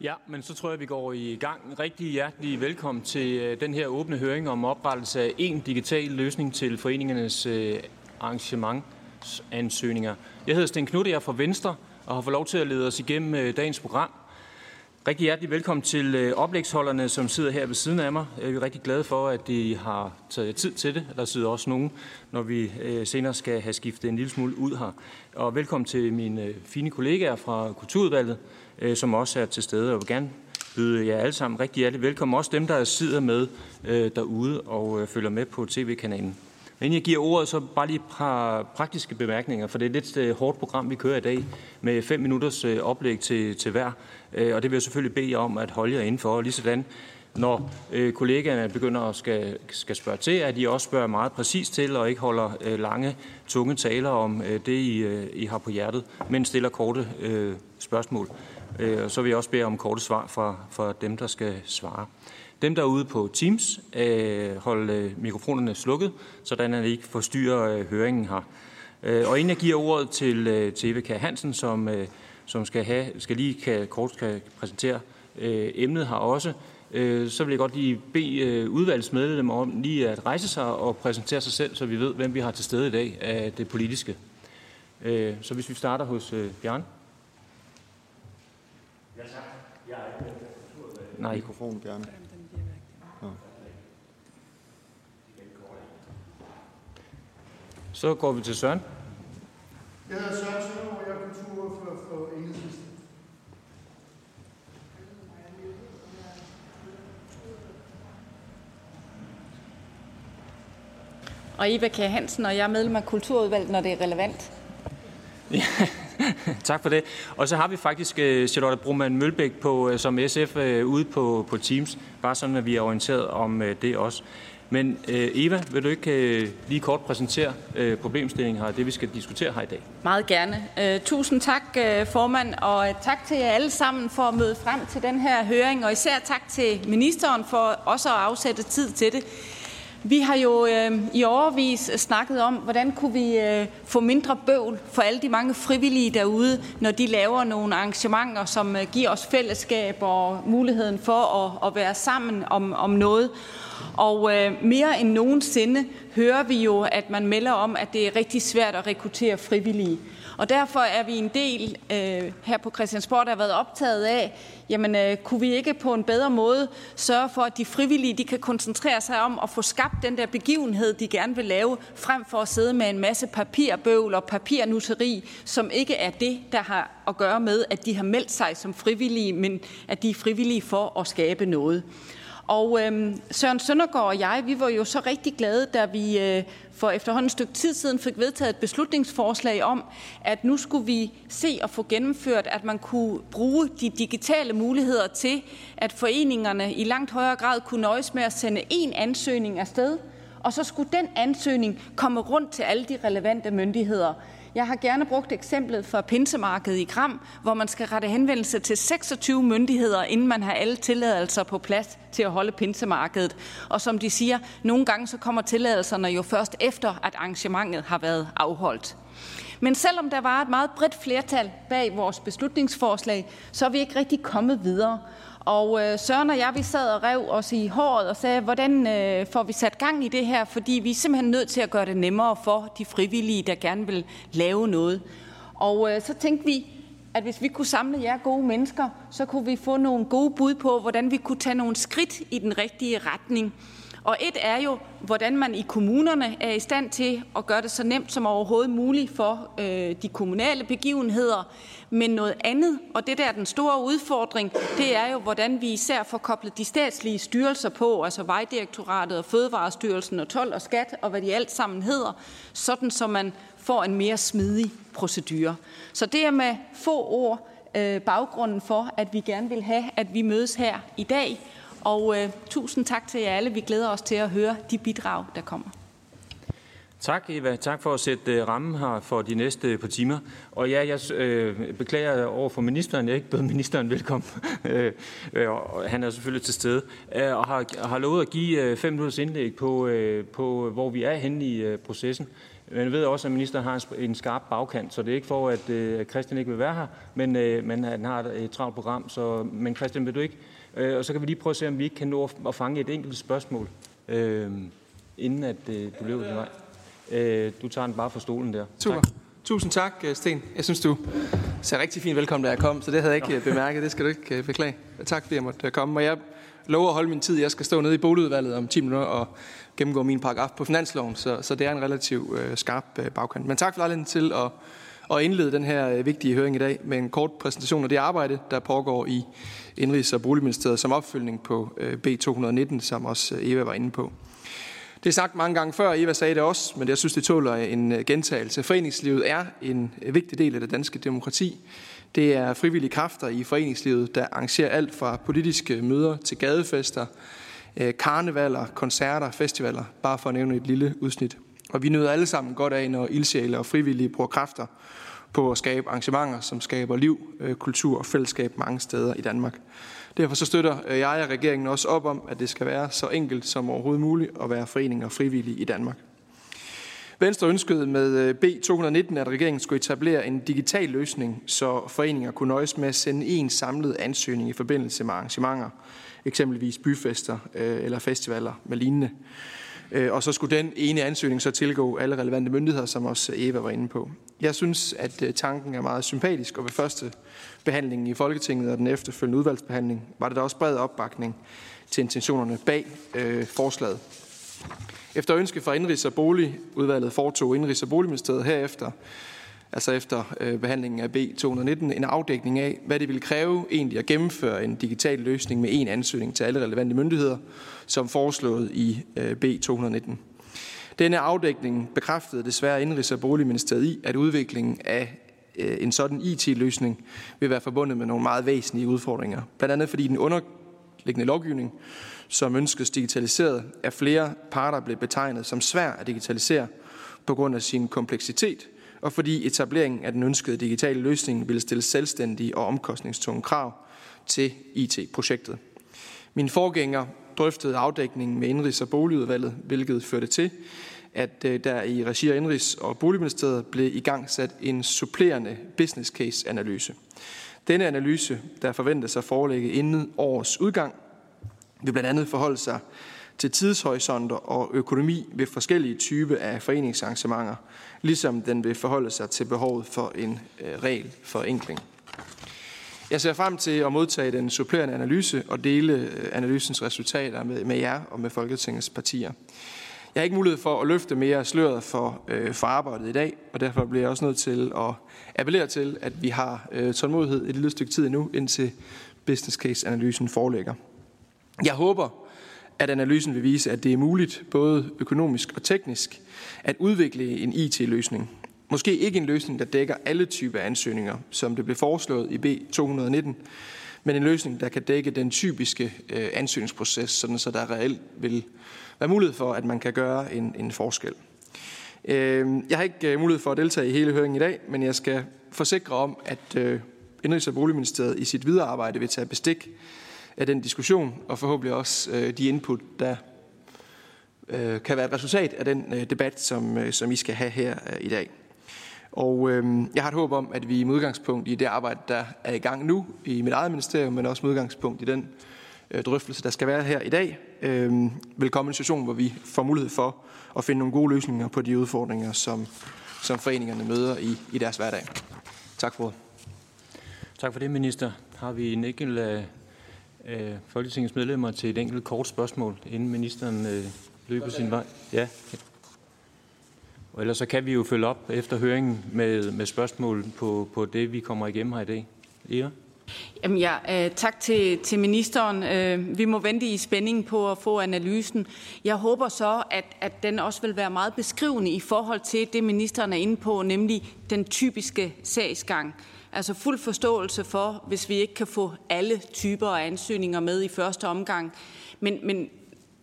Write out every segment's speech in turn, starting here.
Ja, men så tror jeg, vi går i gang. Rigtig hjertelig velkommen til øh, den her åbne høring om oprettelse af en digital løsning til foreningernes øh, arrangementsansøgninger. Jeg hedder Sten Knudt, jeg er fra Venstre og har fået lov til at lede os igennem øh, dagens program. Rigtig hjertelig velkommen til øh, oplægsholderne, som sidder her ved siden af mig. Øh, Jeg er rigtig glad for, at I har taget tid til det. Der sidder også nogen, når vi øh, senere skal have skiftet en lille smule ud her. Og velkommen til mine fine kollegaer fra Kulturudvalget, som også er til stede. Jeg vil gerne byde jer alle sammen rigtig hjertelig velkommen. Også dem, der sidder med derude og følger med på tv-kanalen. Men inden jeg giver ordet, så bare lige et par praktiske bemærkninger, for det er et lidt øh, hårdt program, vi kører i dag, med fem minutters øh, oplæg til, til hver. Øh, og det vil jeg selvfølgelig bede jer om at holde jer indenfor. Og lige sådan, når øh, kollegaerne begynder at skal, skal spørge til, at I også spørger meget præcist til, og ikke holder øh, lange, tunge taler om øh, det, I, øh, I har på hjertet, men stiller korte øh, spørgsmål. Øh, og så vil jeg også bede om korte svar fra, fra dem, der skal svare. Dem, der er ude på Teams, øh, hold øh, mikrofonerne slukket, sådan at I ikke forstyrrer høringen her. Og inden jeg giver ordet til, til Eva K. Hansen, som, som skal, have, skal lige kan, kort kan præsentere emnet her også, så vil jeg godt lige bede udvalgsmedlemmer om lige at rejse sig og præsentere sig selv, så vi ved, hvem vi har til stede i dag af det politiske. Så hvis vi starter hos Bjørn. Nej. Mikrofon gerne. Så går vi til Søren. Jeg hedder Søren Søndergaard, jeg er kulturordfører for Enhedslisten. Og Eva K. Hansen, og jeg er medlem af Kulturudvalget, når det er relevant. Ja, tak for det. Og så har vi faktisk uh, Charlotte Brumann Mølbæk på, uh, som SF øh, ude på, på Teams, bare sådan at vi er orienteret om det også. Men øh, Eva, vil du ikke øh, lige kort præsentere øh, problemstillingen her, det vi skal diskutere her i dag? Meget gerne. Øh, tusind tak, øh, formand, og øh, tak til jer alle sammen for at møde frem til den her høring, og især tak til ministeren for også at afsætte tid til det. Vi har jo øh, i overvis snakket om, hvordan kunne vi øh, få mindre bøvl for alle de mange frivillige derude, når de laver nogle arrangementer, som øh, giver os fællesskab og muligheden for at, at være sammen om, om noget. Og øh, mere end nogensinde hører vi jo, at man melder om, at det er rigtig svært at rekruttere frivillige. Og derfor er vi en del øh, her på Christiansborg, der har været optaget af, jamen øh, kunne vi ikke på en bedre måde sørge for, at de frivillige de kan koncentrere sig om at få skabt den der begivenhed, de gerne vil lave, frem for at sidde med en masse papirbøvl og papirnutteri, som ikke er det, der har at gøre med, at de har meldt sig som frivillige, men at de er frivillige for at skabe noget. Og øh, Søren Søndergaard og jeg, vi var jo så rigtig glade, da vi øh, for efterhånden et stykke tid siden fik vedtaget et beslutningsforslag om, at nu skulle vi se og få gennemført, at man kunne bruge de digitale muligheder til, at foreningerne i langt højere grad kunne nøjes med at sende en ansøgning afsted, og så skulle den ansøgning komme rundt til alle de relevante myndigheder. Jeg har gerne brugt eksemplet fra pinsemarkedet i Kram, hvor man skal rette henvendelse til 26 myndigheder, inden man har alle tilladelser på plads til at holde pinsemarkedet. Og som de siger, nogle gange så kommer tilladelserne jo først efter, at arrangementet har været afholdt. Men selvom der var et meget bredt flertal bag vores beslutningsforslag, så er vi ikke rigtig kommet videre. Og øh, Søren og jeg, vi sad og rev os i håret og sagde, hvordan øh, får vi sat gang i det her? Fordi vi er simpelthen nødt til at gøre det nemmere for de frivillige, der gerne vil lave noget. Og øh, så tænkte vi, at hvis vi kunne samle jer gode mennesker, så kunne vi få nogle gode bud på, hvordan vi kunne tage nogle skridt i den rigtige retning. Og et er jo, hvordan man i kommunerne er i stand til at gøre det så nemt som overhovedet muligt for øh, de kommunale begivenheder. Men noget andet, og det der er den store udfordring, det er jo, hvordan vi især får koblet de statslige styrelser på, altså Vejdirektoratet og Fødevarestyrelsen og 12 og Skat og hvad de alt sammen hedder, sådan så man får en mere smidig procedure. Så det er med få ord øh, baggrunden for, at vi gerne vil have, at vi mødes her i dag og øh, tusind tak til jer alle. Vi glæder os til at høre de bidrag, der kommer. Tak, Eva. Tak for at sætte øh, rammen her for de næste øh, par timer. Og ja, jeg øh, beklager over for ministeren. Jeg ikke bød ministeren velkommen. øh, øh han er selvfølgelig til stede. Øh, og har, har lovet at give øh, fem minutters indlæg på, øh, på, hvor vi er henne i øh, processen. Men jeg ved også, at ministeren har en skarp bagkant, så det er ikke for, at øh, Christian ikke vil være her, men, øh, men han har et travlt program. Så, men Christian, vil du ikke? Øh, og så kan vi lige prøve at se, om vi ikke kan nå at fange et enkelt spørgsmål, øh, inden at øh, du løber din vej. Øh, du tager den bare fra stolen der. Super. Tak. Tusind tak, Sten. Jeg synes, du ser rigtig fint velkommen, da jeg kom, så det havde jeg ikke bemærket. Det skal du ikke beklage. Tak, fordi jeg måtte komme. Og jeg lover at holde min tid. Jeg skal stå nede i boligudvalget om 10 minutter og gennemgå min paragraf på finansloven, så, så det er en relativt øh, skarp øh, bagkant. Men tak for lejligheden til at, at indlede den her øh, vigtige høring i dag med en kort præsentation af det arbejde, der pågår i Indrigs- og Boligministeriet som opfølgning på øh, B219, som også øh, Eva var inde på. Det er sagt mange gange før, Eva sagde det også, men jeg synes, det tåler en gentagelse. Foreningslivet er en vigtig del af det danske demokrati. Det er frivillige kræfter i foreningslivet, der arrangerer alt fra politiske møder til gadefester, karnevaler, koncerter, festivaler, bare for at nævne et lille udsnit. Og vi nyder alle sammen godt af, når ildsjæle og frivillige bruger kræfter på at skabe arrangementer, som skaber liv, øh, kultur og fællesskab mange steder i Danmark. Derfor så støtter øh, jeg og regeringen også op om, at det skal være så enkelt som overhovedet muligt at være forening og frivillig i Danmark. Venstre ønskede med øh, B219, at regeringen skulle etablere en digital løsning, så foreninger kunne nøjes med at sende en samlet ansøgning i forbindelse med arrangementer, eksempelvis byfester eller festivaler med lignende. Øh, og så skulle den ene ansøgning så tilgå alle relevante myndigheder, som også Eva var inde på. Jeg synes, at øh, tanken er meget sympatisk, og ved første behandling i Folketinget og den efterfølgende udvalgsbehandling var det da også bred opbakning til intentionerne bag øh, forslaget. Efter ønske fra Indrigs- og Boligudvalget foretog Indrigs- og Boligministeriet herefter, altså efter øh, behandlingen af B219, en afdækning af, hvad det ville kræve egentlig at gennemføre en digital løsning med en ansøgning til alle relevante myndigheder, som foreslået i øh, B219. Denne afdækning bekræftede desværre Indrigs- og Boligministeriet i, at udviklingen af øh, en sådan IT-løsning vil være forbundet med nogle meget væsentlige udfordringer. Blandt andet fordi den underliggende lovgivning, som ønskes digitaliseret, af flere parter blev betegnet som svær at digitalisere på grund af sin kompleksitet, og fordi etableringen af den ønskede digitale løsning ville stille selvstændige og omkostningstunge krav til IT-projektet. Min forgænger drøftede afdækningen med Indrigs- og Boligudvalget, hvilket førte til, at øh, der i regi af Indrigs- og Boligministeriet blev i gang sat en supplerende business case analyse. Denne analyse, der forventes at forelægge inden årets udgang, vil blandt andet forholde sig til tidshorisonter og økonomi ved forskellige typer af foreningsarrangementer, ligesom den vil forholde sig til behovet for en øh, regelforenkling. Jeg ser frem til at modtage den supplerende analyse og dele øh, analysens resultater med, med jer og med Folketingets partier. Jeg har ikke mulighed for at løfte mere sløret for, øh, for arbejdet i dag, og derfor bliver jeg også nødt til at appellere til, at vi har øh, tålmodighed et lille stykke tid endnu, indtil business case-analysen foreligger. Jeg håber, at analysen vil vise, at det er muligt, både økonomisk og teknisk, at udvikle en IT-løsning. Måske ikke en løsning, der dækker alle typer ansøgninger, som det blev foreslået i B219, men en løsning, der kan dække den typiske øh, ansøgningsproces, sådan så der reelt vil være mulighed for, at man kan gøre en, en forskel. Øh, jeg har ikke øh, mulighed for at deltage i hele høringen i dag, men jeg skal forsikre om, at øh, Indrigs- og Boligministeriet i sit videre arbejde vil tage bestik af den diskussion, og forhåbentlig også øh, de input, der øh, kan være et resultat af den øh, debat, som, øh, som I skal have her øh, i dag. Og øh, jeg har et håb om, at vi med udgangspunkt i det arbejde, der er i gang nu i mit eget ministerium, men også med udgangspunkt i den øh, drøftelse, der skal være her i dag, øh, vil komme en situation, hvor vi får mulighed for at finde nogle gode løsninger på de udfordringer, som, som foreningerne møder i, i deres hverdag. Tak for ordet. Tak for det, minister. Har vi en enkelt øh, øh, Folketingets medlemmer til et enkelt kort spørgsmål, inden ministeren øh, løber sin vej? Ja. Og ellers så kan vi jo følge op efter høringen med, med spørgsmål på, på det, vi kommer igennem her i dag. Eva? Jamen ja, øh, tak til, til ministeren. Øh, vi må vente i spænding på at få analysen. Jeg håber så, at, at den også vil være meget beskrivende i forhold til det, ministeren er inde på, nemlig den typiske sagsgang. Altså fuld forståelse for, hvis vi ikke kan få alle typer af ansøgninger med i første omgang. Men, men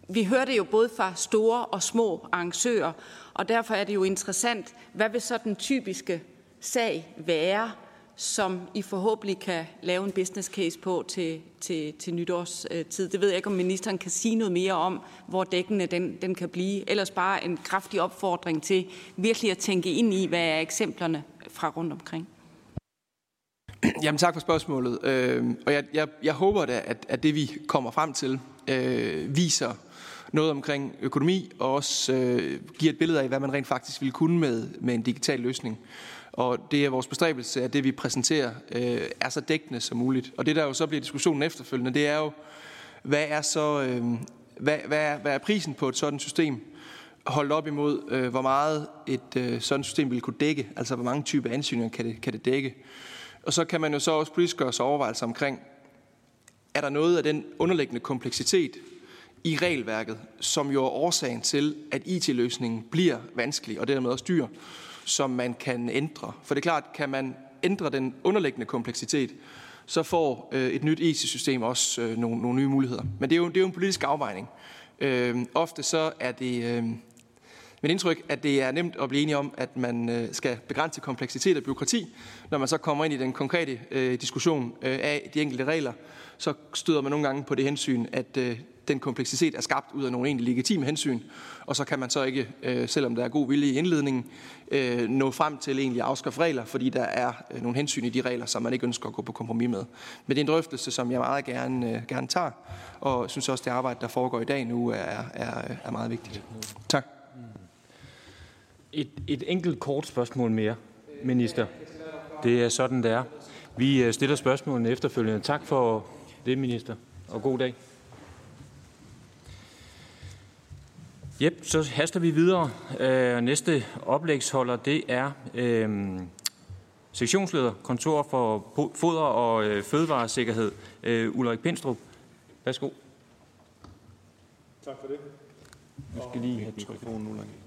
vi hører det jo både fra store og små arrangører, og derfor er det jo interessant, hvad vil så den typiske sag være, som I forhåbentlig kan lave en business case på til, til, til nytårstid. Det ved jeg ikke, om ministeren kan sige noget mere om, hvor dækkende den, den kan blive. Ellers bare en kraftig opfordring til virkelig at tænke ind i, hvad er eksemplerne fra rundt omkring. Jamen tak for spørgsmålet. Øh, og jeg, jeg, jeg håber da, at, at det vi kommer frem til, øh, viser noget omkring økonomi, og også øh, giver et billede af, hvad man rent faktisk ville kunne med, med en digital løsning. Og det er vores bestræbelse, at det vi præsenterer øh, er så dækkende som muligt. Og det der jo så bliver diskussionen efterfølgende, det er jo, hvad er så øh, hvad, hvad, er, hvad er prisen på et sådan system? holdt op imod, øh, hvor meget et øh, sådan system vil kunne dække, altså hvor mange typer ansøgninger kan det, kan det dække. Og så kan man jo så også politisk gøre sig overvejelser omkring, er der noget af den underliggende kompleksitet i regelværket, som jo er årsagen til, at IT-løsningen bliver vanskelig og dermed også dyr, som man kan ændre. For det er klart, kan man ændre den underliggende kompleksitet, så får øh, et nyt IT-system også øh, nogle, nogle nye muligheder. Men det er jo, det er jo en politisk afvejning. Øh, ofte så er det øh, mit indtryk, at det er nemt at blive enige om, at man øh, skal begrænse kompleksitet og byråkrati. Når man så kommer ind i den konkrete øh, diskussion øh, af de enkelte regler, så støder man nogle gange på det hensyn, at øh, den kompleksitet er skabt ud af nogle egentlig legitime hensyn, og så kan man så ikke, øh, selvom der er god vilje i indledningen, øh, nå frem til egentlig at afskaffe regler, fordi der er øh, nogle hensyn i de regler, som man ikke ønsker at gå på kompromis med. Men det er en drøftelse, som jeg meget gerne, øh, gerne tager, og synes også, at det arbejde, der foregår i dag nu, er, er, er meget vigtigt. Tak. Et, et enkelt kort spørgsmål mere, minister. Det er sådan, det er. Vi øh, stiller spørgsmålene efterfølgende. Tak for det, minister, og god dag. Jep, så haster vi videre. Øh, næste oplægsholder, det er øh, sektionsleder, kontor for foder og øh, fødevaresikkerhed, øh, Ulrik Pindstrup. Værsgo. Tak for det. Vi skal lige have mikrofonen, Ulrik.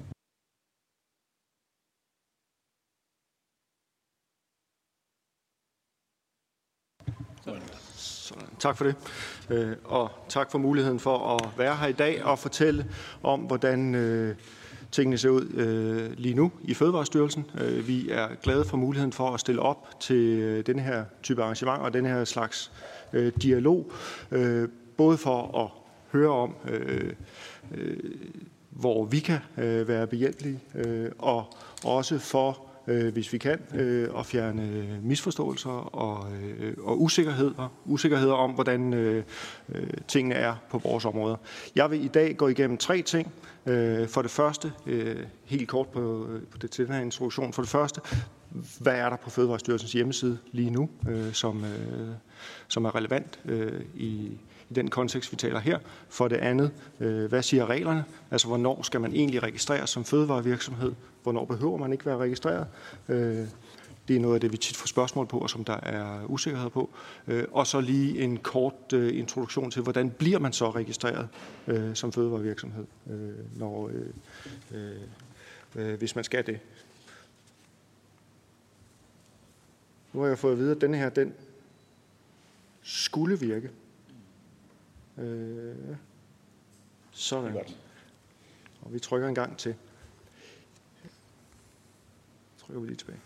Tak for det. Øh, og tak for muligheden for at være her i dag og fortælle om, hvordan øh, tingene ser ud øh, lige nu i Fødevarestyrelsen. Øh, vi er glade for muligheden for at stille op til den her type arrangement og den her slags dialog. Både for at høre om, hvor vi kan være behjælpelige, og også for øh, hvis vi kan, øh, og fjerne misforståelser og, øh, og usikkerheder, usikkerheder om, hvordan øh, øh, tingene er på vores områder. Jeg vil i dag gå igennem tre ting. Øh, for det første, øh, helt kort på, øh, på det, til den her introduktion, for det første, hvad er der på Fødevarestyrelsens hjemmeside lige nu, øh, som, øh, som er relevant øh, i, i den kontekst, vi taler her. For det andet, øh, hvad siger reglerne? Altså, hvornår skal man egentlig registreres som fødevarevirksomhed? Hvornår behøver man ikke være registreret? Øh, det er noget af det, vi tit får spørgsmål på, og som der er usikkerhed på. Øh, og så lige en kort introduktion til, hvordan bliver man så registreret som fødevarevirksomhed, når, hvis man skal det. Nu har jeg fået at vide, at denne her, den skulle virke. Øh, sådan. Og vi trykker en gang til. Trykker vi lige tilbage.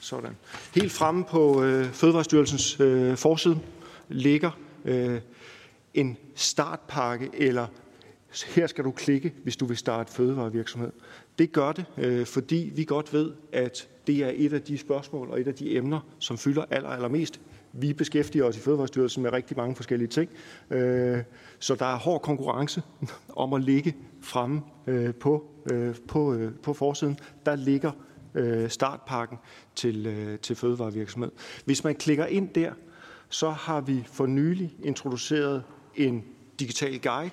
Sådan. Helt fremme på øh, Fødevarestyrelsens øh, forside ligger øh, en startpakke, eller her skal du klikke, hvis du vil starte fødevarevirksomhed. Det gør det, øh, fordi vi godt ved, at det er et af de spørgsmål og et af de emner, som fylder aller, allermest vi beskæftiger os i Fødevarestyrelsen med rigtig mange forskellige ting, øh, så der er hård konkurrence om at ligge fremme øh, på, øh, på, på forsiden. Der ligger startpakken til, til fødevarevirksomhed. Hvis man klikker ind der, så har vi for nylig introduceret en digital guide,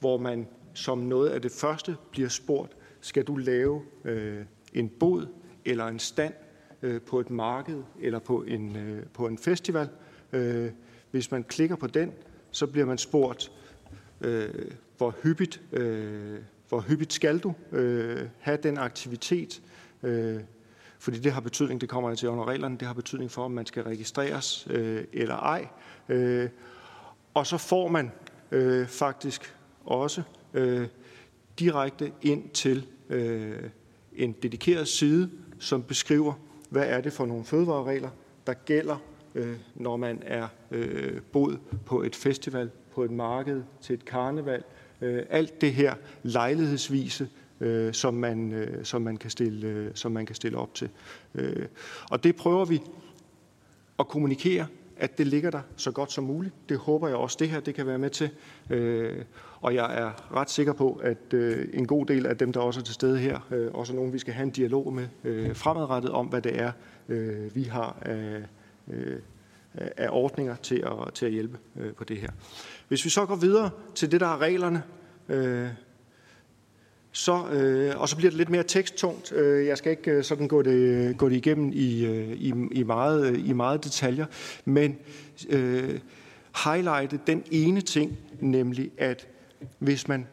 hvor man som noget af det første bliver spurgt, skal du lave en bod eller en stand øh, på et marked eller på en, øh, på en festival. Øh, hvis man klikker på den, så bliver man spurgt, øh, hvor, hyppigt, øh, hvor hyppigt skal du øh, have den aktivitet, øh, fordi det har betydning, det kommer jeg til under reglerne, det har betydning for, om man skal registreres øh, eller ej. Øh, og så får man øh, faktisk også øh, direkte ind til øh, en dedikeret side, som beskriver, hvad er det for nogle fødevareregler, der gælder, øh, når man er øh, boet på et festival, på et marked, til et karneval. Øh, alt det her lejlighedsvise, øh, som, man, øh, som, man kan stille, øh, som man kan stille op til. Øh, og det prøver vi at kommunikere, at det ligger der så godt som muligt. Det håber jeg også, det her det kan være med til. Øh, og jeg er ret sikker på, at øh, en god del af dem, der også er til stede her, øh, også er nogen, vi skal have en dialog med øh, fremadrettet om, hvad det er, øh, vi har af, øh, af ordninger til at, til at hjælpe øh, på det her. Hvis vi så går videre til det, der er reglerne, øh, så, øh, og så bliver det lidt mere teksttungt. Øh, jeg skal ikke øh, sådan gå det, gå det igennem i, øh, i, i, meget, i meget detaljer, men øh, highlighte den ene ting, nemlig at hvis man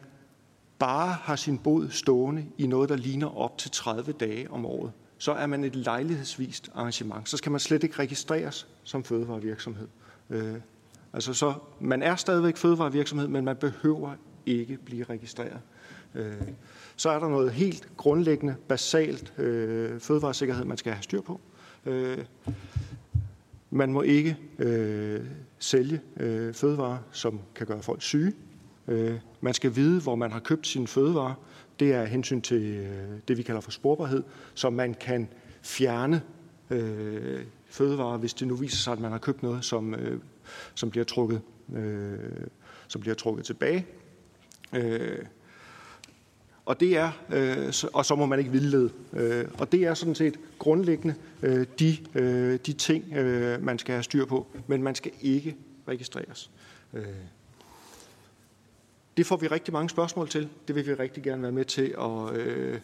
bare har sin bod stående i noget, der ligner op til 30 dage om året, så er man et lejlighedsvist arrangement. Så skal man slet ikke registreres som fødevarevirksomhed. Øh, altså så, man er stadigvæk fødevarevirksomhed, men man behøver ikke blive registreret. Øh, så er der noget helt grundlæggende, basalt øh, fødevaresikkerhed, man skal have styr på. Øh, man må ikke øh, sælge øh, fødevarer, som kan gøre folk syge. Øh, man skal vide, hvor man har købt sine fødevarer. Det er hensyn til øh, det, vi kalder for sporbarhed, så man kan fjerne øh, fødevarer, hvis det nu viser sig, at man har købt noget, som, øh, som, bliver, trukket, øh, som bliver trukket tilbage. Øh, og det er, øh, og så må man ikke vildlede. Øh, og det er sådan set grundlæggende øh, de, øh, de ting, øh, man skal have styr på, men man skal ikke registreres. Øh. Det får vi rigtig mange spørgsmål til. Det vil vi rigtig gerne være med til at øh,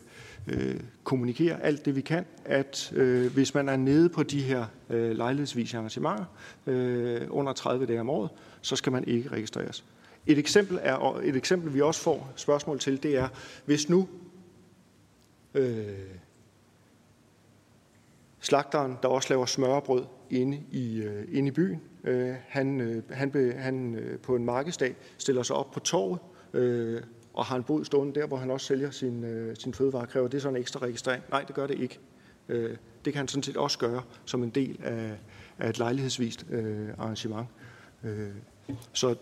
øh, kommunikere alt det, vi kan. At øh, hvis man er nede på de her øh, lejlighedsvise arrangementer øh, under 30 dage om året, så skal man ikke registreres. Et eksempel, er, et eksempel, vi også får spørgsmål til, det er, hvis nu øh, slagteren, der også laver smørbrød inde i, øh, inde i byen, øh, han, øh, han, be, han øh, på en markedsdag stiller sig op på torvet øh, og har en bod stående der, hvor han også sælger sin, øh, sin fødevare. Kræver det så en ekstra registrering? Nej, det gør det ikke. Øh, det kan han sådan set også gøre som en del af, af et lejlighedsvist øh, arrangement. Øh, så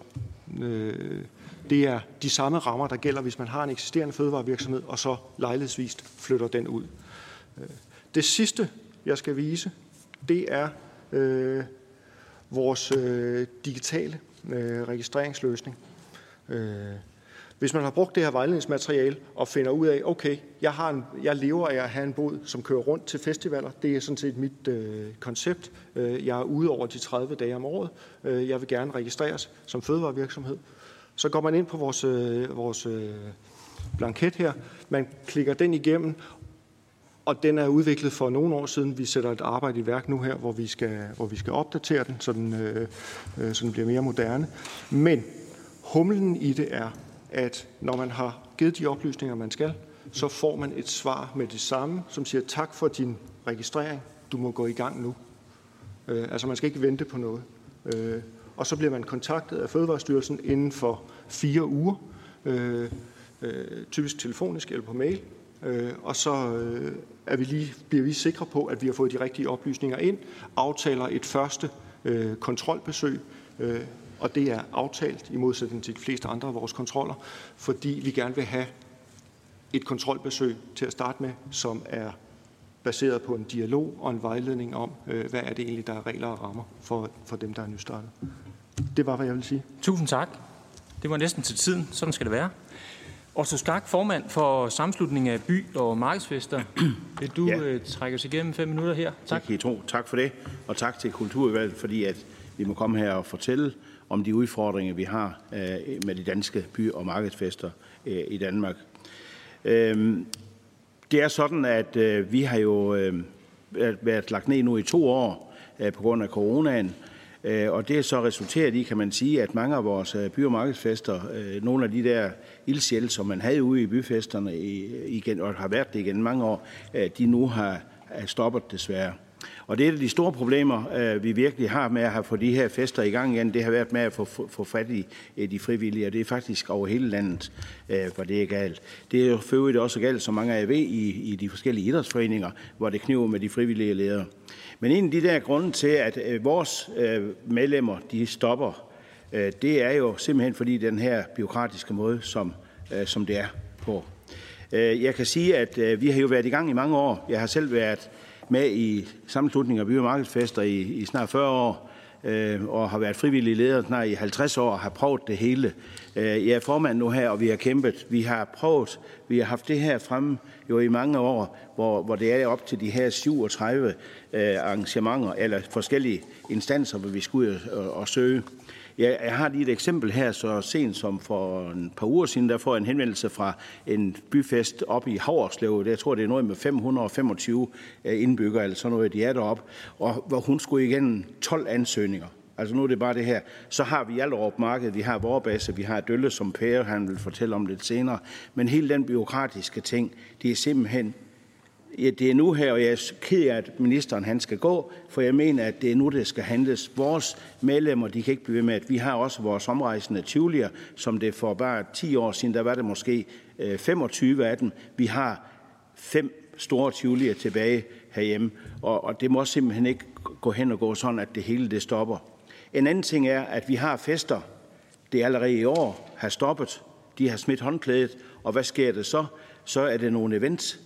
øh, det er de samme rammer, der gælder, hvis man har en eksisterende fødevarevirksomhed, og så lejlighedsvist flytter den ud. Øh, det sidste, jeg skal vise, det er øh, vores øh, digitale øh, registreringsløsning. Øh, hvis man har brugt det her vejledningsmateriale og finder ud af, okay, jeg, har en, jeg lever af at have en båd, som kører rundt til festivaler. Det er sådan set mit øh, koncept. Øh, jeg er ude over de 30 dage om året. Øh, jeg vil gerne registreres som fødevarevirksomhed. Så går man ind på vores, øh, vores øh, blanket her. Man klikker den igennem, og den er udviklet for nogle år siden. Vi sætter et arbejde i værk nu her, hvor vi skal, hvor vi skal opdatere den, så den, øh, øh, så den bliver mere moderne. Men humlen i det er, at når man har givet de oplysninger, man skal, så får man et svar med det samme, som siger tak for din registrering, du må gå i gang nu. Øh, altså man skal ikke vente på noget. Øh, og så bliver man kontaktet af Fødevarestyrelsen inden for fire uger, øh, øh, typisk telefonisk eller på mail, øh, og så øh, er vi lige, bliver vi sikre på, at vi har fået de rigtige oplysninger ind, aftaler et første øh, kontrolbesøg, øh, og det er aftalt i modsætning til de fleste andre af vores kontroller, fordi vi gerne vil have et kontrolbesøg til at starte med, som er baseret på en dialog og en vejledning om, øh, hvad er det egentlig, der er regler og rammer for, for dem, der er nystartet. Det var, hvad jeg ville sige. Tusind tak. Det var næsten til tiden. Sådan skal det være. Otto Skak, formand for sammenslutningen af by- og markedsfester. Vil du ja. øh, trække os igennem fem minutter her? Tak. Det kan I tro. Tak for det, og tak til Kulturudvalget, fordi at vi må komme her og fortælle om de udfordringer, vi har øh, med de danske by- og markedsfester øh, i Danmark. Øh, det er sådan, at vi har jo været lagt ned nu i to år på grund af coronaen, og det er så resulteret i, kan man sige, at mange af vores by- og markedsfester, nogle af de der ildsjæl, som man havde ude i byfesterne igen, og har været det igen mange år, de nu har stoppet desværre. Og det er de store problemer, øh, vi virkelig har med at have fået de her fester i gang igen. Det har været med at få, få fat i de frivillige, og det er faktisk over hele landet, øh, hvor det er galt. Det er jo for øvrigt også galt, som mange af jer ved, i, i de forskellige idrætsforeninger, hvor det kniver med de frivillige ledere. Men en af de der grunde til, at øh, vores medlemmer de stopper, Øh, det er jo simpelthen fordi den her byråkratiske måde, som, øh, som det er på. Øh, jeg kan sige, at vi har jo været i gang i mange år. Jeg har selv været med i sammenslutninger af by- og markedsfester i, i snart 40 år, øh, og har været frivillig leder snart i 50 år og har prøvet det hele. Jeg er formand nu her, og vi har kæmpet. Vi har prøvet, vi har haft det her fremme jo i mange år, hvor, hvor det er op til de her 37 øh, arrangementer, eller forskellige instanser, hvor vi skal ud og, og søge. Jeg, jeg har lige et eksempel her, så sent som for en par uger siden, der får en henvendelse fra en byfest op i Havreslev. Jeg tror, det er noget med 525 øh, indbyggere, eller sådan noget, de er deroppe, og hvor hun skulle igennem 12 ansøgninger. Altså nu er det bare det her. Så har vi Hjallerup Marked, vi har Vorbase, vi har Dølle, som Pære, han vil fortælle om lidt senere. Men hele den byråkratiske ting, det er simpelthen Ja, det er nu her, og jeg er ked af, at ministeren han skal gå, for jeg mener, at det er nu, det skal handles. Vores medlemmer, de kan ikke blive ved med, at vi har også vores omrejsende Tivolier, som det for bare 10 år siden, der var det måske øh, 25 af dem. Vi har fem store Tivolier tilbage herhjemme, og, og det må simpelthen ikke gå hen og gå sådan, at det hele det stopper. En anden ting er, at vi har fester, det er allerede i år har stoppet. De har smidt håndklædet, og hvad sker det så? Så er det nogle events,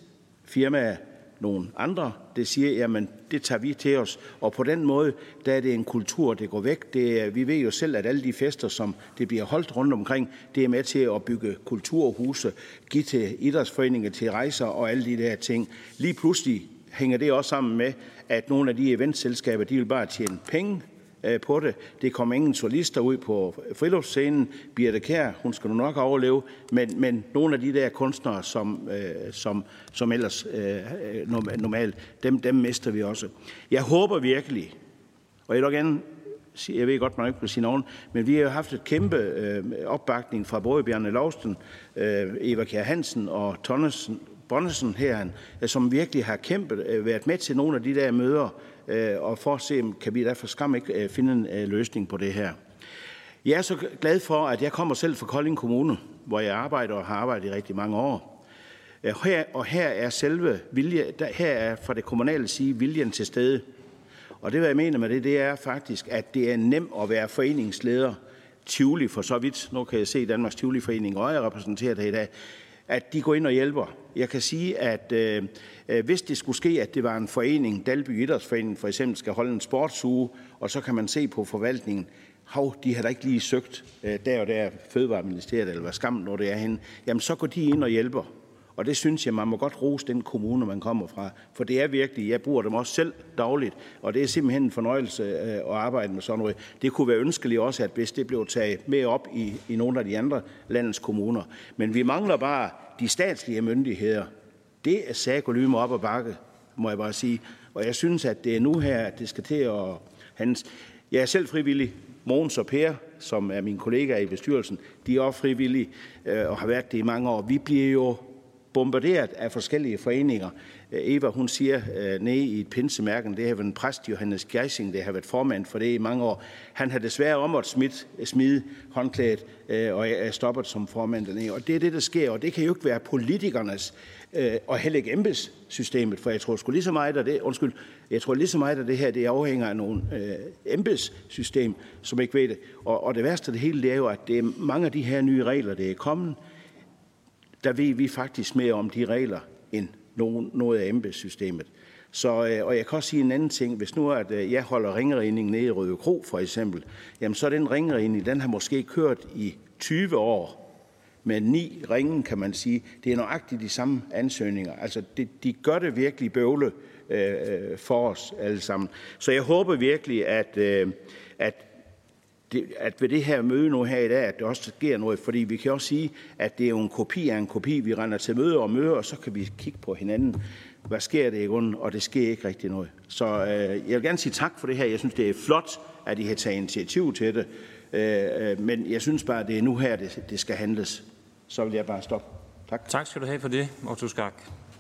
firmaer, nogle andre, det siger, jamen det tager vi til os. Og på den måde, der er det en kultur, det går væk. Det er, vi ved jo selv, at alle de fester, som det bliver holdt rundt omkring, det er med til at bygge kulturhuse, give til idrætsforeninger, til rejser og alle de der ting. Lige pludselig hænger det også sammen med, at nogle af de eventselskaber, de vil bare tjene penge Øh, på det. Det kommer ingen solister ud på friluftsscenen. Birte Kær, hun skal nu nok overleve, men, men nogle af de der kunstnere, som, øh, som, som ellers øh, normalt, dem, dem mister vi også. Jeg håber virkelig, og jeg vil gerne jeg ved godt, man ikke vil sige nogen, men vi har jo haft et kæmpe øh, opbakning fra både Bjarne Lovsten, øh, Eva Kjær Hansen og Tonnesen, Bonnesen her, som virkelig har kæmpet, øh, været med til nogle af de der møder, Øh, Øh, og for at se, kan vi derfor skam ikke øh, finde en øh, løsning på det her. Jeg er så glad for, at jeg kommer selv fra Kolding Kommune, hvor jeg arbejder og har arbejdet i rigtig mange år. Øh, her, og her er selve vilje, der, her er fra det kommunale side viljen til stede. Og det, hvad jeg mener med det, det er faktisk, at det er nemt at være foreningsleder. Tivoli for så vidt, nu kan jeg se Danmarks Tivoli Forening, og jeg repræsenterer det i dag, at de går ind og hjælper. Jeg kan sige, at øh, øh, hvis det skulle ske, at det var en forening, Dalby Idrætsforening for eksempel, skal holde en sportsuge, og så kan man se på forvaltningen, hov, de har da ikke lige søgt øh, der og der Fødevareministeriet, eller hvad skam, når det er henne, jamen så går de ind og hjælper. Og det synes jeg, man må godt rose den kommune, man kommer fra. For det er virkelig, jeg bruger dem også selv dagligt, og det er simpelthen en fornøjelse øh, at arbejde med sådan noget. Det kunne være ønskeligt også, at hvis det blev taget med op i, i nogle af de andre landets kommuner. Men vi mangler bare de statslige myndigheder. Det er sagolyme op og bakke, må jeg bare sige. Og jeg synes, at det er nu her, at det skal til at hans. Jeg er selv frivillig. Mogens og Per, som er mine kollegaer i bestyrelsen, de er også frivillige øh, og har været det i mange år. Vi bliver jo bombarderet af forskellige foreninger. Øh, Eva, hun siger øh, nede i et pinsemærken, det har været en præst, Johannes Geising, der har været formand for det i mange år. Han har desværre om at smide, smide håndklædet, øh, og er stoppet som formand dernede. Og det er det, der sker, og det kan jo ikke være politikernes øh, og heller ikke embedssystemet, for jeg tror sgu lige så meget at det, undskyld, jeg tror lige så meget at det her, det afhænger af nogle øh, embedssystem, som ikke ved det. Og, og det værste af det hele, det er jo, at det er mange af de her nye regler, det er kommet, der ved vi faktisk mere om de regler end noget af embedssystemet. Så, øh, og jeg kan også sige en anden ting. Hvis nu at øh, jeg holder ringredning nede i Røde Kro for eksempel, jamen så er den ringredning, den har måske kørt i 20 år med ni ringen, kan man sige. Det er nøjagtigt de samme ansøgninger. Altså, det, de gør det virkelig bøvle øh, øh for os alle sammen. Så jeg håber virkelig, at, øh, at det, at ved det her møde nu her i dag, at det også sker noget, fordi vi kan også sige, at det er jo en kopi af en kopi. Vi render til møde og møder, og så kan vi kigge på hinanden. Hvad sker det i grunden? Og det sker ikke rigtig noget. Så øh, jeg vil gerne sige tak for det her. Jeg synes, det er flot, at I har taget initiativ til det. Øh, øh men jeg synes bare, at det er nu her, det, det skal handles. Så vil jeg bare stoppe. Tak. Tak skal du have for det, Otto Skak.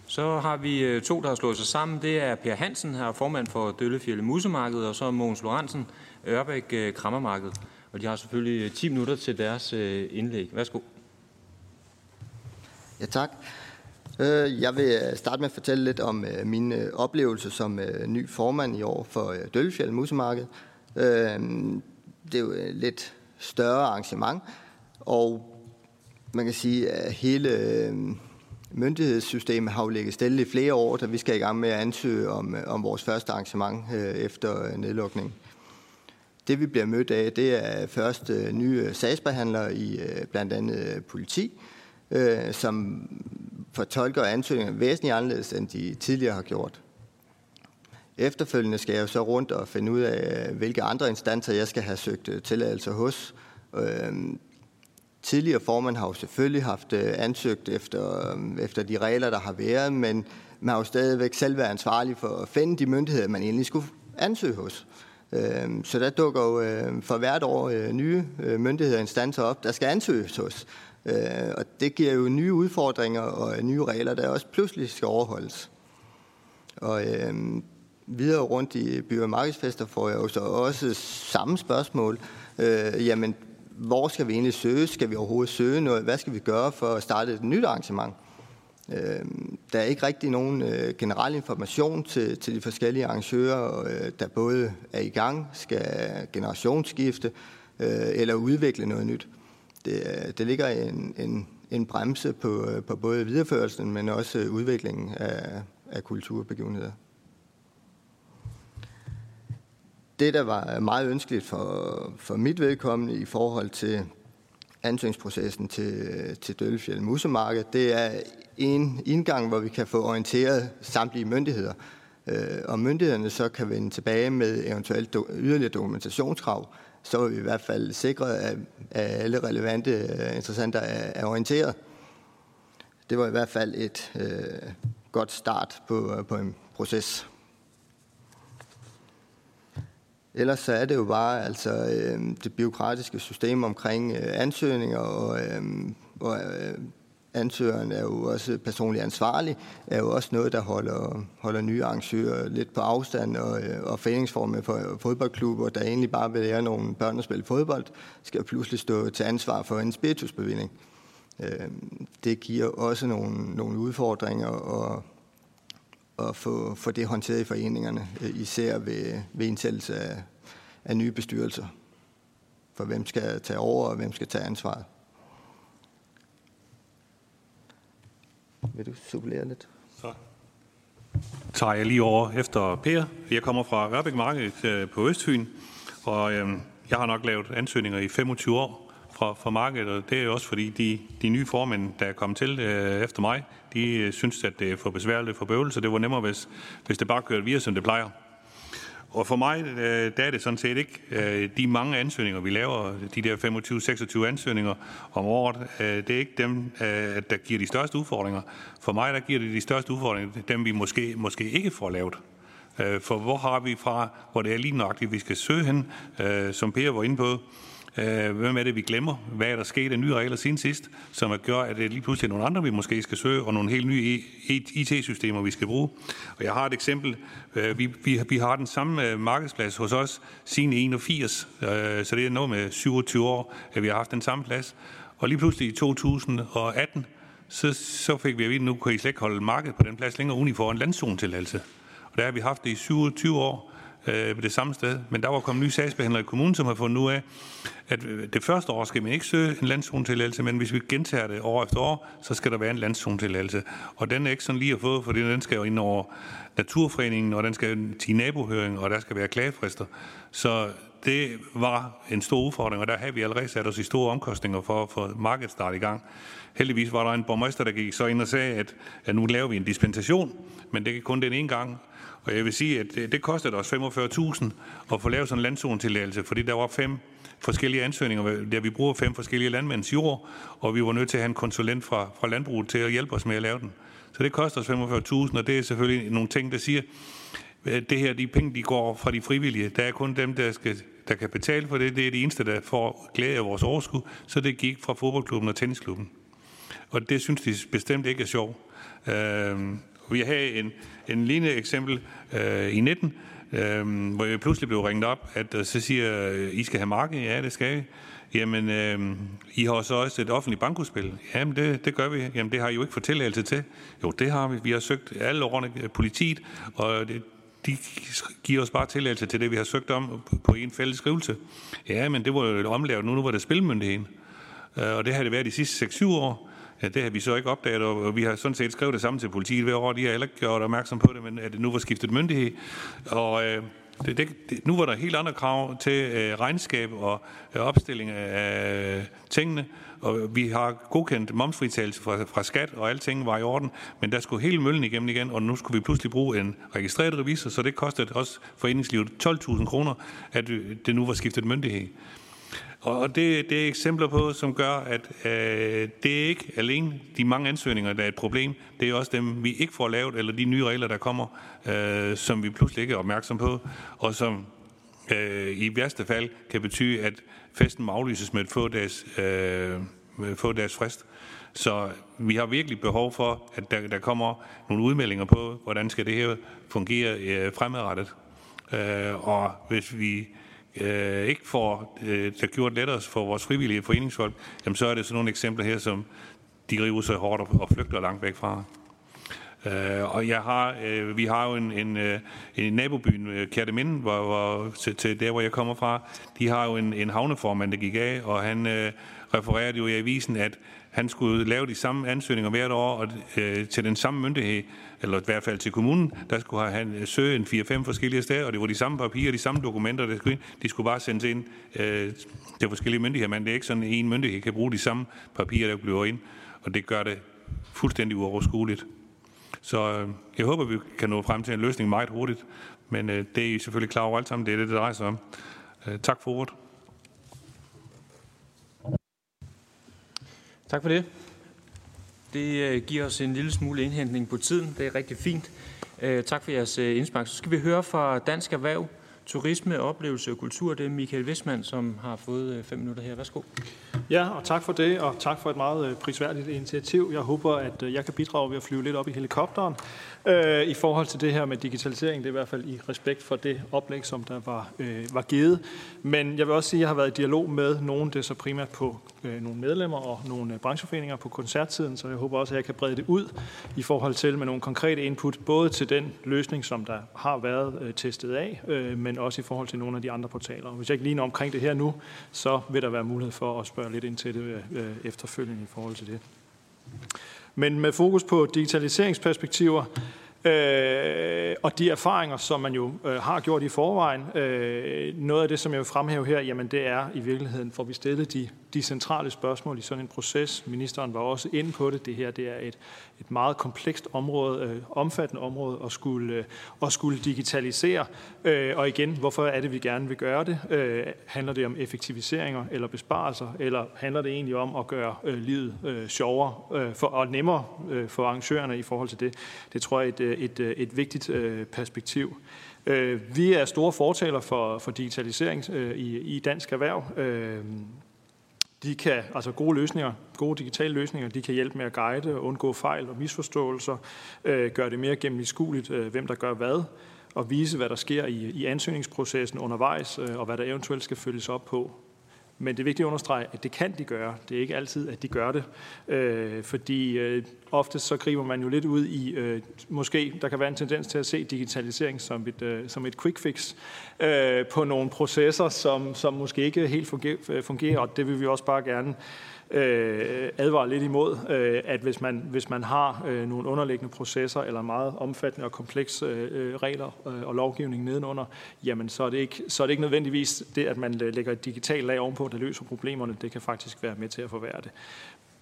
Så har vi øh, to, der har slået sig sammen. Det er Per Hansen, her formand for Døllefjælde Musemarked, og så Mogens Lorentzen, Ørbæk øh, Krammermarked. Og de har selvfølgelig øh, 10 minutter til deres øh, indlæg. Værsgo. Ja, tak. Jeg vil starte med at fortælle lidt om min oplevelse som ny formand i år for Døllefjælde Musemarked. Det er jo et lidt større arrangement, og man kan sige, at hele myndighedssystemet har jo ligget stille i flere år, da vi skal i gang med at ansøge om, om vores første arrangement efter nedlukningen. Det vi bliver mødt af, det er først øh, nye øh, sagsbehandlere i øh, blandt andet øh, politi, øh, som fortolker ansøgninger væsentligt anderledes, end de tidligere har gjort. Efterfølgende skal jeg så rundt og finde ud af, hvilke andre instanser jeg skal have søgt tilladelse hos tidligere formand har jo selvfølgelig haft ansøgt efter, efter de regler, der har været, men man har jo stadigvæk selv været ansvarlig for at finde de myndigheder, man egentlig skulle ansøge hos. Øhm, så der dukker jo øhm, for hvert år øh, nye øh, myndigheder og instanser op, der skal ansøges hos. Øh, og det giver jo nye udfordringer og nye regler, der også pludselig skal overholdes. Og øhm, videre rundt i by- og markedsfester får jeg jo så også samme spørgsmål. Øh, jamen, hvor skal vi egentlig søge? Skal vi overhovedet søge noget? Hvad skal vi gøre for at starte et nyt arrangement? Øh, Øhm, der er ikke rigtig nogen øh, generel information til, til de forskellige arrangører, øh, der både er i gang, skal generationsskifte øh, eller udvikle noget nyt. Det, øh, det ligger en, en, en bremse på, øh, på både videreførelsen, men også udviklingen af, af kulturbegivenheder. det, der var meget ønskeligt for, for mit vedkommende i forhold til ansøgningsprocessen til, til Døllefjeld Musemarked, det er en indgang, hvor vi kan få orienteret samtlige myndigheder. Øh, og myndighederne så kan vende tilbage med eventuelt do, yderligere dokumentationskrav, så er vi i hvert fald sikret, at, at alle relevante øh, interessenter er, er orienteret. Det var i hvert fald et øh, godt start på, øh, på en proces. Ellers så er det jo bare altså, øh, det byråkratiske system omkring øh, ansøgninger, og, øh, og øh, ansøgeren er jo også personligt ansvarlig, er jo også noget, der holder, holder nye arrangører lidt på afstand, og, øh, og foreningsformer for øh, fodboldklubber, der egentlig bare vil lære nogle børn at spille fodbold, skal pludselig stå til ansvar for en spiritusbevilling. Øh, det giver også nogle, nogle udfordringer, og at få, få det håndteret i foreningerne, øh, især ved, ved indsættelse af, af nye bestyrelser. For hvem skal tage over, og hvem skal tage ansvaret. Vil du supplere lidt? Så tager jeg lige over efter Per. Jeg kommer fra Ørbæk Marked øh, på Østfyn, og øh, jeg har nok lavet ansøgninger i 25 år fra, fra markedet, og det er jo også fordi de, de nye formænd, der er kommet til øh, efter mig, de øh, synes, at det er for besværligt for bøvelse, det var nemmere, hvis, hvis det bare kørte videre, som det plejer. Og for mig, øh, der er det sådan set ikke øh, de mange ansøgninger, vi laver, de der 25-26 ansøgninger om året, det er ikke dem, der giver de største udfordringer. For mig, der giver det de største udfordringer, dem vi måske, måske ikke får lavet. For hvor har vi fra, hvor det er lige nøjagtigt, vi skal søge hen, som Per var inde på, Øh, hvem er det, vi glemmer? Hvad er der sket af nye regler siden sidst, som gør, at det lige pludselig er nogle andre, vi måske skal søge, og nogle helt nye e, e, IT-systemer, vi skal bruge. Og jeg har et eksempel. Øh, vi, vi, vi har den samme øh, markedsplads hos os siden 81, så det er noget med 27 år, at vi har haft den samme plads. Og lige pludselig i 2018, så, så fik vi at vide, at nu kan I slet ikke holde markedet på den plads længere, uden I får en landzonetilladelse. Og der har vi haft det i 27 år, øh, det samme sted. Men der var kommet nye sagsbehandlere i kommunen, som har fundet ud af, at øh, det første år skal man ikke søge en landzonetilladelse, men hvis vi gentager det år efter år, så skal der være en landzonetilladelse. Og den er ikke sådan lige at få, for den skal jo ind over Naturforeningen, og den skal til nabohøring, og der skal være klagefrister. Så det var en stor udfordring, og der havde vi allerede sat os i store omkostninger for at få markedsstart i gang. Heldigvis var der en borgmester, der gik så ind og sagde, at, at nu laver vi en dispensation, men det er kun den ene gang, og jeg vil sige, at det, det kostede os 45.000 at få lavet sådan en landzonetilladelse, fordi der var fem forskellige ansøgninger, der vi bruger fem forskellige landmænds jord, og vi var nødt til at have en konsulent fra, fra landbruget til at hjælpe os med at lave den. Så det koster os 45.000, og det er selvfølgelig nogle ting, der siger, at det her, de penge, de går fra de frivillige. Der er kun dem, der, skal, der kan betale for det. Det er de eneste, der får glæde af vores overskud. Så det gik fra fodboldklubben og tennisklubben. Og det synes de bestemt ikke er sjovt. Øh, vi havde en, en lignende eksempel øh, i 19, øh, hvor jeg pludselig blev ringet op, at øh, så siger, I skal have marked. Ja, det skal vi. Jamen, øh, I har så også et offentligt bankudspil. Jamen, det, det gør vi. Jamen, det har I jo ikke fået tilladelse til. Jo, det har vi. Vi har søgt alle årene øh, politiet, og det, de giver os bare tilladelse til det, vi har søgt om på en fælles skrivelse. Ja, men det var jo omlavet nu, nu var det spilmyndigheden. Øh, og det har det været de sidste 6-7 år. Ja, det har vi så ikke opdaget, og vi har sådan set skrevet det samme til politiet hver år. De har heller ikke gjort opmærksom på det, men at det nu var skiftet myndighed. Og øh, det, det, det, nu var der helt andre krav til øh, regnskab og øh, opstilling af øh, tingene, og vi har godkendt momsfritagelse fra, fra skat, og alting var i orden, men der skulle hele møllen igennem igen, og nu skulle vi pludselig bruge en registreret revisor, så det kostede også foreningslivet 12.000 kroner, at øh, det nu var skiftet myndighed. Og det, det er eksempler på, som gør, at øh, det er ikke alene de mange ansøgninger, der er et problem. Det er også dem, vi ikke får lavet, eller de nye regler, der kommer, øh, som vi pludselig ikke er opmærksom på, og som øh, i værste fald kan betyde, at festen må aflyses med et få dages, øh, få dages frist. Så vi har virkelig behov for, at der, der kommer nogle udmeldinger på, hvordan skal det her fungere øh, fremadrettet. Øh, og hvis vi øh, ikke får øh, der gjort lettere for vores frivillige foreningsfolk, jamen så er det sådan nogle eksempler her, som de river sig hårdt og flygter langt væk fra. Øh, og jeg har, øh, vi har jo en, en, uh, en nabobyen, øh, uh, Kærteminde, hvor, hvor, til, til der, hvor jeg kommer fra. De har jo en, en havneformand, der gik af, og han øh, refererede jo i avisen, at han skulle lave de samme ansøgninger hvert år og, øh, til den samme myndighed, eller i hvert fald til kommunen, der skulle han søge en 4-5 forskellige steder, og det var de samme papirer, de samme dokumenter, der skulle ind. De skulle bare sendes ind øh, til forskellige myndigheder, men det er ikke sådan, at en myndighed kan bruge de samme papirer, der bliver ind, og det gør det fuldstændig uoverskueligt. Så øh, jeg håber, vi kan nå frem til en løsning meget hurtigt, men øh, det er I selvfølgelig klar over alt sammen, det er det, det drejer sig om. Øh, tak for ordet. Tak for det. Det øh, giver os en lille smule indhentning på tiden. Det er rigtig fint. Øh, tak for jeres øh, indspark. Så skal vi høre fra Dansk Erhverv, Turisme, Oplevelse og Kultur. Det er Michael Westman, som har fået øh, fem minutter her. Værsgo. Ja, og tak for det, og tak for et meget øh, prisværdigt initiativ. Jeg håber, at øh, jeg kan bidrage ved at flyve lidt op i helikopteren øh, i forhold til det her med digitalisering. Det er i hvert fald i respekt for det oplæg, som der var, øh, var givet. Men jeg vil også sige, at jeg har været i dialog med nogen, det er så primært på øh, nogle medlemmer og nogle øh, brancheforeninger på koncerttiden, så jeg håber også, at jeg kan brede det ud i forhold til med nogle konkrete input, både til den løsning, som der har været øh, testet af, øh, men også i forhold til nogle af de andre portaler. Og hvis jeg ikke lige når omkring det her nu, så vil der være mulighed for at spørge lidt ind til det øh, øh efterfølgende i forhold til det. Men med fokus på digitaliseringsperspektiver, Øh, og de erfaringer, som man jo øh, har gjort i forvejen, øh, noget af det, som jeg vil fremhæve her, jamen det er i virkeligheden, for vi stillet de, de centrale spørgsmål i sådan en proces. Ministeren var også inde på det. Det her det er et, et meget komplekst område, øh, omfattende område at skulle, øh, at skulle digitalisere. Øh, og igen, hvorfor er det, vi gerne vil gøre det? Øh, handler det om effektiviseringer eller besparelser, eller handler det egentlig om at gøre øh, livet øh, sjovere øh, for, og nemmere øh, for arrangørerne i forhold til det? Det tror jeg er et, øh, et, øh, et vigtigt øh, perspektiv. Øh, vi er store fortaler for, for digitalisering øh, i, i dansk erhverv. Øh, de kan, altså gode løsninger, gode digitale løsninger, de kan hjælpe med at guide undgå fejl og misforståelser, øh, gøre det mere gennemskueligt, øh, hvem der gør hvad, og vise, hvad der sker i, i ansøgningsprocessen undervejs, øh, og hvad der eventuelt skal følges op på. Men det er vigtigt at understrege, at det kan de gøre. Det er ikke altid, at de gør det. Øh, fordi øh, ofte så griber man jo lidt ud i, øh, måske der kan være en tendens til at se digitalisering som et, øh, som et quick fix øh, på nogle processer, som, som måske ikke helt fungerer, øh, fungerer, og det vil vi også bare gerne øh, advare lidt imod, øh, at hvis man, hvis man har øh, nogle underliggende processer eller meget omfattende og komplekse øh, øh, regler øh, og lovgivning nedenunder, jamen så er, det ikke, så er det ikke nødvendigvis det, at man øh, lægger et digitalt lag ovenpå, der løser problemerne. Det kan faktisk være med til at forværre det.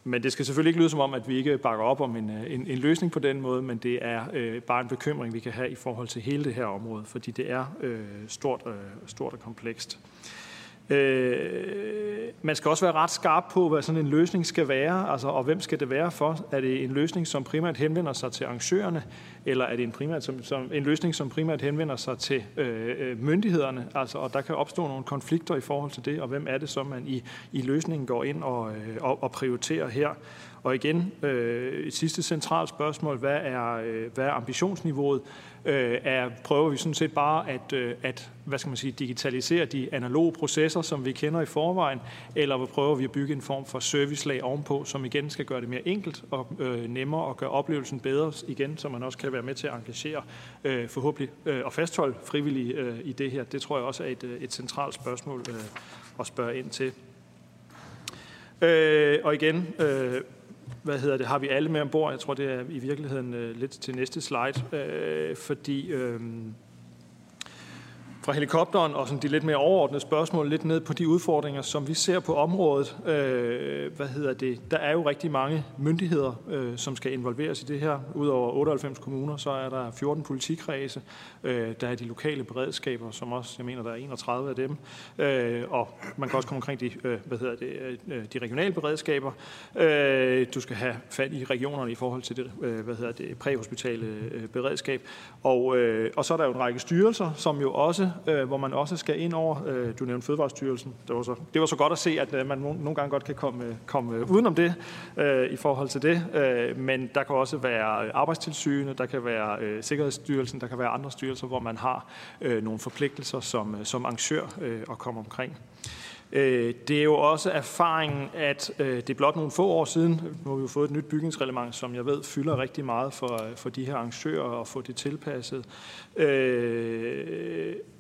Men det skal selvfølgelig ikke lyde som om, at vi ikke bakker op om en, øh, en, en løsning på den måde, men det er øh, bare en bekymring, vi kan have i forhold til hele det her område, fordi det er øh, stort, øh, stort og komplekst. Øh, Øh, man skal også være ret skarp på, hvad sådan en løsning skal være, altså, og hvem skal det være for. Er det en løsning, som primært henvender sig til arrangørerne, eller er det en, primært, som, som, en løsning, som primært henvender sig til øh, øh, myndighederne? Altså, og der kan opstå nogle konflikter i forhold til det, og hvem er det, som man i, i løsningen går ind og, øh, og, og prioriterer her? Og igen, øh, et sidste centralt spørgsmål, hvad er, øh, hvad er ambitionsniveauet? Øh, er, prøver vi sådan set bare at, øh, at hvad skal man sige, digitalisere de analoge processer, som vi kender i forvejen, eller prøver vi at bygge en form for servicelag ovenpå, som igen skal gøre det mere enkelt og øh, nemmere og gøre oplevelsen bedre igen, så man også kan være med til at engagere øh, forhåbentlig øh, og fastholde frivillige øh, i det her. Det tror jeg også er et, øh, et centralt spørgsmål øh, at spørge ind til. Øh, og igen, øh, hvad hedder det, har vi alle med ombord. Jeg tror, det er i virkeligheden øh, lidt til næste slide, øh, fordi øh, fra helikopteren og sådan de lidt mere overordnede spørgsmål lidt ned på de udfordringer, som vi ser på området. Øh, hvad hedder det? Der er jo rigtig mange myndigheder, øh, som skal involveres i det her. Udover 98 kommuner, så er der 14 politikredse. Øh, der er de lokale beredskaber, som også, jeg mener, der er 31 af dem. Øh, og man kan også komme omkring de, øh, hvad hedder det, øh, de regionale beredskaber. Øh, du skal have fat i regionerne i forhold til det, øh, hvad hedder det, præhospitale øh, beredskab. Og, øh, og så er der jo en række styrelser, som jo også øh, hvor man også skal ind over. Øh, du nævnte Fødevarestyrelsen. Det var, så, det var så godt at se, at øh, man nogle gange godt kan komme, øh, komme øh, udenom det øh, i forhold til det. Øh, men der kan også være arbejdstilsynet, der kan være øh, Sikkerhedsstyrelsen, der kan være andre styrelser, hvor man har øh, nogle forpligtelser som, øh, som arrangør øh, at komme omkring. Det er jo også erfaringen, at det er blot nogle få år siden, nu har vi jo fået et nyt bygningsreglement, som jeg ved fylder rigtig meget for, for de her arrangører at få det tilpasset.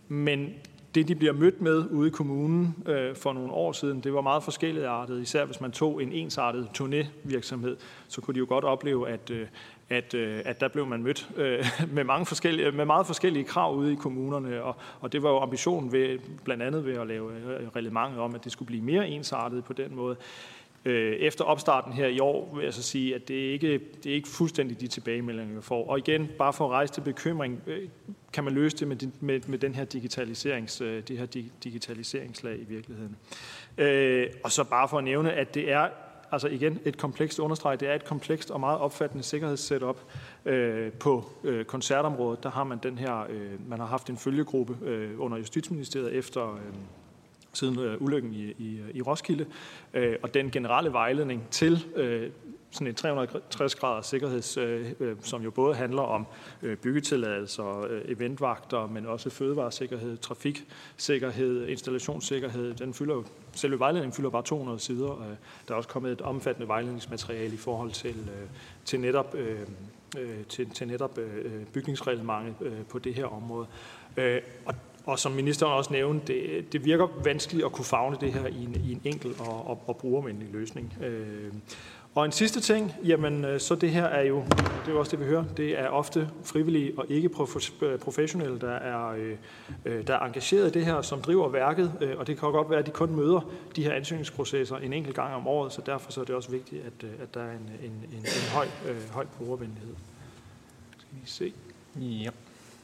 Men det, de bliver mødt med ude i kommunen øh, for nogle år siden, det var meget forskelligt artet. Især hvis man tog en ensartet turnévirksomhed, så kunne de jo godt opleve, at, øh, at, øh, at der blev man mødt øh, med, mange forskellige, med meget forskellige krav ude i kommunerne. Og, og det var jo ambitionen ved, blandt andet ved at lave øh, reglementet om, at det skulle blive mere ensartet på den måde. Øh, efter opstarten her i år vil jeg så sige, at det er ikke det er ikke fuldstændig de tilbagemeldinger, vi får. Og igen, bare for at rejse til bekymring, øh, kan man løse det med, med, med den her digitaliserings, øh, det her digitaliseringslag i virkeligheden. Øh, og så bare for at nævne, at det er altså igen et komplekst understreg, det er et komplekst og meget opfattende sikkerhedssetup øh, på øh, koncertområdet. Der har man den her, man har haft en følgegruppe under Justitsministeriet efter siden øh, ulykken i, i, i Roskilde, øh, og den generelle vejledning til øh, sådan en 360 graders sikkerheds, øh, øh, som jo både handler om øh, byggetilladelser, øh, eventvagter, men også fødevaresikkerhed, trafiksikkerhed, installationssikkerhed. Den fylder jo, selve vejledningen fylder bare 200 sider. Øh, der er også kommet et omfattende vejledningsmateriale i forhold til, øh, til netop, øh, øh til, til netop øh, øh bygningsreglementet øh, på det her område. Øh, og og som ministeren også nævnte, det, det virker vanskeligt at kunne fagne det her i en, i en enkel og, og, og brugervenlig løsning. Øh, og en sidste ting, jamen øh, så det her er jo, det er også det vi hører, det er ofte frivillige og ikke øh, professionelle, der er, øh, øh, der er engageret i det her, som driver værket, og det kan godt være, at de kun møder de her ansøgningsprocesser en enkelt gang om året, så derfor så er det også vigtigt, at, at der er en, en, en, en høj, høj brugervenlighed. Skal vi se. Ja.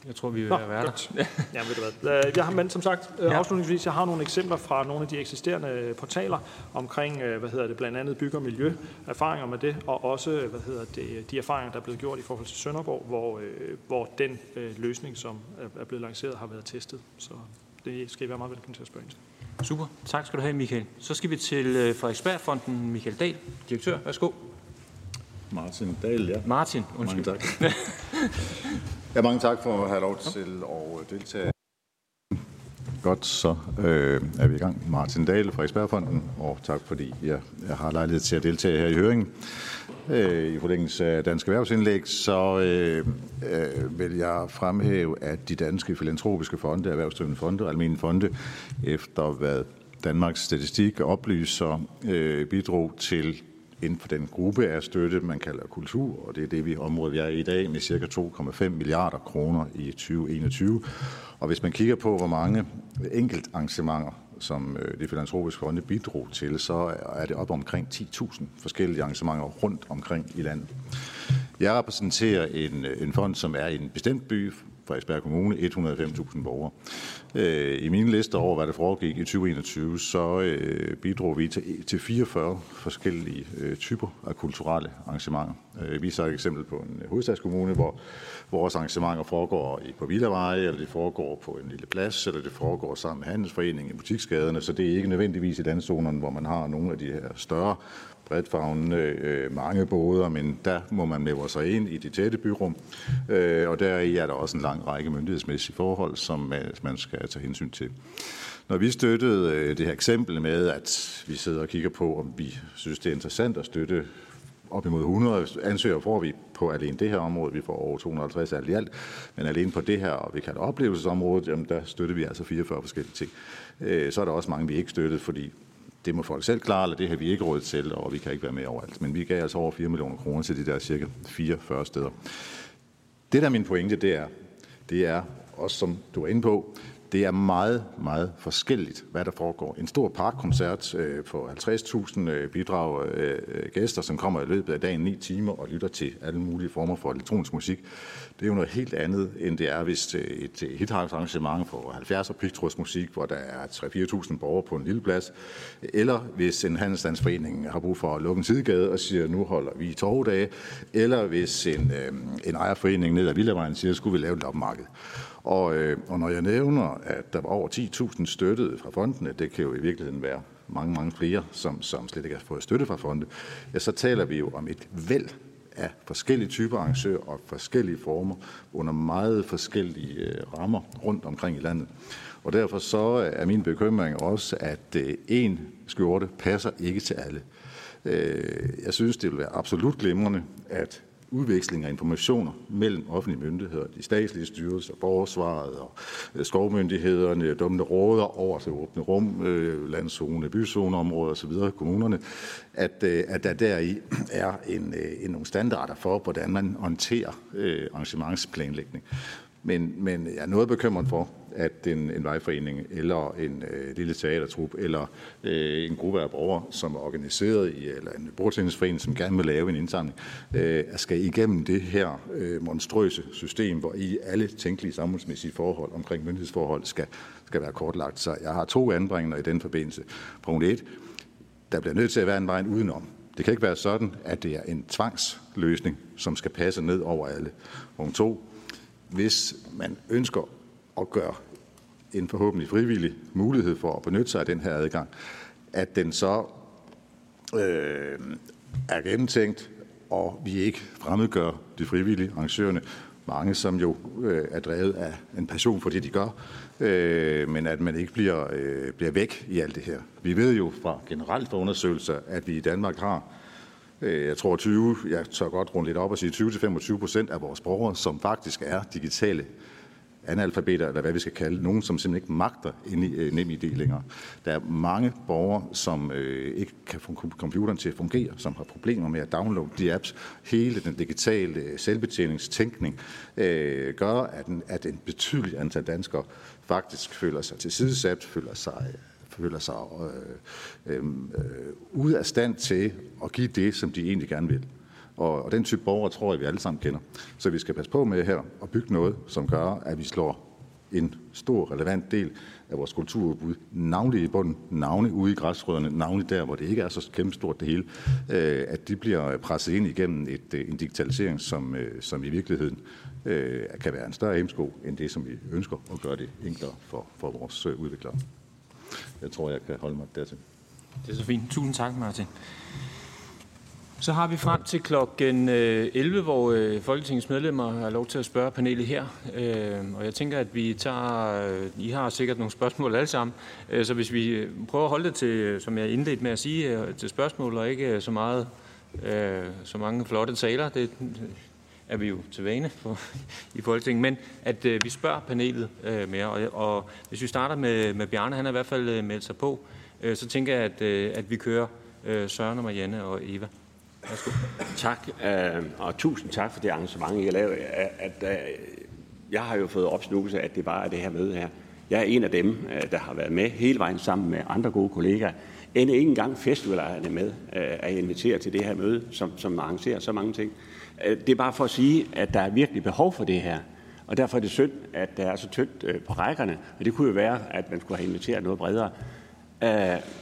Jeg tror, vi vil være der. ja, ved du hvad. Jeg har, men som sagt, øh, ja. afslutningsvis, jeg har nogle eksempler fra nogle af de eksisterende øh, portaler omkring, øh, hvad hedder det, blandt andet bygger miljø, erfaringer med det, og også, hvad hedder det, de erfaringer, der er blevet gjort i forhold til Sønderborg, hvor, hvor den løsning, som er blevet lanceret, har været testet. Så det skal I være meget velkommen til at spørge ind til. Super. Tak skal du have, Michael. Så skal vi til Frederiksbergfonden. Michael Dahl, direktør. Værsgo. Martin Dahl, ja. Martin, undskyld. Mange tak. Ja, mange tak for at have lov til at deltage. Godt, så øh, er vi i gang. Martin Dahl fra Ekspertfonden, og tak fordi jeg, jeg har lejlighed til at deltage her i høringen. Øh, I forlængelse af Dansk Erhvervsindlæg, så øh, øh, vil jeg fremhæve, at de danske filantropiske fonde, erhvervsdrivende fonde og almindelige fonde, efter hvad Danmarks Statistik oplyser, øh, bidrog til inden for den gruppe af støtte, man kalder kultur, og det er det vi område, vi er i i dag, med ca. 2,5 milliarder kroner i 2021. Og hvis man kigger på, hvor mange enkeltarrangementer, som øh, det filantropiske fonde bidrog til, så er det op omkring 10.000 forskellige arrangementer rundt omkring i landet. Jeg repræsenterer en, øh, en fond, som er i en bestemt by, Frederiksberg Kommune, 105.000 borgere. Øh, I mine lister over, hvad der foregik i 2021, så øh, bidrog vi til, til 44 forskellige øh, typer af kulturelle arrangementer. Øh, vi så et eksempel på en øh, hovedstadskommune, hvor vores arrangementer foregår på Villaveje, eller det foregår på en lille plads, eller det foregår sammen med handelsforeningen i butiksgaderne, så det er ikke nødvendigvis i landzonerne, hvor man har nogle af de her større bredt fagnende, øh, mange boder, men der må man melde sig ind i de tætte byrum, øh, og der er der også en lang række myndighedsmæssige forhold, som man skal tage hensyn til. Når vi støttede øh, det her eksempel med, at vi sidder og kigger på, om vi synes, det er interessant at støtte op imod 100 ansøgere får vi på alene det her område. Vi får over 250 alt i alt. Men alene på det her, og vi kalder oplevelsesområdet, jamen der støtter vi altså 44 forskellige ting. Øh, så er der også mange, vi ikke støttede, fordi det må folk selv klare, eller det har vi ikke råd til, og vi kan ikke være med overalt. Men vi gav altså over 4 millioner kroner til de der cirka 44 steder. Det, der er min pointe, det er, det er også som du er inde på, det er meget, meget forskelligt, hvad der foregår. En stor parkkoncert øh, på 50.000 øh, bidrag øh, øh, gæster, som kommer i løbet af dagen 9 timer og lytter til alle mulige former for elektronisk musik. Det er jo noget helt andet, end det er, hvis øh, et hitarrangement for 70 og pigtrådsmusik, hvor der er 3-4.000 borgere på en lille plads, eller hvis en handelsstandsforening har brug for at lukke en sidegade og siger, nu holder vi torvedage, eller hvis en, øh, en ejerforening ned ad Villavejen siger, skulle vi lave et loppemarked. Og, øh, og når jeg nævner, at der var over 10.000 støttede fra fondene, det kan jo i virkeligheden være mange, mange flere, som, som slet ikke har fået støtte fra fonde, ja, så taler vi jo om et væld af forskellige typer arrangører og forskellige former under meget forskellige øh, rammer rundt omkring i landet. Og derfor så er min bekymring også, at øh, en skjorte passer ikke til alle. Øh, jeg synes, det vil være absolut glimrende, at udveksling af informationer mellem offentlige myndigheder, de statslige styrelser, borgersvaret og øh, skovmyndighederne, dømmende råder over til åbne rum, øh, landzone, byzoneområder osv., kommunerne, at, øh, at der deri er en, en nogle standarder for, hvordan man håndterer arrangementsplanlægning. Men, men jeg er noget bekymret for, at en, en vejforening eller en øh, lille teatertrup eller øh, en gruppe af borgere, som er organiseret i, eller en bordtennisforening, som gerne vil lave en indsamling, øh, skal igennem det her øh, monstrøse system, hvor i alle tænkelige samfundsmæssige forhold omkring myndighedsforhold skal, skal være kortlagt. Så jeg har to anbringender i den forbindelse. Punkt 1. Der bliver nødt til at være en vej udenom. Det kan ikke være sådan, at det er en tvangsløsning, som skal passe ned over alle. Punkt 2 hvis man ønsker at gøre en forhåbentlig frivillig mulighed for at benytte sig af den her adgang, at den så øh, er gennemtænkt, og vi ikke fremmedgør de frivillige arrangørerne, mange som jo øh, er drevet af en passion for det, de gør, øh, men at man ikke bliver, øh, bliver væk i alt det her. Vi ved jo fra generelt fra undersøgelser, at vi i Danmark har Øh, jeg tror 20, jeg tør godt rundt lidt op og sige 20-25 procent af vores borgere, som faktisk er digitale analfabeter, eller hvad vi skal kalde, nogen, som simpelthen ikke magter øh, nem idé længere. Der er mange borgere, som øh, ikke kan få computeren til at fungere, som har problemer med at downloade de apps. Hele den digitale øh, selvbetjeningstænkning øh, gør, at en, at en betydelig antal danskere faktisk føler sig tilsidesat, føler sig føler sig øh, øh, øh, ude af stand til at give det, som de egentlig gerne vil. Og, og den type borgere tror jeg, vi alle sammen kender. Så vi skal passe på med her at bygge noget, som gør, at vi slår en stor relevant del af vores kulturudbud, navnlig i bunden, navnlig ude i græsrødderne, navnlig der, hvor det ikke er så kæmpestort det hele, øh, at de bliver presset ind igennem et, øh, en digitalisering, som, øh, som i virkeligheden øh, kan være en større hemsko end det, som vi ønsker at gøre det enklere for, for vores øh, udviklere. Jeg tror, jeg kan holde mig dertil. Det er så fint. Tusind tak, Martin. Så har vi frem til klokken øh, 11, hvor øh, Folketingets medlemmer har lov til at spørge panelet her. Øh, og jeg tænker, at vi tager... I har sikkert nogle spørgsmål alle sammen. Så hvis vi prøver at holde det til, som jeg indledte med at sige, til spørgsmål og ikke så meget så mange flotte taler. Det er vi jo til vane for, i Folketinget, men at øh, vi spørger panelet øh, mere. Og, og hvis vi starter med, med Bjarne, han har i hvert fald øh, meldt sig på, øh, så tænker jeg, at, øh, at vi kører øh, Søren og Marianne og Eva. Værsgo. Tak, øh, og tusind tak for det arrangement, I har lavet. At, at, jeg har jo fået opsnuset, at det bare er det her møde her. Jeg er en af dem, øh, der har været med hele vejen sammen med andre gode kollegaer. End ikke engang festivalejerne med er inviteret til det her møde, som, som arrangerer så mange ting. Det er bare for at sige, at der er virkelig behov for det her. Og derfor er det synd, at der er så tyndt på rækkerne. Og det kunne jo være, at man skulle have inviteret noget bredere. Uh,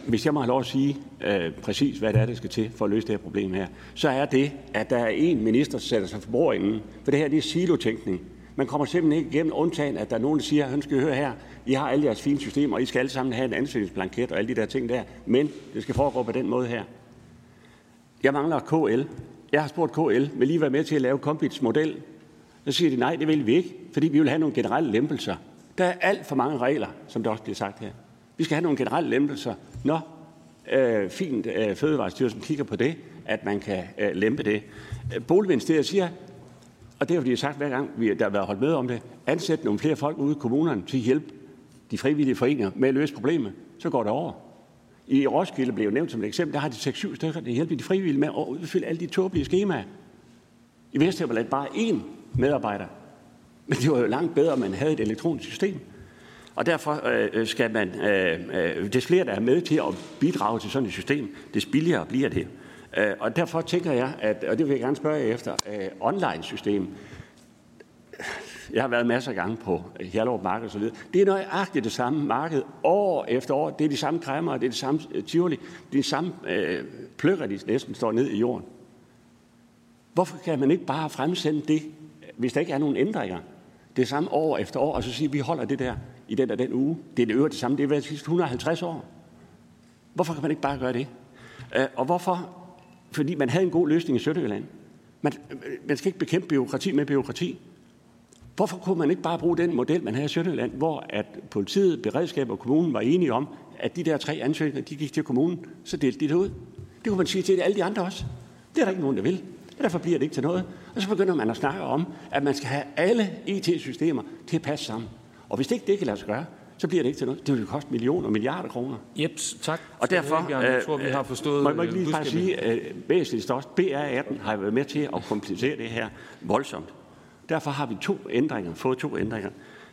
hvis jeg må have lov at sige øh, præcis, hvad det er, der skal til for at løse det her problem her, så er det, at der er en minister, der sætter sig for bordenden. For det her det er silotænkning. Man kommer simpelthen ikke igennem, undtagen at der er nogen, der siger, at skal høre her, I har alle jeres fine systemer, og I skal alle sammen have en ansøgningsblanket og alle de der ting der, men det skal foregå på den måde her. Jeg mangler KL. Jeg har spurgt KL, vil lige være med til at lave Kompits model? Så siger de, nej, det vil vi ikke, fordi vi vil have nogle generelle lempelser. Der er alt for mange regler, som der også bliver sagt her. Vi skal have nogle generelle lempelser, Nå, øh, fint øh, Fødevarestyrelsen kigger på det, at man kan øh, lempe det. Øh, Boligministeriet siger, og det har de sagt hver gang, vi, der har været holdt med om det, ansæt nogle flere folk ude i kommunerne til at hjælpe de frivillige foreninger med at løse problemet, så går det over. I Roskilde blev nævnt som et eksempel, der har de 6-7 stykker, der hjælper de frivillige med at udfylde alle de tåbelige skemaer. I Vesthjælpland bare én medarbejder. Men det var jo langt bedre, at man havde et elektronisk system. Og derfor øh, øh, skal man, øh, øh, des flere der er med til at bidrage til sådan et system, des billigere bliver det. Øh, og derfor tænker jeg, at, og det vil jeg gerne spørge jer efter, øh, online-system, jeg har været masser af gange på Hjallerup Marked osv. Det er nøjagtigt det samme marked år efter år. Det er de samme kræmmer, det er det samme øh, tivoli, det er de samme øh, pløkker, de næsten står ned i jorden. Hvorfor kan man ikke bare fremsende det, hvis der ikke er nogen ændringer? Det samme år efter år, og så sige, at vi holder det der i den og den uge. Det er det øvrigt det samme, det er været de sidste 150 år. Hvorfor kan man ikke bare gøre det? Øh, og hvorfor? Fordi man havde en god løsning i Sønderjylland. Man, man skal ikke bekæmpe byråkrati med byråkrati. Hvorfor kunne man ikke bare bruge den model, man havde i Sønderjylland, hvor at politiet, beredskab og kommunen var enige om, at de der tre ansøgninger, de gik til kommunen, så delte de det ud. Det kunne man sige til alle de andre også. Det er der ikke nogen, der vil. Derfor bliver det ikke til noget. Og så begynder man at snakke om, at man skal have alle IT-systemer til at passe sammen. Og hvis det ikke det kan lade sig gøre, så bliver det ikke til noget. Det vil koste millioner og milliarder kroner. Jeps, tak. Og derfor, jeg tror, vi har forstået må jeg ikke lige øh, bare sige, at væsentligt også, BR18 har været med til at komplicere det her voldsomt. Derfor har vi to ændringer, fået to ændringer.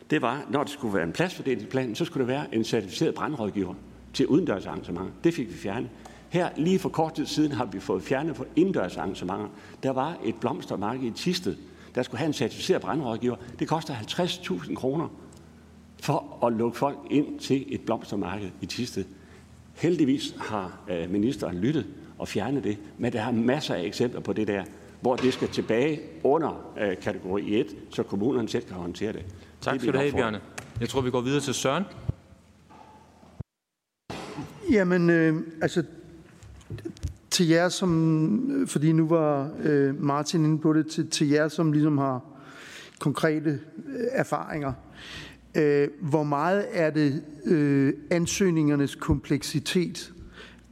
Det var, når det skulle være en pladsfordelingsplan, så skulle der være en certificeret brandrådgiver til udendørs arrangementer. Det fik vi fjernet. Her lige for kort tid siden har vi fået fjernet for indendørs arrangementer. Der var et blomstermarked i Tisted, der skulle have en certificeret brandrådgiver. Det koster 50.000 kroner for at lukke folk ind til et blomstermarked i Tisted. Heldigvis har øh, ministeren lyttet og fjernet det, men der er masser af eksempler på det der, hvor det skal tilbage under øh, kategori 1, så kommunerne selv kan håndtere det. Tak det skal du have, Bjarne. Jeg tror, vi går videre til Søren. Jamen, øh, altså, til jer som, fordi nu var øh, Martin inde på det, til, til jer som ligesom har konkrete øh, erfaringer. Øh, hvor meget er det øh, ansøgningernes kompleksitet,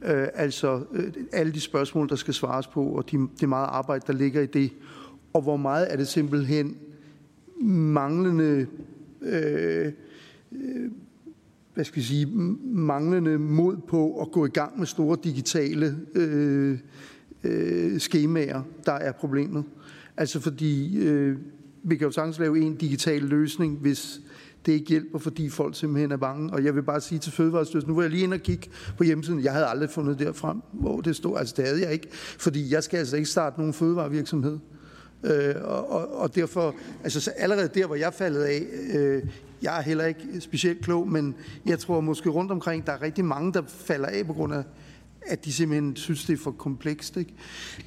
øh, altså øh, alle de spørgsmål, der skal svares på, og de, det meget arbejde, der ligger i det, og hvor meget er det simpelthen manglende øh, øh, hvad skal vi sige, manglende mod på at gå i gang med store digitale øh, øh, skemaer, der er problemet. Altså fordi øh, vi kan jo sagtens lave en digital løsning, hvis det ikke hjælper, fordi folk simpelthen er bange. Og jeg vil bare sige til Fødevarestyrelsen, nu var jeg lige ind og kigge på hjemmesiden, jeg havde aldrig fundet det frem, hvor det stod. Altså det havde jeg ikke, fordi jeg skal altså ikke starte nogen fødevarevirksomhed. Øh, og, og, og derfor, altså så allerede der, hvor jeg faldet af, øh, jeg er heller ikke specielt klog, men jeg tror måske rundt omkring, der er rigtig mange, der falder af på grund af, at de simpelthen synes, det er for komplekst. Ikke?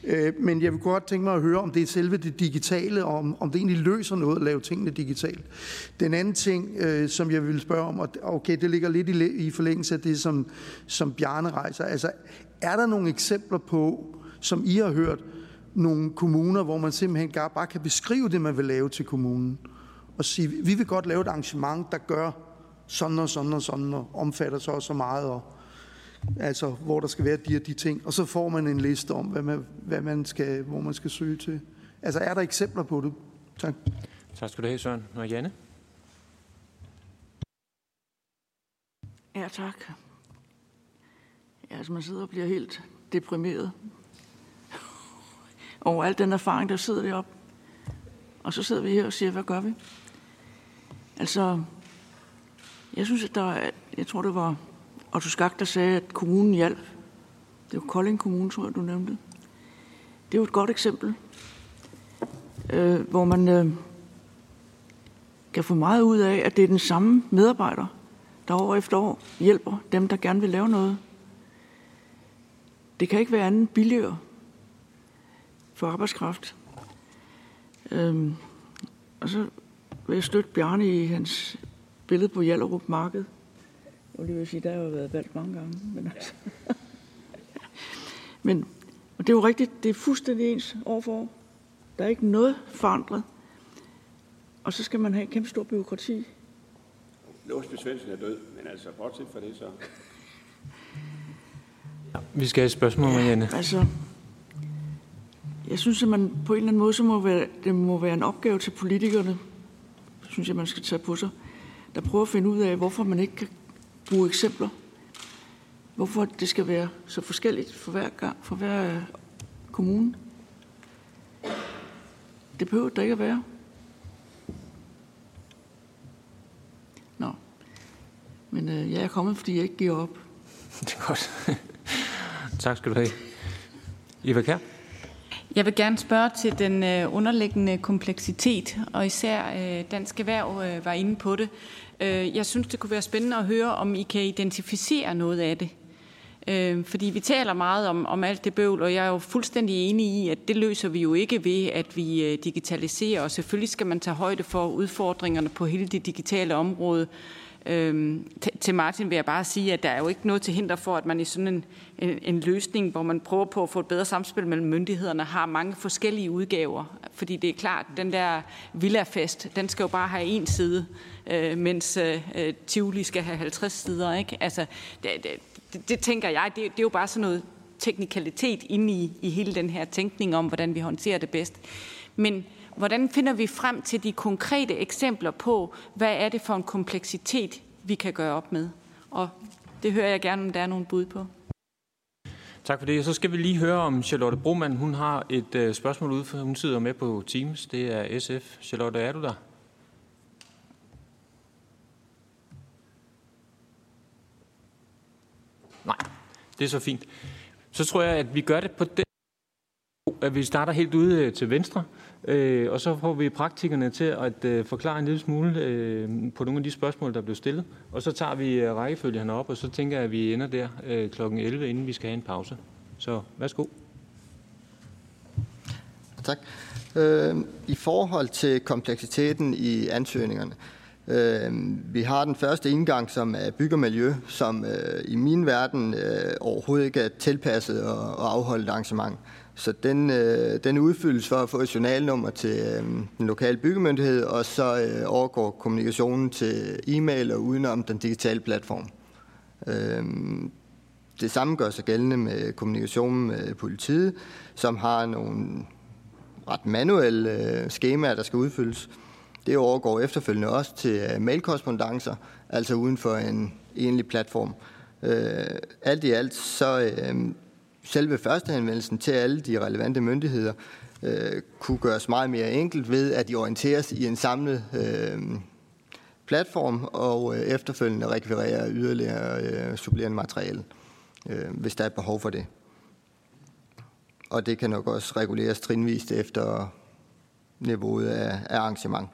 Øh, men jeg vil godt tænke mig at høre, om det er selve det digitale, og om, om det egentlig løser noget at lave tingene digitalt. Den anden ting, øh, som jeg vil spørge om, og okay, det ligger lidt i, i forlængelse af det, som, som Bjarne rejser. Altså, er der nogle eksempler på, som I har hørt, nogle kommuner, hvor man simpelthen bare kan beskrive det, man vil lave til kommunen, og sige, vi vil godt lave et arrangement, der gør sådan og sådan og sådan, og omfatter så og så meget, og altså hvor der skal være de og de ting, og så får man en liste om, hvad man, hvad man skal, hvor man skal søge til. Altså er der eksempler på det? Tak. Tak skal du have, Søren. Og Janne? Ja, tak. Ja, altså man sidder og bliver helt deprimeret over al den erfaring, der sidder deroppe. Og så sidder vi her og siger, hvad gør vi? Altså, jeg synes, at der er, jeg tror, det var og du Skak, der sagde, at kommunen hjalp. Det var Kolding Kommune, tror jeg, du nævnte. Det er jo et godt eksempel, øh, hvor man øh, kan få meget ud af, at det er den samme medarbejder, der år efter år hjælper dem, der gerne vil lave noget. Det kan ikke være andet billigere for arbejdskraft. Øhm, og så vil jeg støtte Bjarne i hans billede på Jallerup Marked. Jeg vil sige, der har jo været valgt mange gange. Men, altså. men Og det er jo rigtigt, det er fuldstændig ens år for år. Der er ikke noget forandret. Og så skal man have et kæmpe stort byråkrati. Låsby Svendsen er død, men altså bortset fra det så. Vi skal have et spørgsmål, Marianne. Altså, jeg synes, at man på en eller anden måde, så må være, det må være en opgave til politikerne, synes jeg, man skal tage på sig, der prøver at finde ud af, hvorfor man ikke kan bruge eksempler. Hvorfor det skal være så forskelligt for hver, gang, for hver øh, kommune. Det behøver der ikke at være. Nå. Men øh, jeg er kommet, fordi jeg ikke giver op. Det er godt. tak skal du have. Eva Kær? Jeg vil gerne spørge til den øh, underliggende kompleksitet, og især øh, Dansk Erhverv øh, var inde på det. Jeg synes, det kunne være spændende at høre, om I kan identificere noget af det. Fordi vi taler meget om, om alt det bøvl, og jeg er jo fuldstændig enig i, at det løser vi jo ikke ved, at vi digitaliserer, og selvfølgelig skal man tage højde for udfordringerne på hele det digitale område. Øhm, til Martin vil jeg bare sige, at der er jo ikke noget til hinder for, at man i sådan en, en, en løsning, hvor man prøver på at få et bedre samspil mellem myndighederne, har mange forskellige udgaver. Fordi det er klart, at den der villafest, den skal jo bare have en side, øh, mens øh, øh Tivoli skal have 50 sider. Ikke? Altså, det, det, det tænker jeg, det, det er jo bare sådan noget teknikalitet inde i, i hele den her tænkning om, hvordan vi håndterer det bedst. Men Hvordan finder vi frem til de konkrete eksempler på, hvad er det for en kompleksitet, vi kan gøre op med? Og det hører jeg gerne, om der er nogle bud på. Tak for det. Så skal vi lige høre om Charlotte Broman. Hun har et øh, spørgsmål ude, for hun sidder med på Teams. Det er SF. Charlotte, er du der? Nej, det er så fint. Så tror jeg, at vi gør det på den at vi starter helt ude øh, til venstre, øh, og så får vi praktikerne til at øh, forklare en lille smule øh, på nogle af de spørgsmål, der blev stillet. Og så tager vi øh, rækkefølgen op, og så tænker jeg, at vi ender der øh, kl. 11, inden vi skal have en pause. Så værsgo. Tak. I forhold til kompleksiteten i ansøgningerne, vi har den første indgang, som er byggermiljø, som i min verden overhovedet ikke er tilpasset og afholdt arrangement. Så den, øh, den udfyldes for at få et journalnummer til øh, den lokale byggemyndighed, og så øh, overgår kommunikationen til e-mail og udenom den digitale platform. Øh, det samme gør sig gældende med kommunikationen med politiet, som har nogle ret manuelle øh, skemaer, der skal udfyldes. Det overgår efterfølgende også til øh, mailkorrespondencer, altså uden for en enlig platform. Øh, alt i alt så øh, selve førstehenvendelsen til alle de relevante myndigheder øh, kunne gøres meget mere enkelt ved, at de orienteres i en samlet øh, platform og øh, efterfølgende rekvirerer yderligere øh, supplerende materiale, øh, hvis der er behov for det. Og det kan nok også reguleres trinvist efter niveauet af, af arrangement.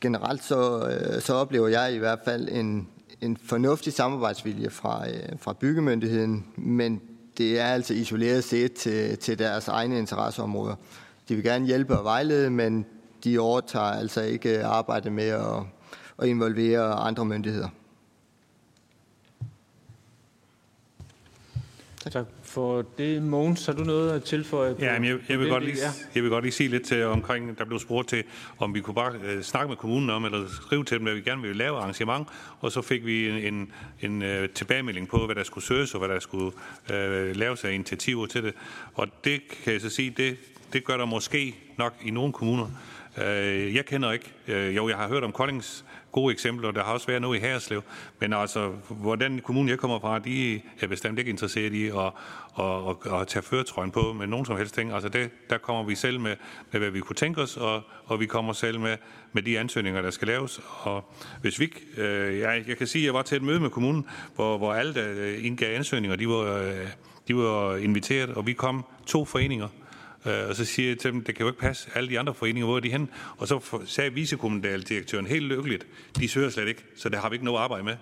Generelt så, øh, så oplever jeg i hvert fald en, en fornuftig samarbejdsvilje fra, øh, fra byggemyndigheden, men det er altså isoleret set til, til deres egne interesseområder. De vil gerne hjælpe og vejlede, men de overtager altså ikke arbejde med at, at involvere andre myndigheder. Tak for det. Mogens, har du noget at tilføje? På, ja, men jeg, jeg, vil godt lige, jeg vil godt lige sige lidt til omkring, der blev spurgt til, om vi kunne bare uh, snakke med kommunen om, eller skrive til dem, at vi gerne vil lave arrangement, og så fik vi en, en, en uh, tilbagemelding på, hvad der skulle søges, og hvad der skulle uh, laves af initiativer til det. Og det kan jeg så sige, det, det gør der måske nok i nogle kommuner. Uh, jeg kender ikke, uh, jo, jeg har hørt om Koldings gode eksempler, der har også været noget i Herreslev, men altså, hvordan kommunen, jeg kommer fra, de er bestemt ikke interesseret i at, at, at, at tage føretrøjen på med nogen som helst ting. Altså, det, der kommer vi selv med, med, hvad vi kunne tænke os, og, og vi kommer selv med, med de ansøgninger, der skal laves. Og hvis vi øh, jeg, jeg kan sige, at jeg var til et møde med kommunen, hvor, hvor alle, der indgav ansøgninger, de var, øh, de var inviteret, og vi kom to foreninger, Øh, og så siger jeg til dem, det kan jo ikke passe, alle de andre foreninger, hvor er de hen? Og så sagde vicekommunaldirektøren helt lykkeligt, de søger slet ikke, så det har vi ikke noget arbejde med.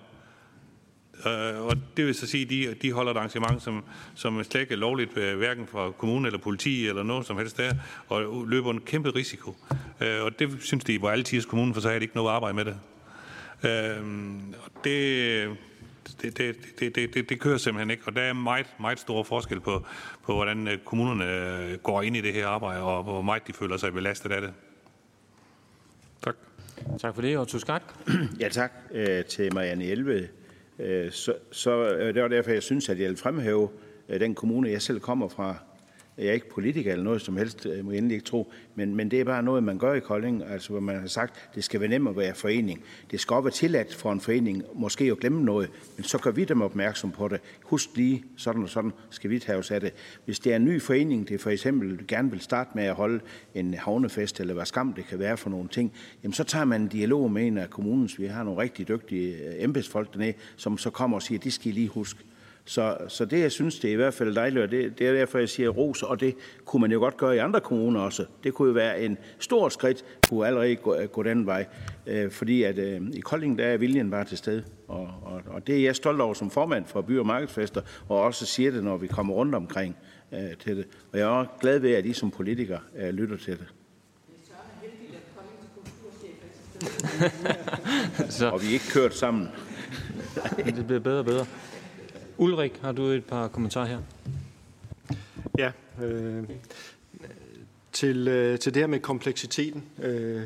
Øh, og det vil så sige, at de, de holder et arrangement, som, som slet ikke er lovligt, øh, hverken fra kommunen eller politi eller noget som helst der, og løber en kæmpe risiko. Øh, og det synes de var alle tids kommunen, for så har de ikke noget arbejde med det. Uh, og det, det, det, det, det, det, det kører simpelthen ikke. Og der er meget, meget stor forskel på, på, hvordan øh, kommunerne øh, går ind i det her arbejde, og hvor meget de føler sig belastet af det. Tak. Tak for det, og Tuskak. Ja, tak øh, til Marianne Elve. Øh, så, så øh, det var derfor, jeg synes, at jeg vil fremhæve øh, den kommune, jeg selv kommer fra, jeg er ikke politiker eller noget som helst, øh, må jeg endelig ikke tro, men, men det er bare noget, man gør i Kolding, altså hvor man har sagt, det skal være nemt at være forening. Det skal også være tilladt for en forening, måske at glemme noget, men så gør vi dem opmærksom på det. Husk lige, sådan og sådan skal vi tage os af det. Hvis det er en ny forening, det for eksempel gerne vil starte med at holde en havnefest, eller hvad skam det kan være for nogle ting, jamen så tager man en dialog med en af kommunens, vi har nogle rigtig dygtige øh, embedsfolk dernede, som så kommer og siger, det skal I lige huske. Så, så det, jeg synes, det er i hvert fald dejligt, og det, det er derfor, jeg siger ros, og det kunne man jo godt gøre i andre kommuner også. Det kunne jo være en stor skridt, kunne allerede gå, gå den vej, øh, fordi at øh, i Kolding, der er viljen bare til stede, og, og, og det er jeg stolt over som formand for By- og Markedsfester, og også siger det, når vi kommer rundt omkring øh, til det. Og jeg er også glad ved, at I som politikere øh, lytter til det. Så. Og vi er ikke kørt sammen. det bliver bedre og bedre. Ulrik, har du et par kommentarer her? Ja, øh, til, øh, til det her med kompleksiteten, øh,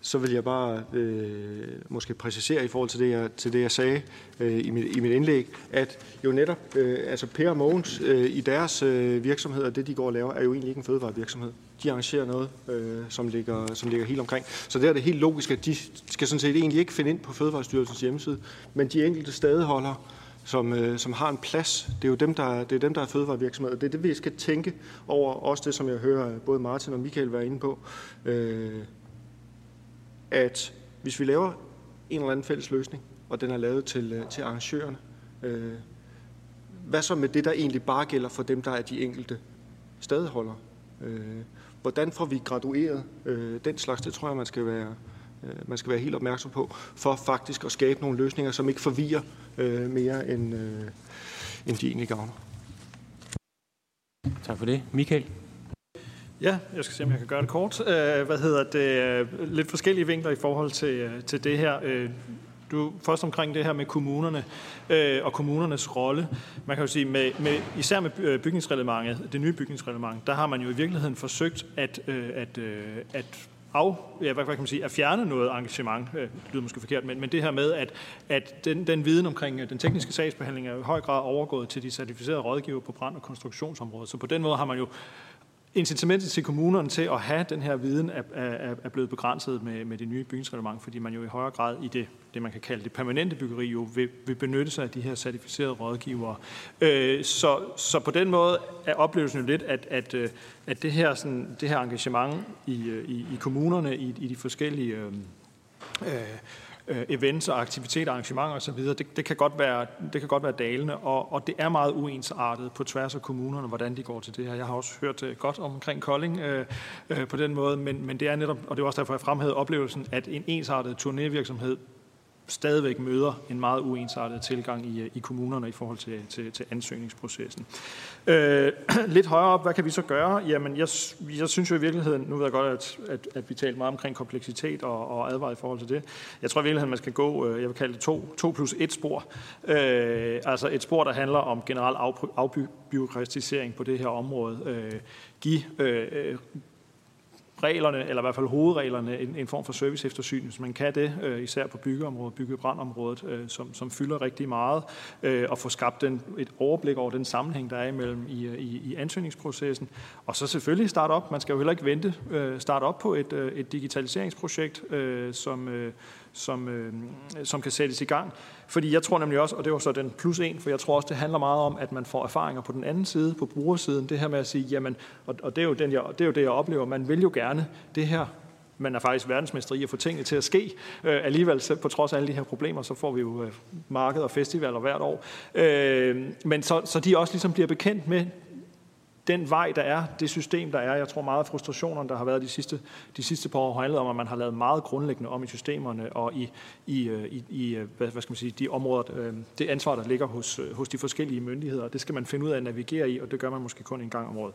så vil jeg bare øh, måske præcisere i forhold til det, jeg, til det, jeg sagde øh, i, mit, i mit indlæg, at jo netop, øh, altså Per og Mogens øh, i deres øh, virksomheder, det de går og laver, er jo egentlig ikke en fødevarevirksomhed. De arrangerer noget, øh, som, ligger, som ligger helt omkring. Så der er det helt logisk, at de skal sådan set egentlig ikke finde ind på Fødevarestyrelsens hjemmeside, men de enkelte stadeholdere, som, øh, som har en plads. Det er jo dem, der, det er dem, der er fødevarevirksomheder. Det er det, vi skal tænke over. Også det, som jeg hører både Martin og Michael være inde på. Øh, at hvis vi laver en eller anden fælles løsning, og den er lavet til, øh, til arrangørerne, øh, hvad så med det, der egentlig bare gælder for dem, der er de enkelte stedholdere? Øh, hvordan får vi gradueret øh, den slags? Det tror jeg, man skal være, man skal være helt opmærksom på, for faktisk at skabe nogle løsninger, som ikke forvirrer øh, mere, end, øh, end de egentlig gavner. Tak for det. Michael? Ja, jeg skal se, om jeg kan gøre det kort. Uh, hvad hedder det? Lidt forskellige vinkler i forhold til, til det her. Du først omkring det her med kommunerne øh, og kommunernes rolle. Man kan jo sige, med, med, især med bygningsreglementet, det nye bygningsreglement, der har man jo i virkeligheden forsøgt at, øh, at, øh, at af, ja, hvad, hvad kan man sige, at fjerne noget engagement, øh, det lyder måske forkert, men, men det her med, at, at den, den viden omkring øh, den tekniske sagsbehandling er i høj grad overgået til de certificerede rådgiver på brand- og konstruktionsområdet. Så på den måde har man jo incitamentet til kommunerne til at have den her viden er, er, er blevet begrænset med, med det nye bygningsreglement, fordi man jo i højere grad i det, det man kan kalde det permanente byggeri, jo vil, vil benytte sig af de her certificerede rådgivere. Øh, så, så på den måde er oplevelsen jo lidt, at, at, øh, at det, her, sådan, det her engagement i, øh, i, i kommunerne, i, i de forskellige øh, øh øh, events og aktiviteter, arrangementer osv., det, det, kan godt være, det kan godt være dalende, og, og det er meget uensartet på tværs af kommunerne, hvordan de går til det her. Jeg har også hørt øh, godt omkring Kolding øh, øh, på den måde, men, men det er netop, og det er også derfor, jeg fremhævede oplevelsen, at en ensartet turnévirksomhed stadigvæk møder en meget uensartet tilgang i, øh, i kommunerne i forhold til, til, til ansøgningsprocessen. Øh, lidt højere op, hvad kan vi så gøre? Jamen, jeg, jeg synes jo i virkeligheden, nu ved jeg godt, at, at, at vi talte meget omkring kompleksitet og, og advar i forhold til det. Jeg tror i virkeligheden, man skal gå, øh, jeg vil kalde det to, to plus et spor. Øh, altså et spor, der handler om generel afbyråkratisering på det her område. Øh, give øh, øh reglerne, eller i hvert fald hovedreglerne, en, en form for service eftersyn, hvis man kan det, øh, især på byggeområdet, byggebrandområdet, øh, som, som fylder rigtig meget, øh, og få skabt den, et overblik over den sammenhæng, der er imellem i, øh, i, i ansøgningsprocessen. Og så selvfølgelig starte op, man skal jo heller ikke vente, øh, starte op på et, øh, et digitaliseringsprojekt, øh, som, øh, som, øh, som kan sættes i gang. Fordi jeg tror nemlig også, og det var så den plus en, for jeg tror også, det handler meget om, at man får erfaringer på den anden side, på brugersiden. Det her med at sige, jamen, og, og det, er jo den, jeg, det er jo det, jeg oplever, man vil jo gerne det her man er faktisk verdensmester i at få tingene til at ske. Øh, alligevel, på trods af alle de her problemer, så får vi jo øh, marked og festivaler hvert år. Øh, men så, så de også ligesom bliver bekendt med den vej, der er, det system, der er. Jeg tror meget af frustrationerne, der har været de sidste, de sidste par år, har handlet om, at man har lavet meget grundlæggende om i systemerne og i, i, øh, i, i øh, hvad, hvad skal man sige, de områder, øh, det ansvar, der ligger hos, hos de forskellige myndigheder. Det skal man finde ud af at navigere i, og det gør man måske kun en gang om året.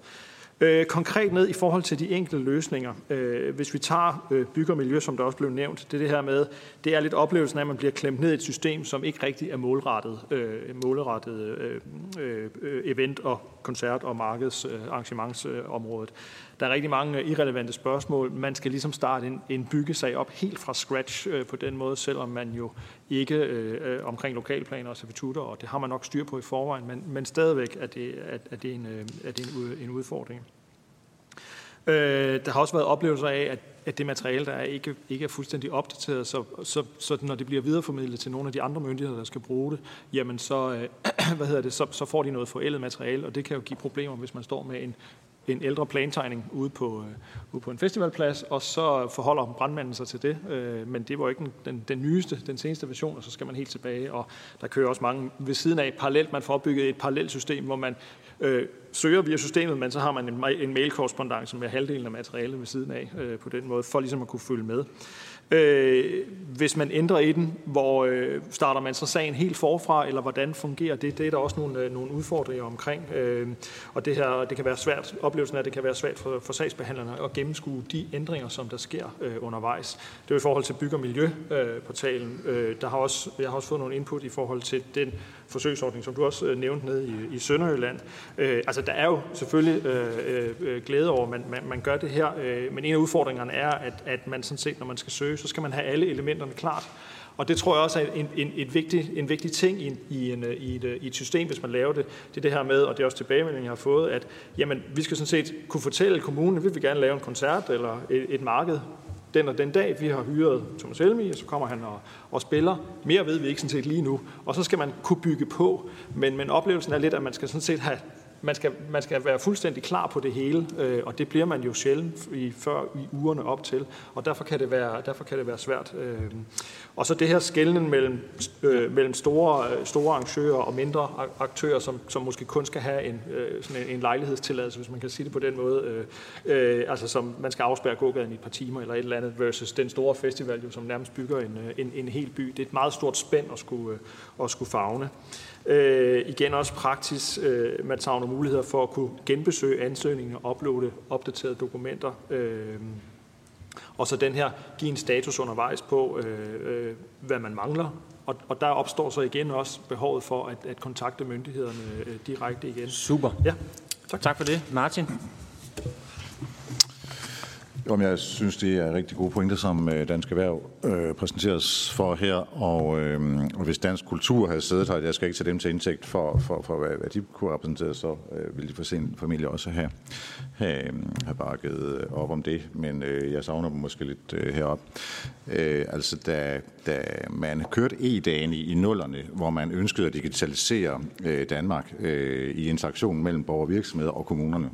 Øh, konkret ned i forhold til de enkelte løsninger. Øh, hvis vi tager øh, bygger miljø, som der også blev nævnt, det er det her med, det er lidt oplevelsen af, at man bliver klemt ned i et system, som ikke rigtig er målrettet, øh, målrettet øh, øh, øh event- og koncert- og markedsarrangementsområdet. Der er rigtig mange øh, irrelevante spørgsmål. Man skal ligesom starte en, en byggesag op helt fra scratch øh, på den måde, selvom man jo ikke øh, øh omkring lokalplaner og servitutter, og det har man nok styr på i forvejen, men, men stadigvæk er det, er, øh, er det, en, er det en, en udfordring. Øh, der har også været oplevelser af, at, at det materiale, der er, ikke, ikke er fuldstændig opdateret, så, så, så når det bliver videreformidlet til nogle af de andre myndigheder, der skal bruge det, jamen så, øh, hvad hedder det, så, så får de noget forældet materiale, og det kan jo give problemer, hvis man står med en, en ældre plantegning ude på, øh, ude på en festivalplads, og så forholder brandmanden sig til det. Øh, men det var ikke den, den, den nyeste, den seneste version, og så skal man helt tilbage. Og der kører også mange ved siden af parallelt. Man får opbygget et parallelt system, hvor man øh, søger via systemet, men så har man en, en mailkorrespondance med halvdelen af materialet ved siden af øh, på den måde, for ligesom at kunne følge med. Øh, hvis man ændrer i den, hvor øh, starter man så sagen helt forfra, eller hvordan fungerer det? Det er der også nogle, øh, nogle udfordringer omkring. Øh, og det her, det kan være svært, oplevelsen af, at det kan være svært for, for sagsbehandlerne at gennemskue de ændringer, som der sker øh, undervejs. Det er i forhold til bygge- og miljøportalen. Øh, øh, der har også, jeg har også fået nogle input i forhold til den forsøgsordning, som du også øh, nævnte nede i, i Sønderjylland. Øh, altså, der er jo selvfølgelig øh, øh, øh, glæde over, at man, man, man gør det her, øh, men en af udfordringerne er, at, at man sådan set, når man skal søge, så skal man have alle elementerne klart. Og det tror jeg også er en, en, en, vigtig, en vigtig ting i, en, i, en, øh, i, et, i et system, hvis man laver det. Det er det her med, og det er også tilbagemeldingen, jeg har fået, at jamen, vi skal sådan set kunne fortælle kommunen, vi vil gerne lave en koncert eller et, et marked den og den dag. Vi har hyret Thomas Helmi, og så kommer han og, og spiller. Mere ved vi ikke sådan set lige nu. Og så skal man kunne bygge på. Men, men oplevelsen er lidt, at man skal sådan set have man skal, man skal være fuldstændig klar på det hele, øh, og det bliver man jo sjældent i, før i ugerne op til, og derfor kan det være, derfor kan det være svært. Øh. Og så det her skældning mellem, øh, mellem store, store arrangører og mindre aktører, som, som måske kun skal have en, øh, sådan en, en lejlighedstilladelse, hvis man kan sige det på den måde, øh, øh, altså som man skal afspærre gågaden i et par timer eller et eller andet, versus den store festival, jo, som nærmest bygger en, øh, en, en hel by. Det er et meget stort spænd at skulle, øh, at skulle fagne. Øh, igen også praktisk. Øh, man nogle muligheder for at kunne genbesøge ansøgningen og uploade opdaterede dokumenter. Øh, og så den her, give en status undervejs på, øh, øh, hvad man mangler. Og, og der opstår så igen også behovet for at, at kontakte myndighederne øh, direkte igen. Super. Ja, tak. tak for det. Martin? Jamen, jeg synes, det er rigtig gode pointer, som øh, Dansk Erhverv øh, præsenteres for her. Og, øh, og hvis dansk kultur havde siddet her, jeg skal ikke tage dem til indtægt for, for, for hvad, hvad de kunne repræsentere, så øh, ville de for sin familie også have, have, øh, have bakket øh, op om det. Men øh, jeg savner dem måske lidt øh, herop. Øh, altså, da, da man kørte e-dagen i, i nullerne, hvor man ønskede at digitalisere øh, Danmark øh, i interaktionen mellem borgere og virksomheder og kommunerne,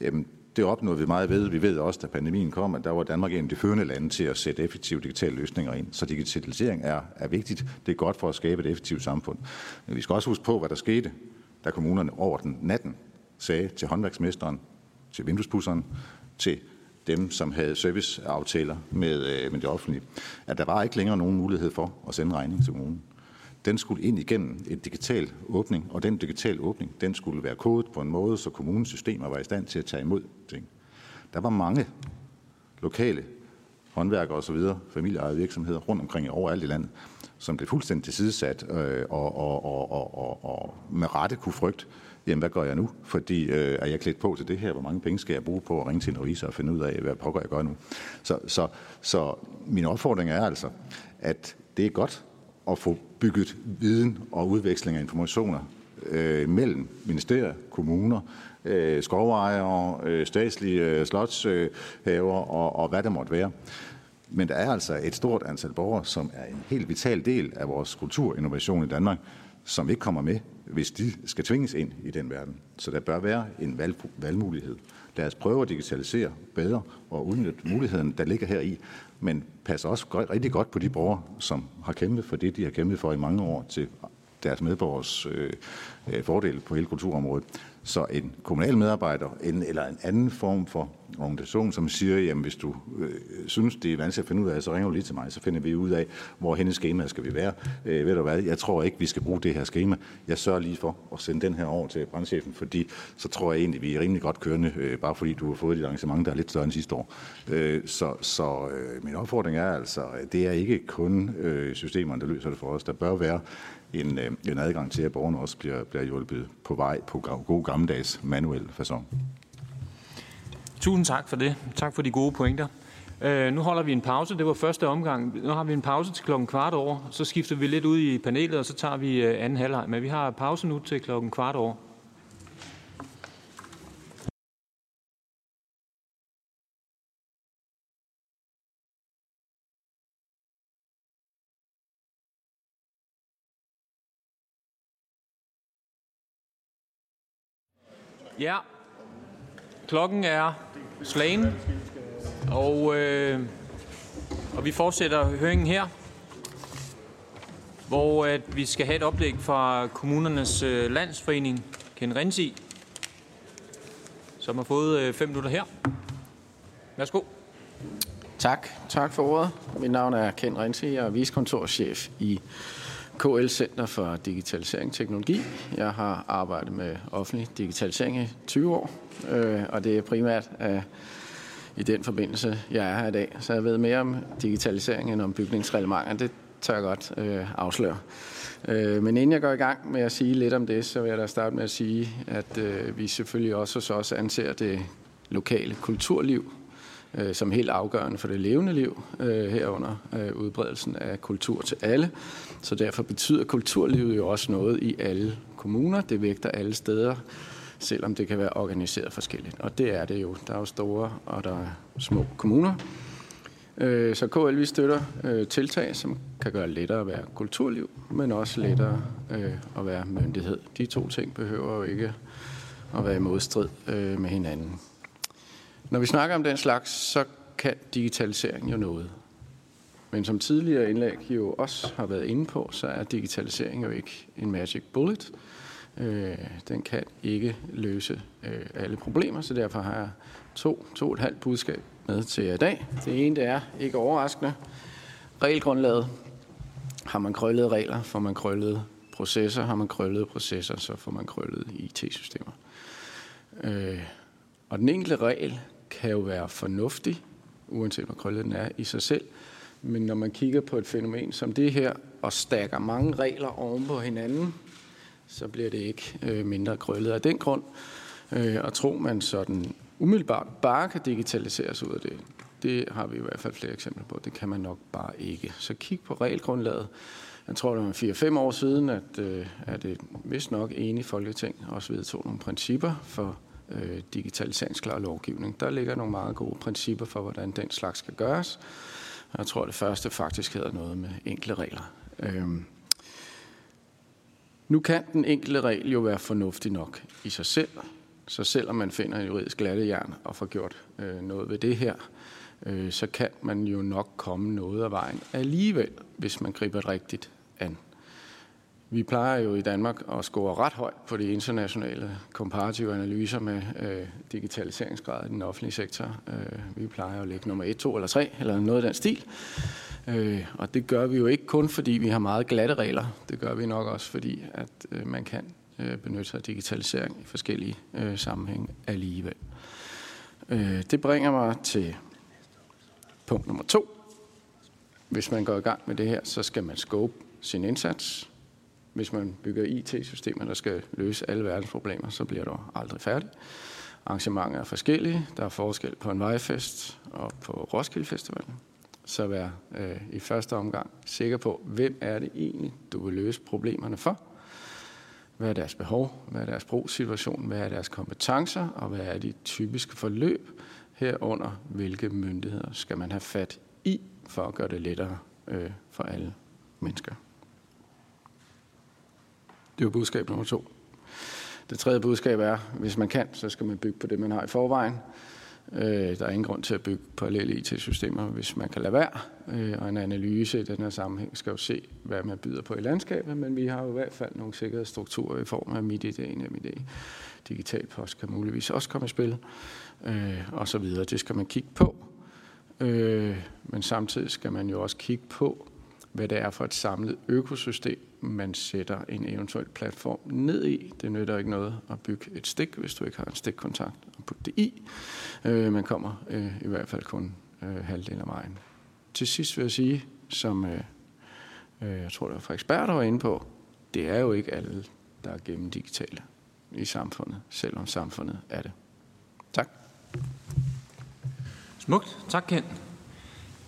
jamen, det opnåede vi meget ved. Vi ved også, da pandemien kom, at der var Danmark en af de førende lande til at sætte effektive digitale løsninger ind. Så digitalisering er, er vigtigt. Det er godt for at skabe et effektivt samfund. Men vi skal også huske på, hvad der skete, da kommunerne over den natten sagde til håndværksmesteren, til vinduespusseren, til dem, som havde serviceaftaler med, øh, med det offentlige, at der var ikke længere nogen mulighed for at sende regning til kommunen den skulle ind igennem en digital åbning, og den digital åbning, den skulle være kodet på en måde, så kommunens systemer var i stand til at tage imod ting. Der var mange lokale håndværkere osv., familieejede virksomheder rundt omkring overalt i landet, som blev fuldstændig tilsidesat øh, og, og, og, og, og, og med rette kunne frygte, jamen hvad gør jeg nu? Fordi øh, er jeg klædt på til det her? Hvor mange penge skal jeg bruge på at ringe til en revisor og finde ud af, hvad pokker jeg gør nu? Så, så, så min opfordring er altså, at det er godt at få bygget viden og udveksling af informationer øh, mellem ministerier, kommuner, øh, skovejere, øh, statslige øh, slotshaver øh, og, og hvad det måtte være. Men der er altså et stort antal borgere, som er en helt vital del af vores kulturinnovation i Danmark, som ikke kommer med, hvis de skal tvinges ind i den verden. Så der bør være en valg, valgmulighed. Lad os prøve at digitalisere bedre og udnytte muligheden, der ligger her i, men passer også rigtig godt på de borgere, som har kæmpet for det, de har kæmpet for i mange år til deres medborgers øh, øh fordel på hele kulturområdet. Så en kommunal medarbejder en, eller en anden form for organisation, som siger, jamen hvis du øh, synes, det er vanskeligt at finde ud af, så ringer du lige til mig, så finder vi ud af, hvor hendes schema skal vi være. Øh, ved du hvad, jeg tror ikke, vi skal bruge det her schema. Jeg sørger lige for at sende den her over til brandchefen, fordi så tror jeg egentlig, vi er rimelig godt kørende, øh, bare fordi du har fået dit arrangement, der er lidt større end sidste år. Øh, så så øh, min opfordring er altså, det er ikke kun øh, systemerne, der løser det for os. Der bør være en, øh, en adgang til, at borgerne også bliver, bliver hjulpet på vej på god gammeldags manuel façon. Tusind tak for det. Tak for de gode pointer. Øh, nu holder vi en pause. Det var første omgang. Nu har vi en pause til klokken kvart over. Så skifter vi lidt ud i panelet, og så tager vi øh, anden halvleg. Men vi har pause nu til klokken kvart over. Ja, klokken er slagen, og, øh, og vi fortsætter høringen her, hvor at vi skal have et oplæg fra kommunernes øh, landsforening, Ken Rensi, som har fået øh, fem minutter her. Værsgo. Tak. Tak for ordet. Mit navn er Ken Rensi, jeg er viskontorchef i KL Center for Digitalisering og Teknologi. Jeg har arbejdet med offentlig digitalisering i 20 år, øh, og det er primært øh, i den forbindelse, jeg er her i dag. Så jeg ved mere om digitalisering end om bygningsreglementer. Det tør jeg godt øh, afsløre. Øh, men inden jeg går i gang med at sige lidt om det, så vil jeg da starte med at sige, at øh, vi selvfølgelig også hos os anser det lokale kulturliv øh, som helt afgørende for det levende liv, øh, herunder øh, udbredelsen af kultur til alle. Så derfor betyder kulturlivet jo også noget i alle kommuner. Det vægter alle steder, selvom det kan være organiseret forskelligt. Og det er det jo. Der er jo store og der er små kommuner. Øh, så KL vi støtter øh, tiltag, som kan gøre lettere at være kulturliv, men også lettere øh, at være myndighed. De to ting behøver jo ikke at være i modstrid øh, med hinanden. Når vi snakker om den slags, så kan digitalisering jo noget. Men som tidligere indlæg jo også har været inde på, så er digitalisering jo ikke en magic bullet. Øh, den kan ikke løse øh, alle problemer, så derfor har jeg to, to og et halvt budskab med til jer i dag. Det ene det er, ikke overraskende, regelgrundlaget. Har man krøllede regler, får man krøllede processer. Har man krøllede processer, så får man krøllede IT-systemer. Øh, og den enkelte regel kan jo være fornuftig, uanset hvor krøllet den er i sig selv. Men når man kigger på et fænomen som det her, og stakker mange regler oven på hinanden, så bliver det ikke øh, mindre krøllet af den grund. Øh, og tror man sådan umiddelbart bare kan digitaliseres ud af det, det har vi i hvert fald flere eksempler på. Det kan man nok bare ikke. Så kig på regelgrundlaget. Jeg tror, det var 4-5 år siden, at, øh, at det vist nok enige folketing også vedtog nogle principper for øh, digitaliseringsklar lovgivning. Der ligger nogle meget gode principper for, hvordan den slags skal gøres. Jeg tror, det første faktisk hedder noget med enkle regler. Øhm. Nu kan den enkelte regel jo være fornuftig nok i sig selv, så selvom man finder en juridisk glattejern og får gjort øh, noget ved det her, øh, så kan man jo nok komme noget af vejen alligevel, hvis man griber det rigtigt. Vi plejer jo i Danmark at score ret højt på de internationale komparative analyser med øh, digitaliseringsgrad i den offentlige sektor. Øh, vi plejer at ligge nummer 1, 2 eller 3, eller noget af den stil. Øh, og det gør vi jo ikke kun, fordi vi har meget glatte regler. Det gør vi nok også, fordi at øh, man kan øh, benytte sig af digitalisering i forskellige øh, sammenhænge alligevel. Øh, det bringer mig til punkt nummer to. Hvis man går i gang med det her, så skal man scope sin indsats hvis man bygger IT-systemer, der skal løse alle verdens problemer, så bliver du aldrig færdig. Arrangementer er forskellige. Der er forskel på en vejfest og på Roskilde Festival. Så vær øh, i første omgang sikker på, hvem er det egentlig, du vil løse problemerne for. Hvad er deres behov? Hvad er deres brugssituation? Hvad er deres kompetencer? Og hvad er de typiske forløb? Herunder, hvilke myndigheder skal man have fat i, for at gøre det lettere øh, for alle mennesker. Det er budskab nummer to. Det tredje budskab er, hvis man kan, så skal man bygge på det, man har i forvejen. Øh, der er ingen grund til at bygge parallelle IT-systemer, hvis man kan lade være. Øh, og en analyse i den her sammenhæng skal jo se, hvad man byder på i landskabet, men vi har jo i hvert fald nogle sikkerhedsstrukturer i form af MitID, NMID. Digital post kan muligvis også komme i spil, øh, og så videre. Det skal man kigge på. Øh, men samtidig skal man jo også kigge på, hvad det er for et samlet økosystem, man sætter en eventuel platform ned i. Det nytter ikke noget at bygge et stik, hvis du ikke har en stikkontakt og putte det i. Øh, man kommer øh, i hvert fald kun øh, halvdelen af vejen. Til sidst vil jeg sige, som øh, øh, jeg tror, det var fra der var inde på, det er jo ikke alle, der er gennem digitale i samfundet, selvom samfundet er det. Tak. Smukt. Tak, Ken.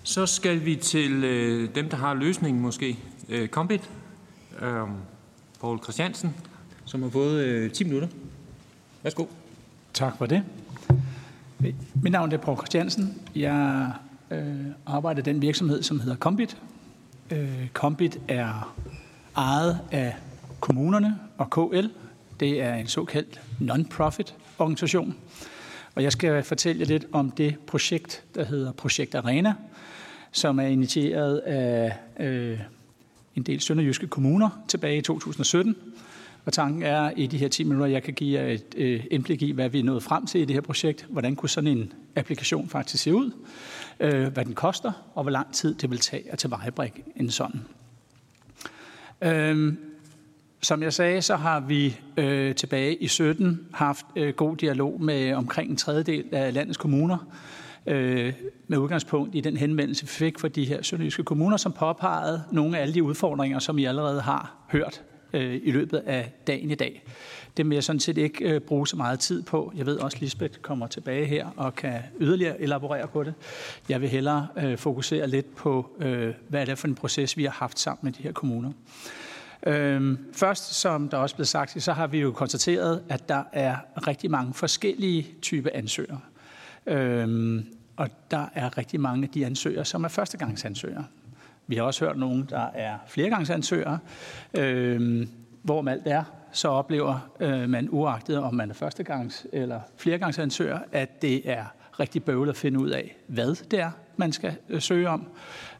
Så skal vi til øh, dem, der har løsningen måske. Øh, Kombit, øh, Poul Christiansen, som har fået øh, 10 minutter. Værsgo. Tak for det. Mit navn er Poul Christiansen. Jeg øh, arbejder i den virksomhed, som hedder Kombit. Øh, Kombit er ejet af kommunerne og KL. Det er en såkaldt non-profit organisation. Og jeg skal fortælle jer lidt om det projekt, der hedder Projekt Arena, som er initieret af øh, en del sønderjyske kommuner tilbage i 2017. Og tanken er i de her 10 minutter, jeg kan give jer et øh, indblik i, hvad vi er nået frem til i det her projekt. Hvordan kunne sådan en applikation faktisk se ud? Øh, hvad den koster, og hvor lang tid det vil tage at tilvejebringe en sådan. Øh, som jeg sagde, så har vi øh, tilbage i 17 haft øh, god dialog med omkring en tredjedel af landets kommuner, øh, med udgangspunkt i den henvendelse, vi fik fra de her sønderjyske kommuner, som påpegede nogle af alle de udfordringer, som I allerede har hørt øh, i løbet af dagen i dag. Det vil jeg sådan set ikke øh, bruge så meget tid på. Jeg ved også, at Lisbeth kommer tilbage her og kan yderligere elaborere på det. Jeg vil hellere øh, fokusere lidt på, øh, hvad er det for en proces, vi har haft sammen med de her kommuner. Øhm, først, som der også blev sagt, så har vi jo konstateret, at der er rigtig mange forskellige typer ansøgere. Øhm, og der er rigtig mange af de ansøgere, som er førstegangsansøgere. Vi har også hørt nogen, der er fleregangsansøgere, øh, hvor man alt er, så oplever øh, man uagtet, om man er førstegangs- eller fleregangsansøger, at det er rigtig bøvlet at finde ud af, hvad det er, man skal øh, søge om,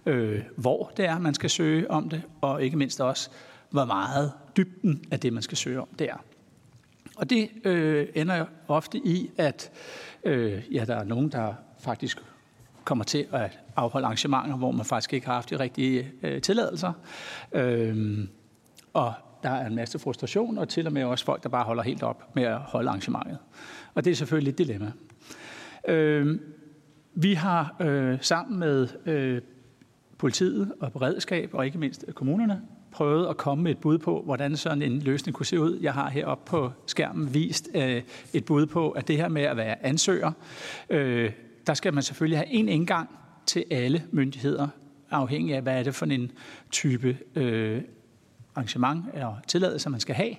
øh, hvor det er, man skal søge om det, og ikke mindst også, hvor meget dybden af det, man skal søge om, det er. Og det øh, ender ofte i, at øh, ja, der er nogen, der faktisk kommer til at afholde arrangementer, hvor man faktisk ikke har haft de rigtige øh, tilladelser. Øhm, og der er en masse frustration, og til og med også folk, der bare holder helt op med at holde arrangementet. Og det er selvfølgelig et dilemma. Øh, vi har øh, sammen med øh, politiet og beredskab, og ikke mindst kommunerne, prøvet at komme med et bud på, hvordan sådan en løsning kunne se ud. Jeg har heroppe på skærmen vist øh, et bud på, at det her med at være ansøger, øh, der skal man selvfølgelig have en indgang til alle myndigheder, afhængig af, hvad er det for en type øh, arrangement eller tilladelse, man skal have.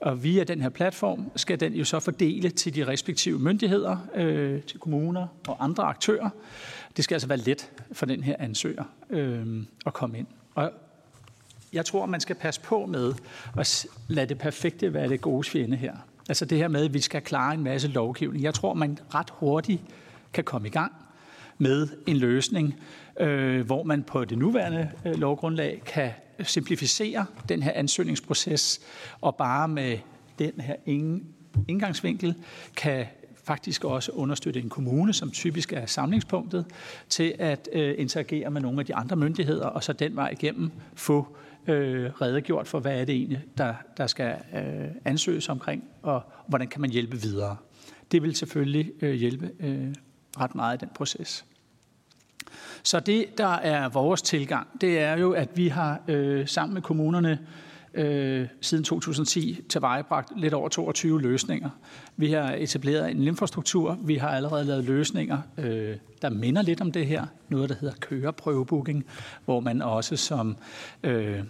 Og via den her platform skal den jo så fordele til de respektive myndigheder, øh, til kommuner og andre aktører. Det skal altså være let for den her ansøger øh, at komme ind. Og jeg tror, man skal passe på med at lade det perfekte være det gode fjende her. Altså det her med, at vi skal klare en masse lovgivning. Jeg tror, man ret hurtigt kan komme i gang med en løsning, øh, hvor man på det nuværende øh, lovgrundlag kan simplificere den her ansøgningsproces, og bare med den her indgangsvinkel kan faktisk også understøtte en kommune, som typisk er samlingspunktet, til at øh, interagere med nogle af de andre myndigheder, og så den vej igennem få øh, redegjort for, hvad er det egentlig, der, der skal øh, ansøges omkring, og hvordan kan man hjælpe videre. Det vil selvfølgelig øh, hjælpe øh, ret meget i den proces. Så det, der er vores tilgang, det er jo, at vi har øh, sammen med kommunerne øh, siden 2010 tilvejebragt lidt over 22 løsninger. Vi har etableret en infrastruktur. Vi har allerede lavet løsninger, øh, der minder lidt om det her. Noget, der hedder køreprøvebooking, hvor man også som øh,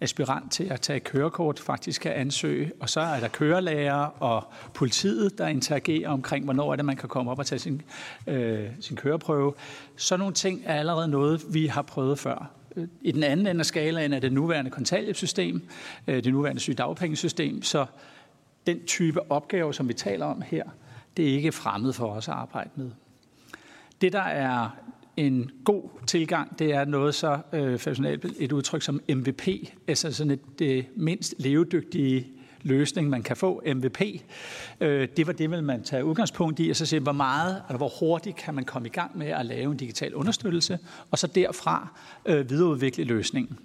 aspirant til at tage kørekort faktisk kan ansøge. Og så er der kørelærer og politiet, der interagerer omkring, hvornår er det, man kan komme op og tage sin, øh, sin køreprøve. Så nogle ting er allerede noget, vi har prøvet før. Øh, I den anden ende af skalaen er det nuværende kontanthjælpssystem, øh, det nuværende sygedagpengesystem, så den type opgaver, som vi taler om her, Det er ikke fremmed for os at arbejde med. Det, der er en god tilgang, det er noget så øh, et udtryk som MVP, altså sådan et det mindst levedygtige løsning, man kan få, MVP. Øh, det var det, vil man tage udgangspunkt i, og så se, hvor meget, eller hvor hurtigt kan man komme i gang med at lave en digital understøttelse, og så derfra øh, videreudvikle løsningen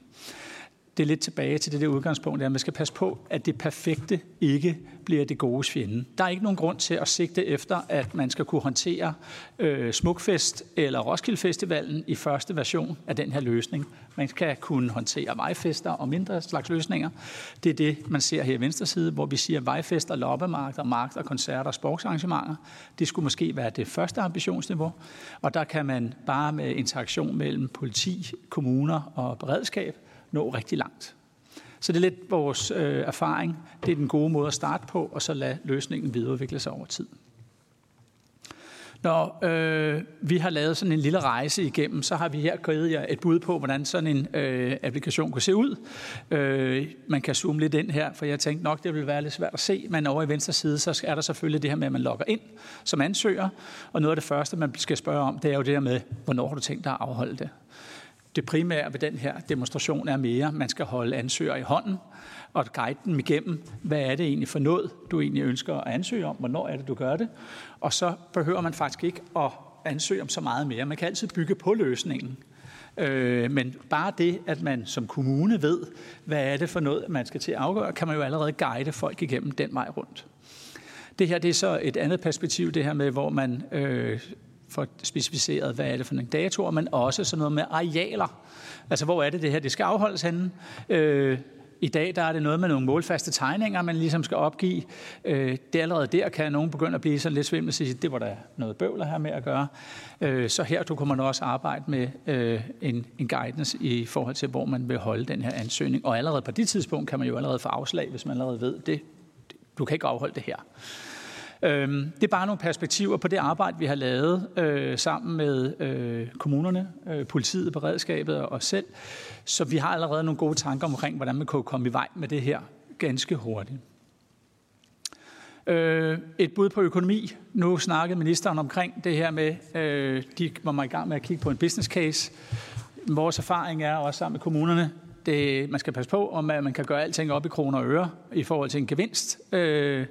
det er lidt tilbage til det der udgangspunkt, at man skal passe på, at det perfekte ikke bliver det gode fjende. Der er ikke nogen grund til at sigte efter, at man skal kunne håndtere øh, Smukfest eller Roskilde Festivalen i første version af den her løsning. Man skal kunne håndtere vejfester og mindre slags løsninger. Det er det, man ser her i venstre side, hvor vi siger vejfester, loppemarkeder, markeder, koncerter og sportsarrangementer. Det skulle måske være det første ambitionsniveau, og der kan man bare med interaktion mellem politi, kommuner og beredskab nå rigtig langt. Så det er lidt vores øh, erfaring. Det er den gode måde at starte på, og så lade løsningen videreudvikle sig over tid. Når øh, vi har lavet sådan en lille rejse igennem, så har vi her givet jer et bud på, hvordan sådan en øh, applikation kunne se ud. Øh, man kan zoome lidt ind her, for jeg tænkte nok, det vil være lidt svært at se, men over i venstre side, så er der selvfølgelig det her med, at man logger ind som ansøger, og noget af det første, man skal spørge om, det er jo det her med, hvornår har du tænkt dig at afholde det? Det primære ved den her demonstration er mere, at man skal holde ansøger i hånden og guide dem igennem, hvad er det egentlig for noget, du egentlig ønsker at ansøge om, hvornår er det, du gør det. Og så behøver man faktisk ikke at ansøge om så meget mere. Man kan altid bygge på løsningen. Øh, men bare det, at man som kommune ved, hvad er det for noget, man skal til at afgøre, kan man jo allerede guide folk igennem den vej rundt. Det her det er så et andet perspektiv, det her med, hvor man øh, for specificeret, hvad er det for nogle datoer, men også sådan noget med arealer. Altså, hvor er det det her, det skal afholdes henne? Øh, i dag der er det noget med nogle målfaste tegninger, man ligesom skal opgive. Øh, det er allerede der, kan nogen begynde at blive sådan lidt svimmel og sige, det var der noget bøvler her med at gøre. Øh, så her du kunne man også arbejde med øh, en, en guidance i forhold til, hvor man vil holde den her ansøgning. Og allerede på det tidspunkt kan man jo allerede få afslag, hvis man allerede ved det. Du kan ikke afholde det her. Øhm, det er bare nogle perspektiver på det arbejde, vi har lavet øh, sammen med øh, kommunerne, øh, politiet, beredskabet og os selv. Så vi har allerede nogle gode tanker omkring, hvordan man kan komme i vej med det her ganske hurtigt. Øh, et bud på økonomi. Nu snakkede ministeren omkring det her med, øh, de var i gang med at kigge på en business case. Vores erfaring er også sammen med kommunerne, det, man skal passe på, om at man kan gøre alting op i kroner og øre i forhold til en gevinst. Øh,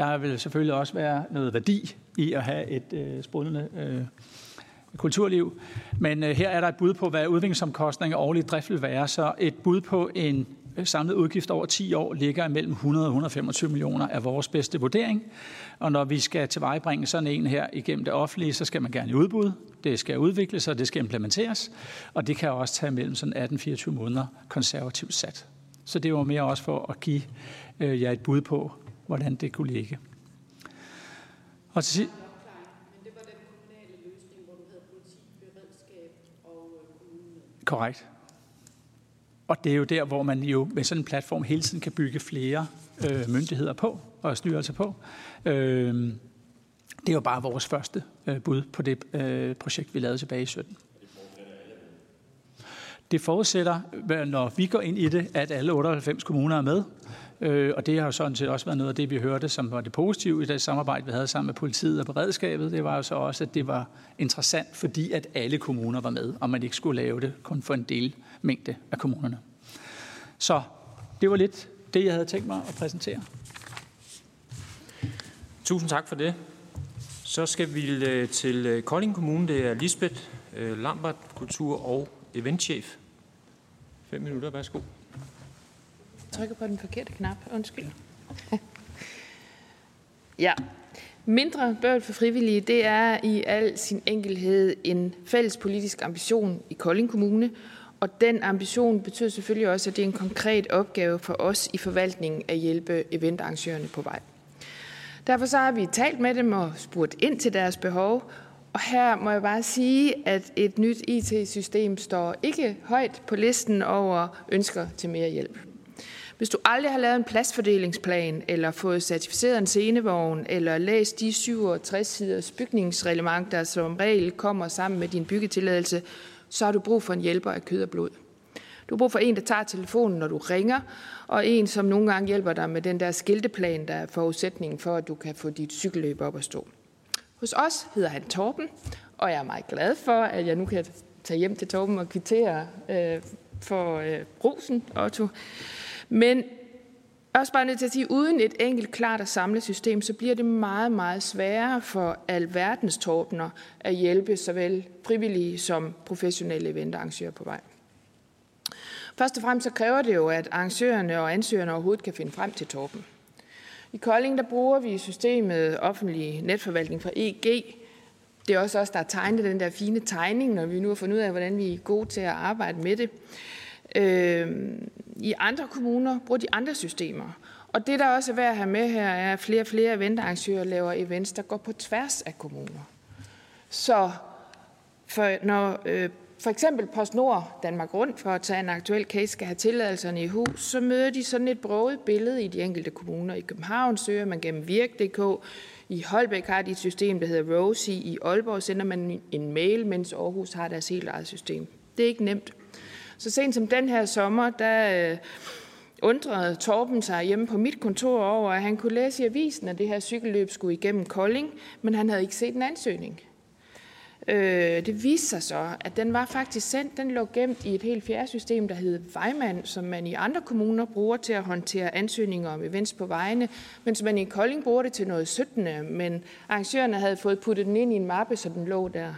der vil selvfølgelig også være noget værdi i at have et øh, sprudlende øh, kulturliv. Men øh, her er der et bud på, hvad udviklingsomkostninger og årlig drift vil være. Så et bud på en øh, samlet udgift over 10 år ligger mellem 100 og 125 millioner af vores bedste vurdering. Og når vi skal tilvejebringe sådan en her igennem det offentlige, så skal man gerne i udbud. Det skal udvikles, og det skal implementeres. Og det kan også tage mellem sådan 18-24 måneder konservativt sat. Så det var mere også for at give øh, jer et bud på, hvordan det kunne ligge. Og til sidst, Korrekt. Og det er jo der, hvor man jo med sådan en platform hele tiden kan bygge flere øh, myndigheder på og styrelser på. Øh, det er jo bare vores første øh, bud på det øh, projekt, vi lavede tilbage i 17. Det forudsætter, når vi går ind i det, at alle 98 kommuner er med. Øh, og det har jo sådan set også været noget af det, vi hørte, som var det positive i det samarbejde, vi havde sammen med politiet og beredskabet. Det var jo så også, at det var interessant, fordi at alle kommuner var med, og man ikke skulle lave det kun for en del mængde af kommunerne. Så det var lidt det, jeg havde tænkt mig at præsentere. Tusind tak for det. Så skal vi øh, til øh, Kolding Kommune. Det er Lisbeth øh, Lambert, kultur- og eventchef. Fem minutter, værsgo trykker på den forkerte knap. Undskyld. ja. Mindre bøvl for frivillige, det er i al sin enkelhed en fælles politisk ambition i Kolding Kommune, og den ambition betyder selvfølgelig også, at det er en konkret opgave for os i forvaltningen at hjælpe eventarrangørerne på vej. Derfor så har vi talt med dem og spurgt ind til deres behov, og her må jeg bare sige, at et nyt IT-system står ikke højt på listen over ønsker til mere hjælp. Hvis du aldrig har lavet en pladsfordelingsplan, eller fået certificeret en scenevogn, eller læst de 67 siders bygningsreglement, der som regel kommer sammen med din byggetilladelse, så har du brug for en hjælper af kød og blod. Du har brug for en, der tager telefonen, når du ringer, og en, som nogle gange hjælper dig med den der skilteplan, der er forudsætningen for, at du kan få dit cykelløb op at stå. Hos os hedder han Torben, og jeg er meget glad for, at jeg nu kan tage hjem til Torben og kvittere øh, for øh, rosen, Otto. Men også bare nødt til at sige, at uden et enkelt klart og samlet system, så bliver det meget, meget sværere for alverdens torbener at hjælpe såvel frivillige som professionelle eventarrangører på vej. Først og fremmest så kræver det jo, at arrangørerne og ansøgerne overhovedet kan finde frem til torben. I Kolding der bruger vi systemet offentlig netforvaltning fra EG. Det er også os, der har tegnet den der fine tegning, når vi nu har fundet ud af, hvordan vi er gode til at arbejde med det. Øh, I andre kommuner bruger de andre systemer. Og det, der også er værd at have med her, er, at flere og flere eventarrangører laver events, der går på tværs af kommuner. Så for, når øh, for eksempel PostNord Danmark Rundt, for at tage en aktuel case, skal have tilladelserne i hus, så møder de sådan et broget billede i de enkelte kommuner. I København søger man gennem Virk.dk, i Holbæk har de et system, der hedder Rosie, i Aalborg sender man en mail, mens Aarhus har deres helt eget system. Det er ikke nemt. Så sent som den her sommer, der øh, undrede Torben sig hjemme på mit kontor over, at han kunne læse i avisen, at det her cykelløb skulle igennem Kolding, men han havde ikke set en ansøgning. Øh, det viste sig så, at den var faktisk sendt, den lå gemt i et helt fjerde system, der hed Vejmand, som man i andre kommuner bruger til at håndtere ansøgninger om events på vejene, mens man i Kolding bruger det til noget 17. Men arrangørerne havde fået puttet den ind i en mappe, så den lå der.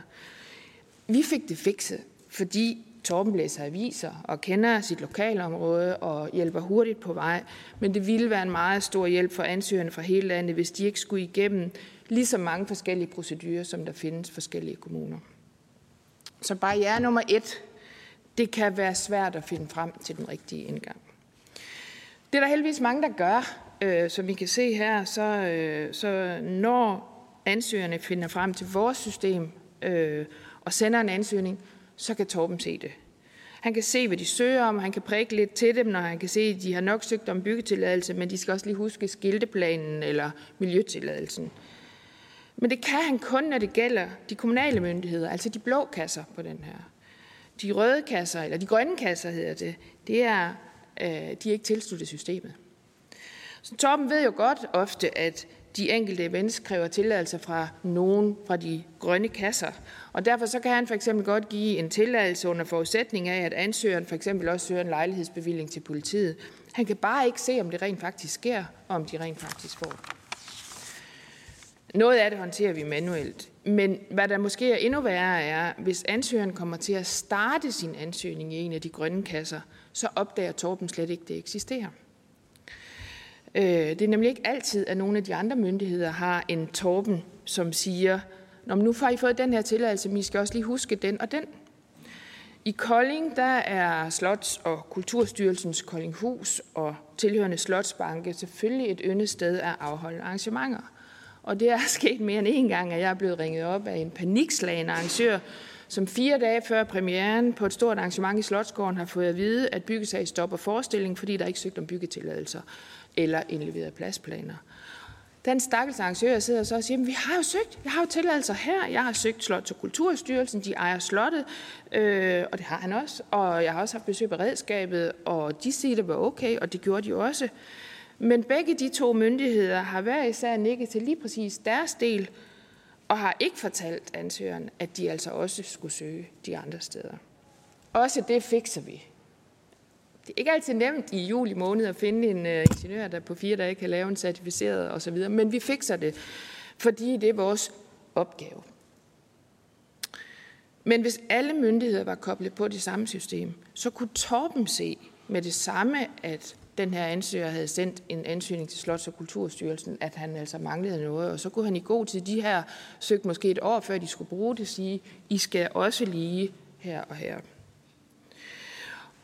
Vi fik det fikset, fordi Torben læser aviser og kender sit lokalområde og hjælper hurtigt på vej. Men det ville være en meget stor hjælp for ansøgerne fra hele landet, hvis de ikke skulle igennem lige så mange forskellige procedurer, som der findes forskellige kommuner. Så barriere nummer et, det kan være svært at finde frem til den rigtige indgang. Det er der heldigvis mange, der gør. Øh, som vi kan se her, så, øh, så når ansøgerne finder frem til vores system øh, og sender en ansøgning, så kan Torben se det. Han kan se, hvad de søger om, han kan prikke lidt til dem, når han kan se, at de har nok søgt om byggetilladelse, men de skal også lige huske skilteplanen eller miljøtilladelsen. Men det kan han kun, når det gælder de kommunale myndigheder, altså de blå kasser på den her. De røde kasser, eller de grønne kasser hedder det, det er, øh, de er ikke tilsluttet systemet. Så Torben ved jo godt ofte, at de enkelte events kræver tilladelse fra nogen fra de grønne kasser. Og derfor så kan han for eksempel godt give en tilladelse under forudsætning af, at ansøgeren for eksempel også søger en lejlighedsbevilling til politiet. Han kan bare ikke se, om det rent faktisk sker, og om de rent faktisk får noget af det håndterer vi manuelt. Men hvad der måske er endnu værre er, hvis ansøgeren kommer til at starte sin ansøgning i en af de grønne kasser, så opdager Torben slet ikke, at det eksisterer. Øh, det er nemlig ikke altid, at nogle af de andre myndigheder har en Torben, som siger, Nå, men nu har I fået den her tilladelse, men I skal også lige huske den og den. I Kolding der er Slots- og Kulturstyrelsens Koldinghus og tilhørende Slotsbanke selvfølgelig et yndet sted at afholde arrangementer. Og det er sket mere end en gang, at jeg er blevet ringet op af en panikslagende arrangør, som fire dage før premieren på et stort arrangement i Slotsgården har fået at vide, at byggesag stopper forestillingen, fordi der ikke søgt om byggetilladelser eller indleveret pladsplaner. Den stakkels arrangør sidder så og siger, vi har jo søgt, jeg har jo tilladelser her, jeg har søgt Slot til Kulturstyrelsen, de ejer slottet, øh, og det har han også, og jeg har også haft besøg af redskabet, og de siger, det var okay, og det gjorde de også. Men begge de to myndigheder har hver især nikket til lige præcis deres del, og har ikke fortalt ansøgeren, at de altså også skulle søge de andre steder. Også det fikser vi. Det er ikke altid nemt i juli måned at finde en uh, ingeniør, der på fire dage kan lave en certificeret osv., men vi fikser det, fordi det er vores opgave. Men hvis alle myndigheder var koblet på det samme system, så kunne Torben se med det samme, at den her ansøger havde sendt en ansøgning til Slots- og Kulturstyrelsen, at han altså manglede noget, og så kunne han i god tid, de her søgte måske et år før de skulle bruge det, sige, I skal også lige her og her.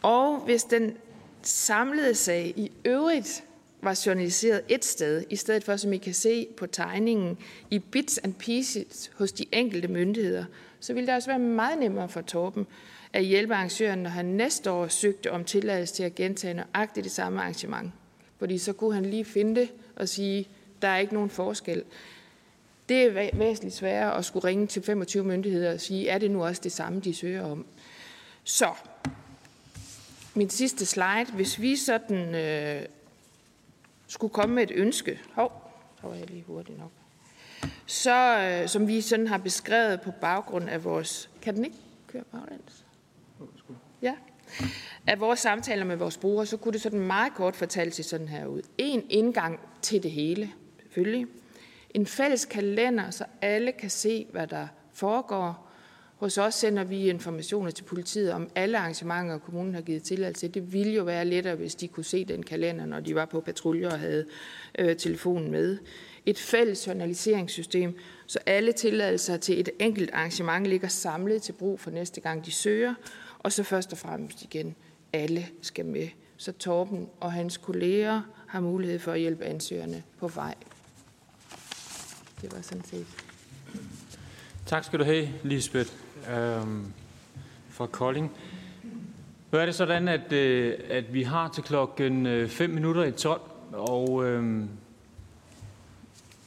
Og hvis den samlede sag i øvrigt var journaliseret et sted, i stedet for, som I kan se på tegningen, i bits and pieces hos de enkelte myndigheder, så ville det også være meget nemmere for Torben at hjælpe arrangøren, når han næste år søgte om tilladelse til at gentage nøjagtigt det samme arrangement. Fordi så kunne han lige finde det og sige, der er ikke nogen forskel. Det er væsentligt sværere at skulle ringe til 25 myndigheder og sige, er det nu også det samme, de søger om? Så min sidste slide. Hvis vi sådan øh, skulle komme med et ønske, hov, hov var jeg lige hurtigt nok, så, øh, som vi sådan har beskrevet på baggrund af vores, kan den ikke køre baglæns? Ja. Af vores samtaler med vores brugere, så kunne det sådan meget kort fortælle sig sådan her ud. En indgang til det hele, selvfølgelig. En fælles kalender, så alle kan se, hvad der foregår. Hos os sender vi informationer til politiet om alle arrangementer, kommunen har givet tilladelse til. Det ville jo være lettere, hvis de kunne se den kalender, når de var på patruljer og havde øh, telefonen med. Et fælles journaliseringssystem, så alle tilladelser til et enkelt arrangement ligger samlet til brug for næste gang, de søger. Og så først og fremmest igen, alle skal med. Så Torben og hans kolleger har mulighed for at hjælpe ansøgerne på vej. Det var sådan set. Tak skal du have, Lisbeth, øhm, fra Kolding. Nu er det sådan, at, øh, at vi har til klokken øh, 5 minutter i 12, og, øh,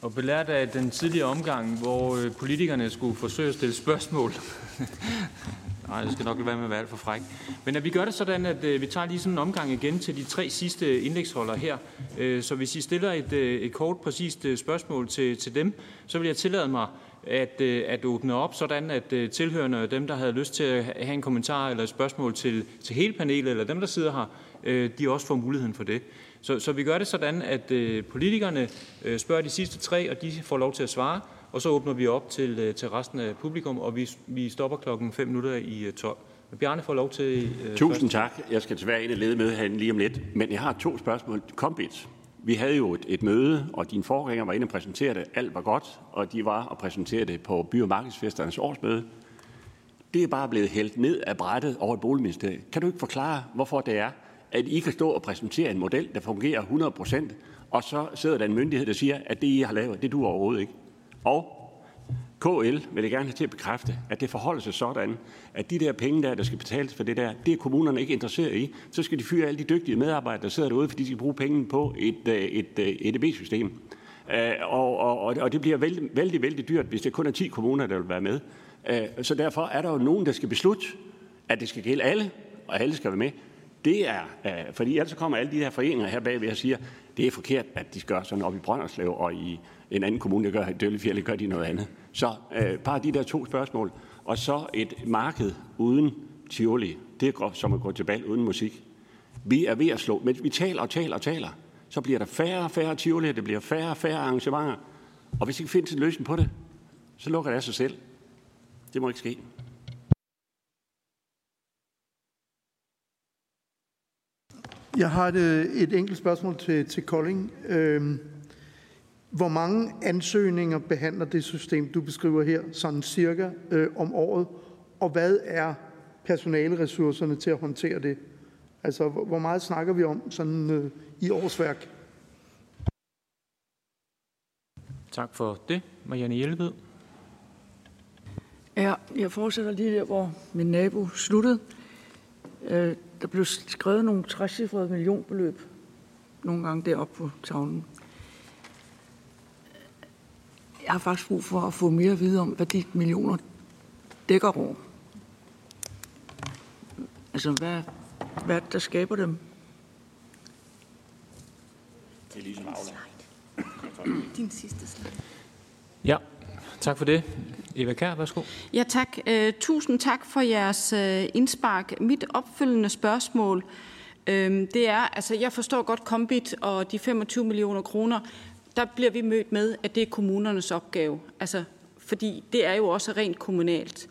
og belært af den tidligere omgang, hvor øh, politikerne skulle forsøge at stille spørgsmål. Nej, det skal nok være med at være alt for fræk. Men at vi gør det sådan, at øh, vi tager lige sådan en omgang igen til de tre sidste indlægsholder her. Øh, så hvis I stiller et, øh, et kort, præcist øh, spørgsmål til, til dem, så vil jeg tillade mig at, øh, at åbne op, sådan at øh, tilhørende dem, der havde lyst til at have en kommentar eller et spørgsmål til, til hele panelet, eller dem, der sidder her, øh, de også får muligheden for det. Så, så vi gør det sådan, at politikerne spørger de sidste tre, og de får lov til at svare, og så åbner vi op til, til resten af publikum, og vi, vi stopper klokken 5 minutter i 12. Bjarne får lov til... Uh, Tusind først. tak. Jeg skal desværre ind og lede med herinde lige om lidt, men jeg har to spørgsmål. Kombit. Vi havde jo et, et møde, og din forgænger var inde og præsentere det. Alt var godt, og de var og præsenterede det på By- og Markedsfesternes årsmøde. Det er bare blevet hældt ned af brættet over et boligministerium. Kan du ikke forklare, hvorfor det er, at I kan stå og præsentere en model, der fungerer 100 procent, og så sidder der en myndighed, der siger, at det, I har lavet, det du overhovedet ikke. Og KL vil jeg gerne have til at bekræfte, at det forholder sig sådan, at de der penge der, der skal betales for det der, det er kommunerne ikke interesseret i. Så skal de fyre alle de dygtige medarbejdere, der sidder derude, fordi de skal bruge pengene på et, øh, et, øh, et EDB-system. Øh, og, og, og det bliver vældig, vældig, vældig dyrt, hvis det kun er 10 kommuner, der vil være med. Så derfor er der jo nogen, der skal beslutte, at det skal gælde alle, og alle skal være med. Det er, fordi ellers kommer alle de her foreninger her bagved og siger, det er forkert, at de gør sådan op i Brønderslev og i en anden kommune, der gør i Døllefjælde, gør de noget andet. Så øh, bare de der to spørgsmål. Og så et marked uden Tivoli. Det er som at gå til bal uden musik. Vi er ved at slå, men vi taler og taler og taler. Så bliver der færre og færre Tivoli, det bliver færre og færre arrangementer. Og hvis ikke findes en løsning på det, så lukker det af sig selv. Det må ikke ske. Jeg har et, et enkelt spørgsmål til, til Kolding. Øhm, hvor mange ansøgninger behandler det system, du beskriver her, sådan cirka øh, om året? Og hvad er personaleressourcerne til at håndtere det? Altså, hvor meget snakker vi om sådan øh, i årsværk? Tak for det. Marianne Hjelved. Ja, jeg fortsætter lige der, hvor min nabo sluttede. Øh, der blev skrevet nogle træsiffrede millionbeløb nogle gange deroppe på tavlen. Jeg har faktisk brug for at få mere at vide om, hvad de millioner dækker over. Altså, hvad, hvad der skaber dem? Det er ligesom Din sidste slide. Ja, tak for det. Eva Kær, værsgo. Ja, tak. Uh, tusind tak for jeres uh, indspark. Mit opfølgende spørgsmål, uh, det er, altså jeg forstår godt Kombit og de 25 millioner kroner, der bliver vi mødt med, at det er kommunernes opgave. Altså, fordi det er jo også rent kommunalt.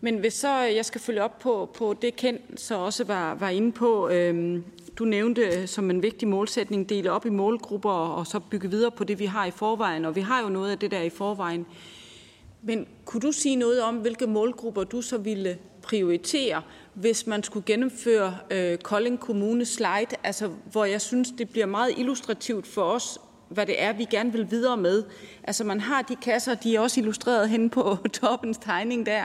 Men hvis så øh, jeg skal følge op på, på det, Ken så også var, var inde på, øhm, du nævnte som en vigtig målsætning, dele op i målgrupper og så bygge videre på det, vi har i forvejen. Og vi har jo noget af det der i forvejen. Men kunne du sige noget om, hvilke målgrupper du så ville prioritere, hvis man skulle gennemføre øh, Kolding Kommune slide, altså hvor jeg synes, det bliver meget illustrativt for os hvad det er, vi gerne vil videre med. Altså man har de kasser, de er også illustreret hen på toppens tegning der.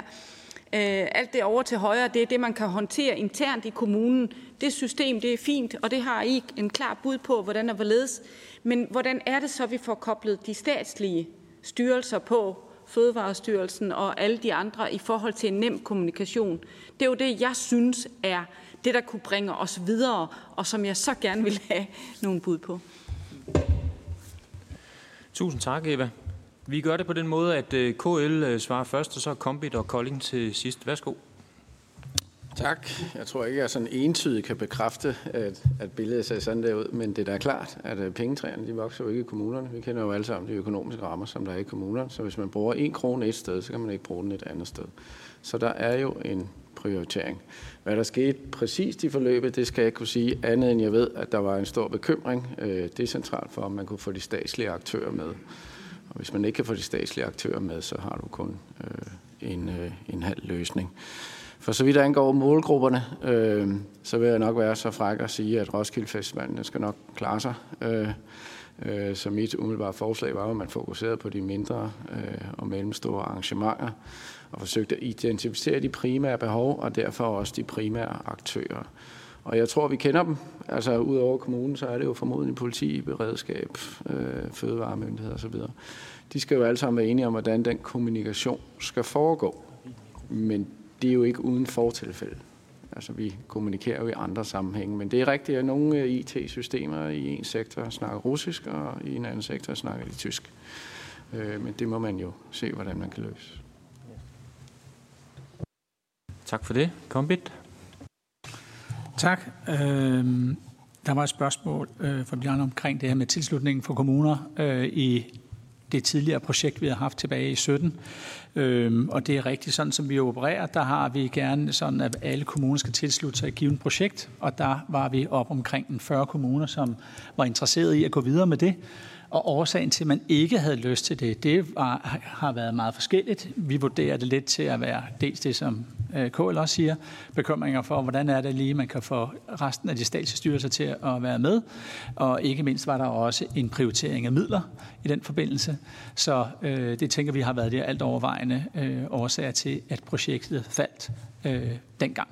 Øh, alt det over til højre, det er det, man kan håndtere internt i kommunen. Det system, det er fint, og det har I en klar bud på, hvordan er hvorledes. Men hvordan er det så, vi får koblet de statslige styrelser på, Fødevarestyrelsen og alle de andre i forhold til en nem kommunikation. Det er jo det, jeg synes er det, der kunne bringe os videre, og som jeg så gerne vil have nogle bud på. Tusind tak, Eva. Vi gør det på den måde, at øh, KL øh, svarer først, og så Kombit og Kolding til sidst. Værsgo. Tak. Jeg tror ikke, jeg sådan entydigt kan bekræfte, at, at billedet ser sådan der ud, men det er da klart, at øh, pengetræerne de vokser jo ikke i kommunerne. Vi kender jo alle sammen de økonomiske rammer, som der er i kommunerne. Så hvis man bruger en krone et sted, så kan man ikke bruge den et andet sted. Så der er jo en prioritering. Hvad der skete præcist i forløbet, det skal jeg ikke kunne sige, andet end jeg ved, at der var en stor bekymring øh, decentralt for, om man kunne få de statslige aktører med. Og hvis man ikke kan få de statslige aktører med, så har du kun øh, en, øh, en halv løsning. For så vidt angår målgrupperne, øh, så vil jeg nok være så fræk at sige, at Roskilde Festivalen skal nok klare sig. Øh, øh, så mit umiddelbare forslag var, at man fokuserede på de mindre øh, og mellemstore arrangementer og forsøgt at identificere de primære behov og derfor også de primære aktører. Og jeg tror, vi kender dem. Altså ud over kommunen, så er det jo formodentlig politi, beredskab, øh, fødevaremyndighed osv. De skal jo alle sammen være enige om, hvordan den kommunikation skal foregå. Men det er jo ikke uden fortilfælde. Altså vi kommunikerer jo i andre sammenhænge, men det er rigtigt, at nogle øh, IT-systemer i en sektor snakker russisk, og i en anden sektor snakker de tysk. Øh, men det må man jo se, hvordan man kan løse. Tak for det. Kombit. Tak. Øh, der var et spørgsmål øh, fra Bjørn omkring det her med tilslutningen for kommuner øh, i det tidligere projekt, vi har haft tilbage i 17. Øhm, og det er rigtigt, sådan som vi opererer, der har vi gerne sådan, at alle kommuner skal tilslutte sig et givet projekt, og der var vi op omkring 40 kommuner, som var interesseret i at gå videre med det. Og årsagen til, at man ikke havde lyst til det, det var, har været meget forskelligt. Vi vurderer det lidt til at være dels det, som Øh, KL også siger, bekymringer for, hvordan er det lige, man kan få resten af de statslige styrelser til at være med. Og ikke mindst var der også en prioritering af midler i den forbindelse. Så øh, det tænker vi har været det alt overvejende øh, årsager til, at projektet faldt øh, dengang.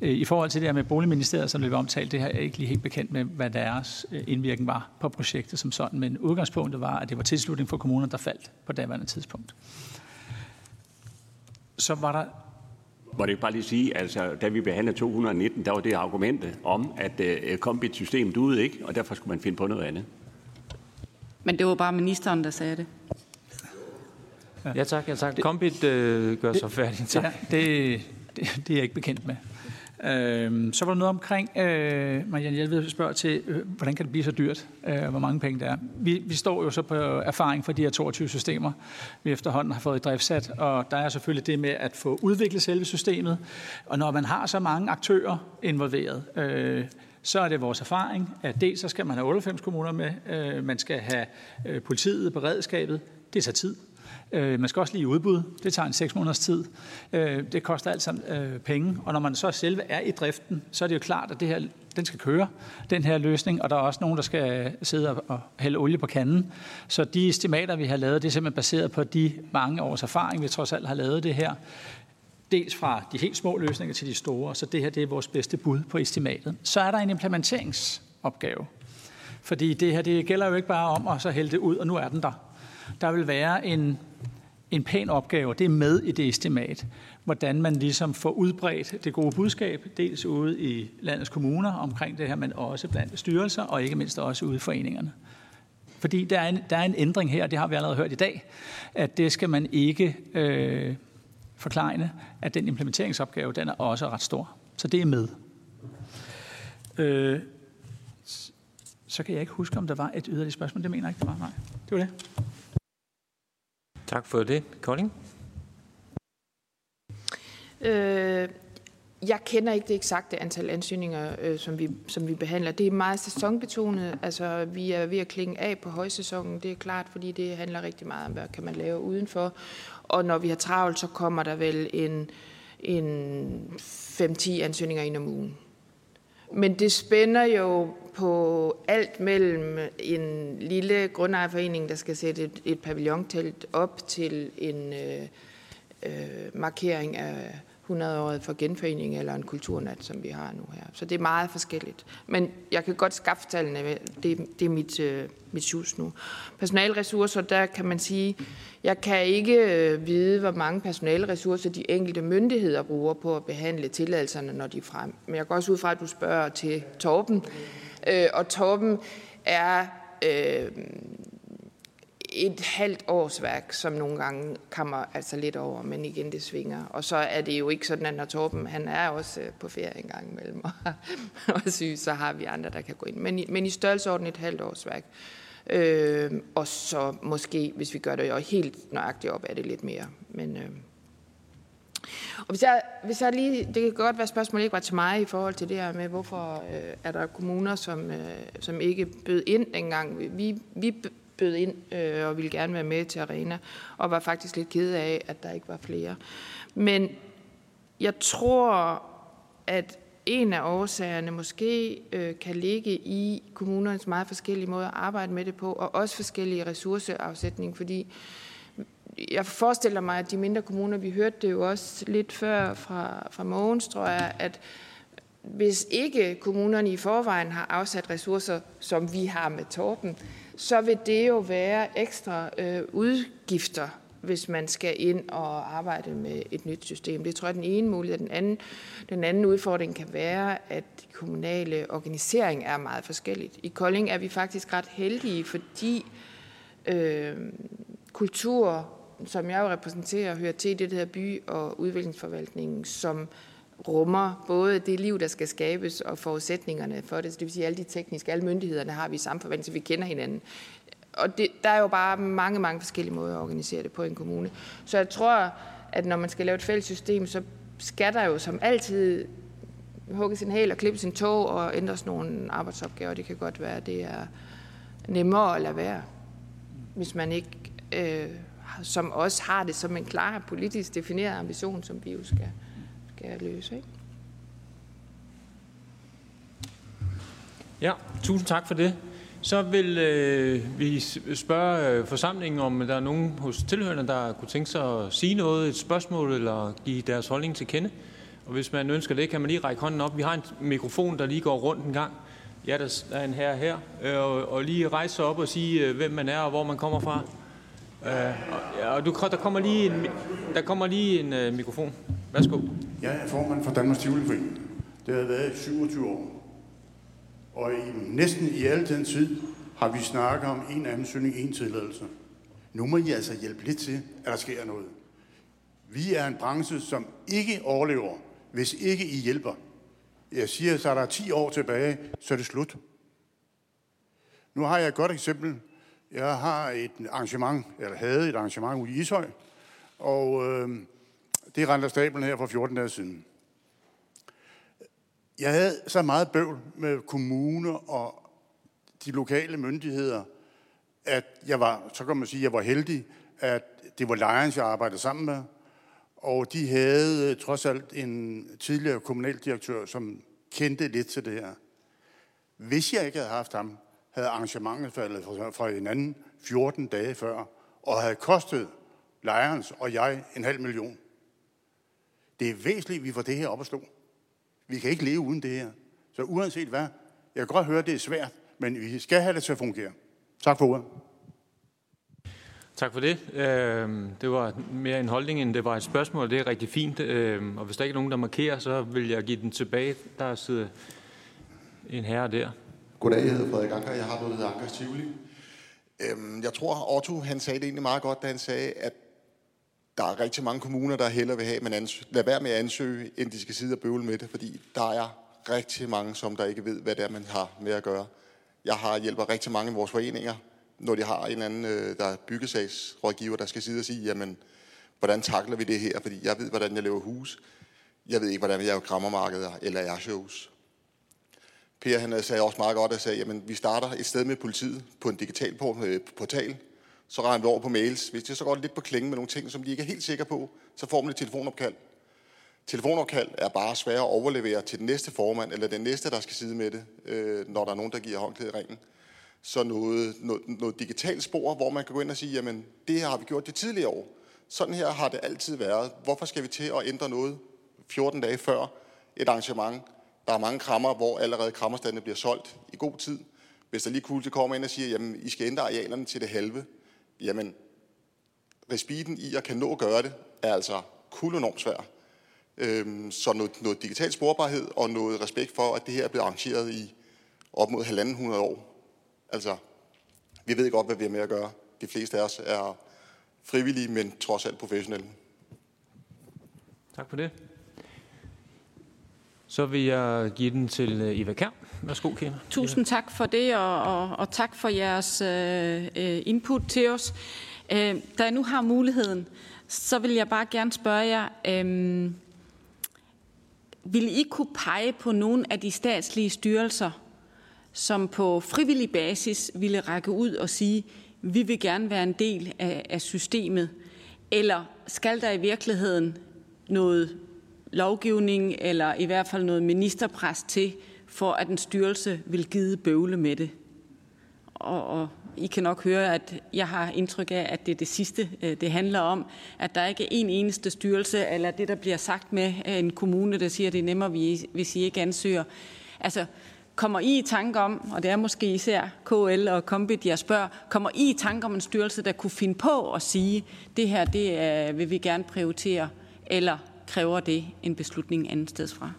Øh, I forhold til det her med Boligministeriet, som blev omtalt, det her jeg ikke lige helt bekendt med, hvad deres øh, indvirkning var på projektet som sådan, men udgangspunktet var, at det var tilslutning for kommuner, der faldt på daværende tidspunkt. Så var der må det bare lige sige, altså da vi behandlede 219, der var det argument om, at uh, kombit-systemet duede ikke, og derfor skulle man finde på noget andet. Men det var bare ministeren, der sagde det. Ja, tak. Ja, tak. Kombit øh, gør sig færdig. Tak. Ja, det, det, det er jeg ikke bekendt med. Øh, så var der noget omkring, øh, Marianne Hjelved spørger til, øh, hvordan kan det blive så dyrt, øh, hvor mange penge det er. Vi, vi står jo så på erfaring fra de her 22 systemer, vi efterhånden har fået i driftsat, og der er selvfølgelig det med at få udviklet selve systemet, og når man har så mange aktører involveret, øh, så er det vores erfaring, at dels så skal man have 98 kommuner med, øh, man skal have øh, politiet, beredskabet, det tager tid. Øh, man skal også lige i udbud. Det tager en 6 måneders tid. Øh, det koster alt sammen øh, penge. Og når man så selve er i driften, så er det jo klart, at det her, den skal køre, den her løsning. Og der er også nogen, der skal sidde og hælde olie på kanden. Så de estimater, vi har lavet, det er simpelthen baseret på de mange års erfaring, vi trods alt har lavet det her. Dels fra de helt små løsninger til de store. Så det her det er vores bedste bud på estimatet. Så er der en implementeringsopgave. Fordi det her det gælder jo ikke bare om at så hælde det ud, og nu er den der. Der vil være en en pæn opgave, det er med i det estimat, hvordan man ligesom får udbredt det gode budskab, dels ude i landets kommuner omkring det her, men også blandt styrelser, og ikke mindst også ude i foreningerne. Fordi der er en, der er en ændring her, og det har vi allerede hørt i dag, at det skal man ikke øh, forklare, at den implementeringsopgave, den er også ret stor. Så det er med. Øh, så kan jeg ikke huske, om der var et yderligere spørgsmål. Det mener jeg ikke, det var. Nej, det var det. Tak for det. Kolding? Øh, jeg kender ikke det eksakte antal ansøgninger, øh, som, vi, som vi behandler. Det er meget sæsonbetonet. Altså, vi er ved at klinge af på højsæsonen. Det er klart, fordi det handler rigtig meget om, hvad kan man lave udenfor. Og når vi har travlt, så kommer der vel en, en 5-10 ansøgninger ind om ugen. Men det spænder jo på alt mellem en lille grundejerforening, der skal sætte et, et pavillontelt op til en øh, øh, markering af 100-året for genforening eller en kulturnat, som vi har nu her. Så det er meget forskelligt. Men jeg kan godt skaffe tallene. Det, det er mit, øh, mit shoes nu. Personalressourcer, der kan man sige, jeg kan ikke øh, vide, hvor mange personalressourcer de enkelte myndigheder bruger på at behandle tilladelserne, når de er frem. Men jeg går også ud fra, at du spørger til Torben. Øh, og Torben er øh, et halvt årsværk, som nogle gange kommer altså lidt over, men igen det svinger. Og så er det jo ikke sådan, at når Torben, han er også øh, på ferie en gang imellem og, og syg, så har vi andre, der kan gå ind. Men i, men i størrelseorden et halvt årsværk. Øh, og så måske, hvis vi gør det jo helt nøjagtigt op, er det lidt mere. Men, øh, og hvis jeg, hvis jeg lige, det kan godt være, at spørgsmålet ikke var til mig i forhold til det her med, hvorfor øh, er der kommuner, som, øh, som ikke bød ind dengang. Vi, vi bød ind øh, og ville gerne være med til Arena, og var faktisk lidt ked af, at der ikke var flere. Men jeg tror, at en af årsagerne måske øh, kan ligge i kommunernes meget forskellige måder at arbejde med det på, og også forskellige ressourceafsætning, fordi jeg forestiller mig, at de mindre kommuner, vi hørte det jo også lidt før fra, fra Mogens, tror jeg, at hvis ikke kommunerne i forvejen har afsat ressourcer, som vi har med Torben, så vil det jo være ekstra øh, udgifter, hvis man skal ind og arbejde med et nyt system. Det tror jeg er den ene mulighed. Den anden, den anden udfordring kan være, at de kommunale organisering er meget forskelligt. I Kolding er vi faktisk ret heldige, fordi øh, kultur, som jeg jo repræsenterer, hører til i det her by- og udviklingsforvaltningen, som rummer både det liv, der skal skabes, og forudsætningerne for det. Så det vil sige, alle de tekniske, alle myndighederne har vi i samme så vi kender hinanden. Og det, der er jo bare mange, mange forskellige måder at organisere det på i en kommune. Så jeg tror, at når man skal lave et fælles system, så skal der jo som altid hugge sin hæl og klippe sin tog og ændres nogle arbejdsopgaver. Det kan godt være, at det er nemmere at lade være, hvis man ikke øh, som også har det som en klar politisk defineret ambition, som vi jo skal, skal løse. Ikke? Ja, tusind tak for det. Så vil øh, vi spørge øh, forsamlingen, om der er nogen hos tilhørende, der kunne tænke sig at sige noget, et spørgsmål eller give deres holdning til kende. Og hvis man ønsker det, kan man lige række hånden op. Vi har en mikrofon, der lige går rundt en gang. Ja, der er en her her. Øh, og, og lige rejse sig op og sige, øh, hvem man er og hvor man kommer fra. Øh, og, du, der kommer lige en, der kommer lige en øh, mikrofon. Værsgo. Jeg er formand for Danmarks Tivoliforening. Det har været i 27 år. Og i, næsten i al den tid har vi snakket om en ansøgning, en tilladelse. Nu må I altså hjælpe lidt til, at der sker noget. Vi er en branche, som ikke overlever, hvis ikke I hjælper. Jeg siger, så er der 10 år tilbage, så er det slut. Nu har jeg et godt eksempel. Jeg har et arrangement, eller havde et arrangement ude i Ishøj, og øh, det render stablen her for 14 dage siden. Jeg havde så meget bøvl med kommuner og de lokale myndigheder, at jeg var, så kan man sige, jeg var heldig, at det var Lions, jeg arbejdede sammen med, og de havde øh, trods alt en tidligere kommunaldirektør, som kendte lidt til det her. Hvis jeg ikke havde haft ham, havde arrangementet faldet fra en anden 14 dage før, og havde kostet lejerens og jeg en halv million. Det er væsentligt, at vi får det her op at stå. Vi kan ikke leve uden det her. Så uanset hvad, jeg kan godt høre, at det er svært, men vi skal have det til at fungere. Tak for ordet. Tak for det. Øhm, det var mere en holdning, end det var et spørgsmål. Det er rigtig fint. Øhm, og hvis der ikke er nogen, der markerer, så vil jeg give den tilbage. Der sidder en herre der. Goddag, jeg hedder Frederik Anker. Jeg har noget, der hedder Ankers Tivoli. Øhm, jeg tror, Otto han sagde det egentlig meget godt, da han sagde, at der er rigtig mange kommuner, der hellere vil have, at man ansø- lad være med at ansøge, end de skal sidde og bøvle med det, fordi der er rigtig mange, som der ikke ved, hvad det er, man har med at gøre. Jeg har hjælper rigtig mange i vores foreninger, når de har en eller anden, øh, der er byggesagsrådgiver, der skal sidde og sige, jamen, hvordan takler vi det her? Fordi jeg ved, hvordan jeg laver hus. Jeg ved ikke, hvordan jeg laver krammermarkeder eller airshows. Per han sagde også meget godt, at sagde, jamen, vi starter et sted med politiet på en digital øh, portal, så regner vi over på mails. Hvis det så går lidt på klingen med nogle ting, som de ikke er helt sikre på, så får man et telefonopkald. Telefonopkald er bare svære at overlevere til den næste formand, eller den næste, der skal sidde med det, øh, når der er nogen, der giver håndklæde i ringen. Så noget, noget, noget digitalt spor, hvor man kan gå ind og sige, jamen det her har vi gjort det tidligere år. Sådan her har det altid været. Hvorfor skal vi til at ændre noget 14 dage før et arrangement. Der er mange krammer, hvor allerede krammerstandene bliver solgt i god tid. Hvis der lige pludselig kommer ind og siger, jamen I skal ændre arealerne til det halve, jamen respiten i at kan nå at gøre det, er altså kul enormt svær. Øhm, så noget, noget digital sporbarhed og noget respekt for, at det her er blevet arrangeret i op mod halvanden hundrede år. Altså, vi ved godt, hvad vi er med at gøre. De fleste af os er frivillige, men trods alt professionelle. Tak for det. Så vil jeg give den til øh, Eva Kær. Værsgo, Kina. Tusind tak for det, og, og, og tak for jeres øh, øh, input til os. Øh, da jeg nu har muligheden, så vil jeg bare gerne spørge jer, øh, vil I kunne pege på nogle af de statslige styrelser, som på frivillig basis ville række ud og sige, vi vil gerne være en del af, af systemet? Eller skal der i virkeligheden noget lovgivning, eller i hvert fald noget ministerpres til, for at en styrelse vil give bøvle med det? Og, og I kan nok høre, at jeg har indtryk af, at det er det sidste, øh, det handler om. At der ikke er en eneste styrelse, eller det, der bliver sagt med øh, en kommune, der siger, at det er nemmere, hvis I ikke ansøger. Altså, kommer I i tanke om, og det er måske især KL og Kombit, jeg spørger, kommer I i tanke om en styrelse, der kunne finde på at sige, det her det er, vil vi gerne prioritere, eller kræver det en beslutning andet sted fra?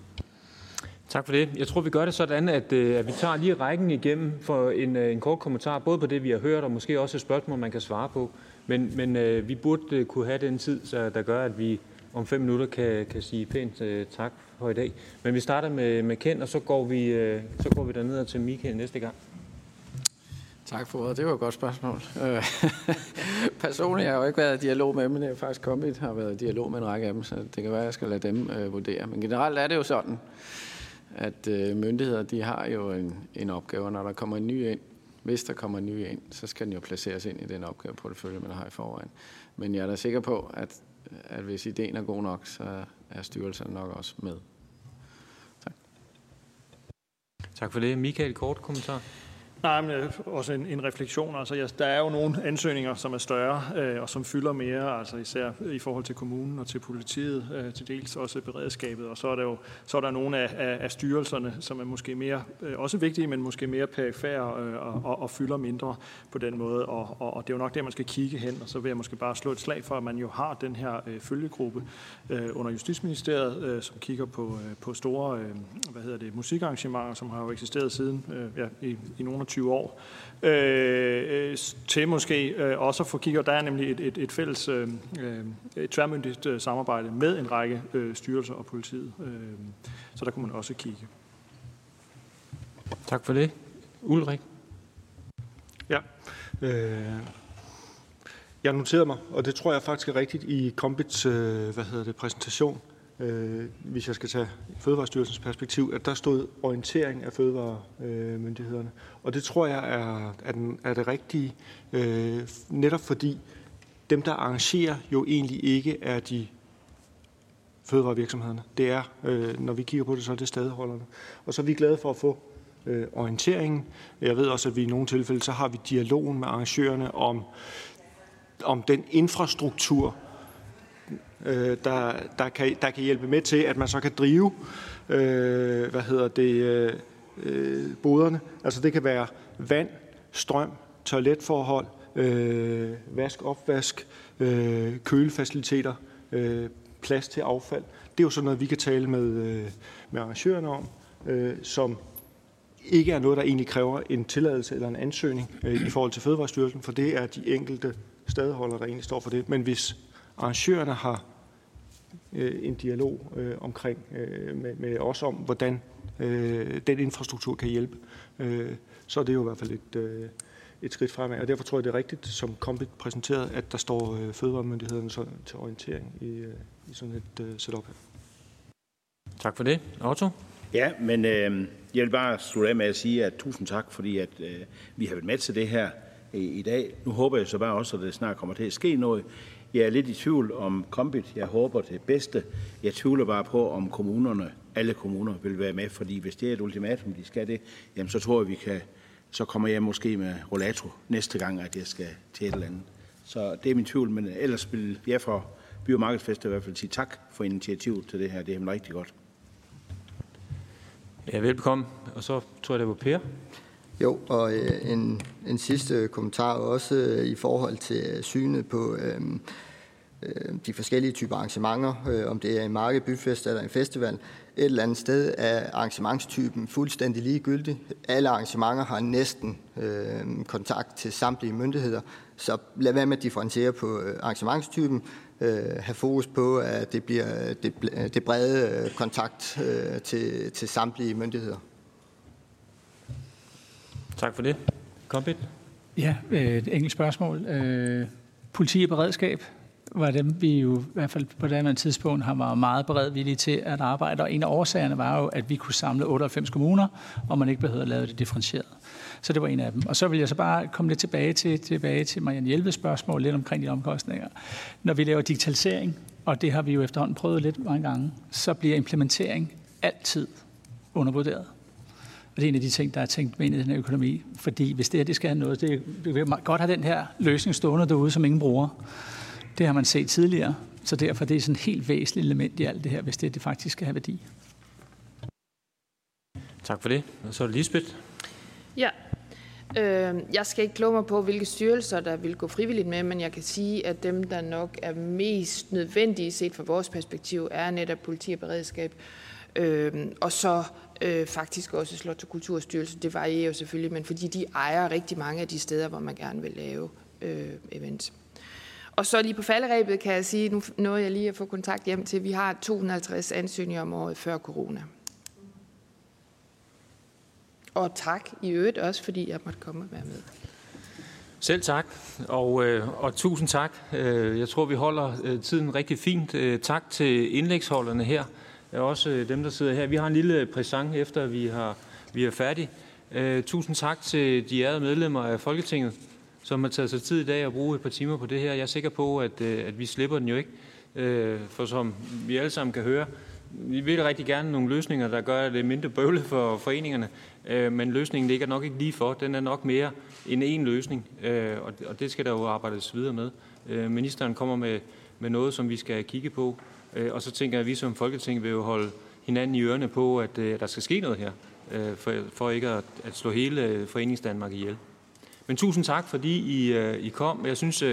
Tak for det. Jeg tror, vi gør det sådan, at, øh, at vi tager lige rækken igennem for en, øh, en kort kommentar, både på det, vi har hørt, og måske også et spørgsmål, man kan svare på. Men, men øh, vi burde øh, kunne have den tid, så der gør, at vi om fem minutter kan, kan sige pænt tak for i dag. Men vi starter med, med Ken, og så går vi, så går vi derned til Michael næste gang. Tak for ordet. Det var et godt spørgsmål. Øh, personligt har jeg jo ikke været i dialog med dem, men jeg har faktisk kommet har været i dialog med en række af dem, så det kan være, at jeg skal lade dem øh, vurdere. Men generelt er det jo sådan, at øh, myndigheder de har jo en, en opgave, når der kommer en ny ind, hvis der kommer en ny ind, så skal den jo placeres ind i den opgave på det følge, man har i forvejen. Men jeg er da sikker på, at, at hvis ideen er god nok, så er styrelsen nok også med. Tak. Tak for det. Michael, kort kommentar. Nej, men øh, også en, en refleksion. Altså, ja, der er jo nogle ansøgninger, som er større øh, og som fylder mere, altså især i forhold til kommunen og til politiet, øh, til dels også beredskabet. Og så er der jo så er der nogle af, af, af styrelserne, som er måske mere, øh, også vigtige, men måske mere perifære øh, og, og, og fylder mindre på den måde. Og, og, og det er jo nok der, man skal kigge hen, og så vil jeg måske bare slå et slag for, at man jo har den her øh, følgegruppe øh, under Justitsministeriet, øh, som kigger på, øh, på store øh, hvad hedder det, musikarrangementer, som har jo eksisteret siden øh, ja, i, i nogle af 20 år, øh, til måske øh, også at få kigget, der er nemlig et, et, et fælles øh, et tværmyndigt øh, samarbejde med en række øh, styrelser og politiet. Øh, så der kunne man også kigge. Tak for det. Ulrik? Ja. Øh, jeg noterede mig, og det tror jeg faktisk er rigtigt i Kombits øh, hvad hedder det, præsentation, øh, øh, hvis jeg skal tage Fødevarestyrelsens perspektiv, at der stod orientering af fødevaremyndighederne. Og det tror jeg er, er, den, er det rigtige, øh, netop fordi dem, der arrangerer, jo egentlig ikke er de fødevarevirksomhederne. Det er, øh, når vi kigger på det, så er det stadigholderne. Og så er vi glade for at få øh, orienteringen. Jeg ved også, at vi i nogle tilfælde, så har vi dialogen med arrangørerne om, om den infrastruktur, øh, der, der, kan, der kan hjælpe med til, at man så kan drive øh, hvad hedder det, øh, øh boderne. Altså det kan være vand, strøm, toiletforhold, øh, vask, opvask, øh, kølefaciliteter, øh, plads til affald. Det er jo sådan noget, vi kan tale med, øh, med arrangørerne om, øh, som ikke er noget, der egentlig kræver en tilladelse eller en ansøgning øh, i forhold til Fødevarestyrelsen, for det er de enkelte stadholdere, der egentlig står for det. Men hvis arrangørerne har øh, en dialog øh, omkring øh, med, med os om, hvordan øh, den infrastruktur kan hjælpe, øh, så er det jo i hvert fald et, øh, et skridt fremad. Og derfor tror jeg, det er rigtigt, som Kombit præsenteret, at der står øh, fødevaremyndighederne til orientering i, øh, i sådan et øh, setup her. Tak for det. Otto? Ja, men øh, jeg vil bare slutte af med at sige, at tusind tak, fordi at, øh, vi har været med til det her i, i dag. Nu håber jeg så bare også, at det snart kommer til at ske noget. Jeg er lidt i tvivl om Kombit. Jeg håber det bedste. Jeg tvivler bare på, om kommunerne, alle kommuner, vil være med, fordi hvis det er et ultimatum, de skal det, jamen så tror jeg, vi kan, så kommer jeg måske med rollator næste gang, at jeg skal til et eller andet. Så det er min tvivl, men ellers vil jeg for, by- og i hvert fald sige tak for initiativet til det her. Det er rigtig godt. Ja, velbekomme. Og så tror jeg, det var Per. Jo, og øh, en, en sidste kommentar også øh, i forhold til øh, synet på øh, øh, de forskellige typer arrangementer, øh, om det er en marked, byfest eller en festival. Et eller andet sted er arrangementstypen fuldstændig ligegyldig. Alle arrangementer har næsten øh, kontakt til samtlige myndigheder, så lad være med at differentiere på øh, arrangementstypen. Øh, have fokus på, at det bliver øh, det, det brede kontakt øh, til, til samtlige myndigheder. Tak for det. Kompit? Ja, øh, et enkelt spørgsmål. Øh, politi og beredskab var dem, vi jo i hvert fald på det andet tidspunkt har været meget beredvillige til at arbejde. Og en af årsagerne var jo, at vi kunne samle 98 kommuner, og man ikke behøvede at lave det differentieret. Så det var en af dem. Og så vil jeg så bare komme lidt tilbage til, tilbage til Marianne Hjelves spørgsmål lidt omkring de omkostninger. Når vi laver digitalisering, og det har vi jo efterhånden prøvet lidt mange gange, så bliver implementering altid undervurderet. Og det er en af de ting, der er tænkt med ind i den her økonomi. Fordi hvis det her det skal have noget, det, vi vil godt have den her løsning stående derude, som ingen bruger. Det har man set tidligere, så derfor det er sådan et helt væsentligt element i alt det her, hvis det, det faktisk skal have værdi. Tak for det. Og så er det Lisbeth. Ja, øh, jeg skal ikke kloge mig på, hvilke styrelser, der vil gå frivilligt med, men jeg kan sige, at dem, der nok er mest nødvendige set fra vores perspektiv, er netop politi og beredskab. Øh, og så øh, faktisk også Slot- og Kulturstyrelsen. Det varierer jo selvfølgelig, men fordi de ejer rigtig mange af de steder, hvor man gerne vil lave øh, events. Og så lige på falderæbet kan jeg sige, nu nåede jeg lige at få kontakt hjem til, vi har 250 ansøgninger om året før corona. Og tak i øvrigt også, fordi jeg måtte komme og være med. Selv tak, og, øh, og tusind tak. Øh, jeg tror, vi holder øh, tiden rigtig fint. Øh, tak til indlægsholderne her, også øh, dem, der sidder her. Vi har en lille øh, præsent efter vi, har, vi er færdige. Øh, tusind tak til de ærede medlemmer af Folketinget, som har taget sig tid i dag at bruge et par timer på det her. Jeg er sikker på, at, øh, at vi slipper den jo ikke, øh, for som vi alle sammen kan høre, vi vil rigtig gerne nogle løsninger, der gør det mindre bøvlet for foreningerne, øh, men løsningen ligger nok ikke lige for. Den er nok mere end en løsning, øh, og det skal der jo arbejdes videre med. Øh, ministeren kommer med, med noget, som vi skal kigge på, og så tænker jeg, at vi som Folketing vil jo holde hinanden i ørene på, at der skal ske noget her, for, for ikke at, slå hele Foreningsdanmark ihjel. Men tusind tak, fordi I, I kom. Jeg synes,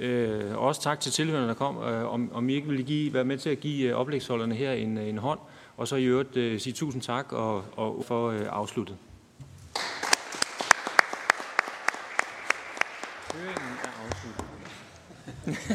Øh, også tak til tilhørende, der kom, øh, om, om I ikke ville give, være med til at give øh, oplægsholderne her en, en hånd, og så i øvrigt øh, sige tusind tak og, og for øh, afsluttet. Høringen er afsluttet.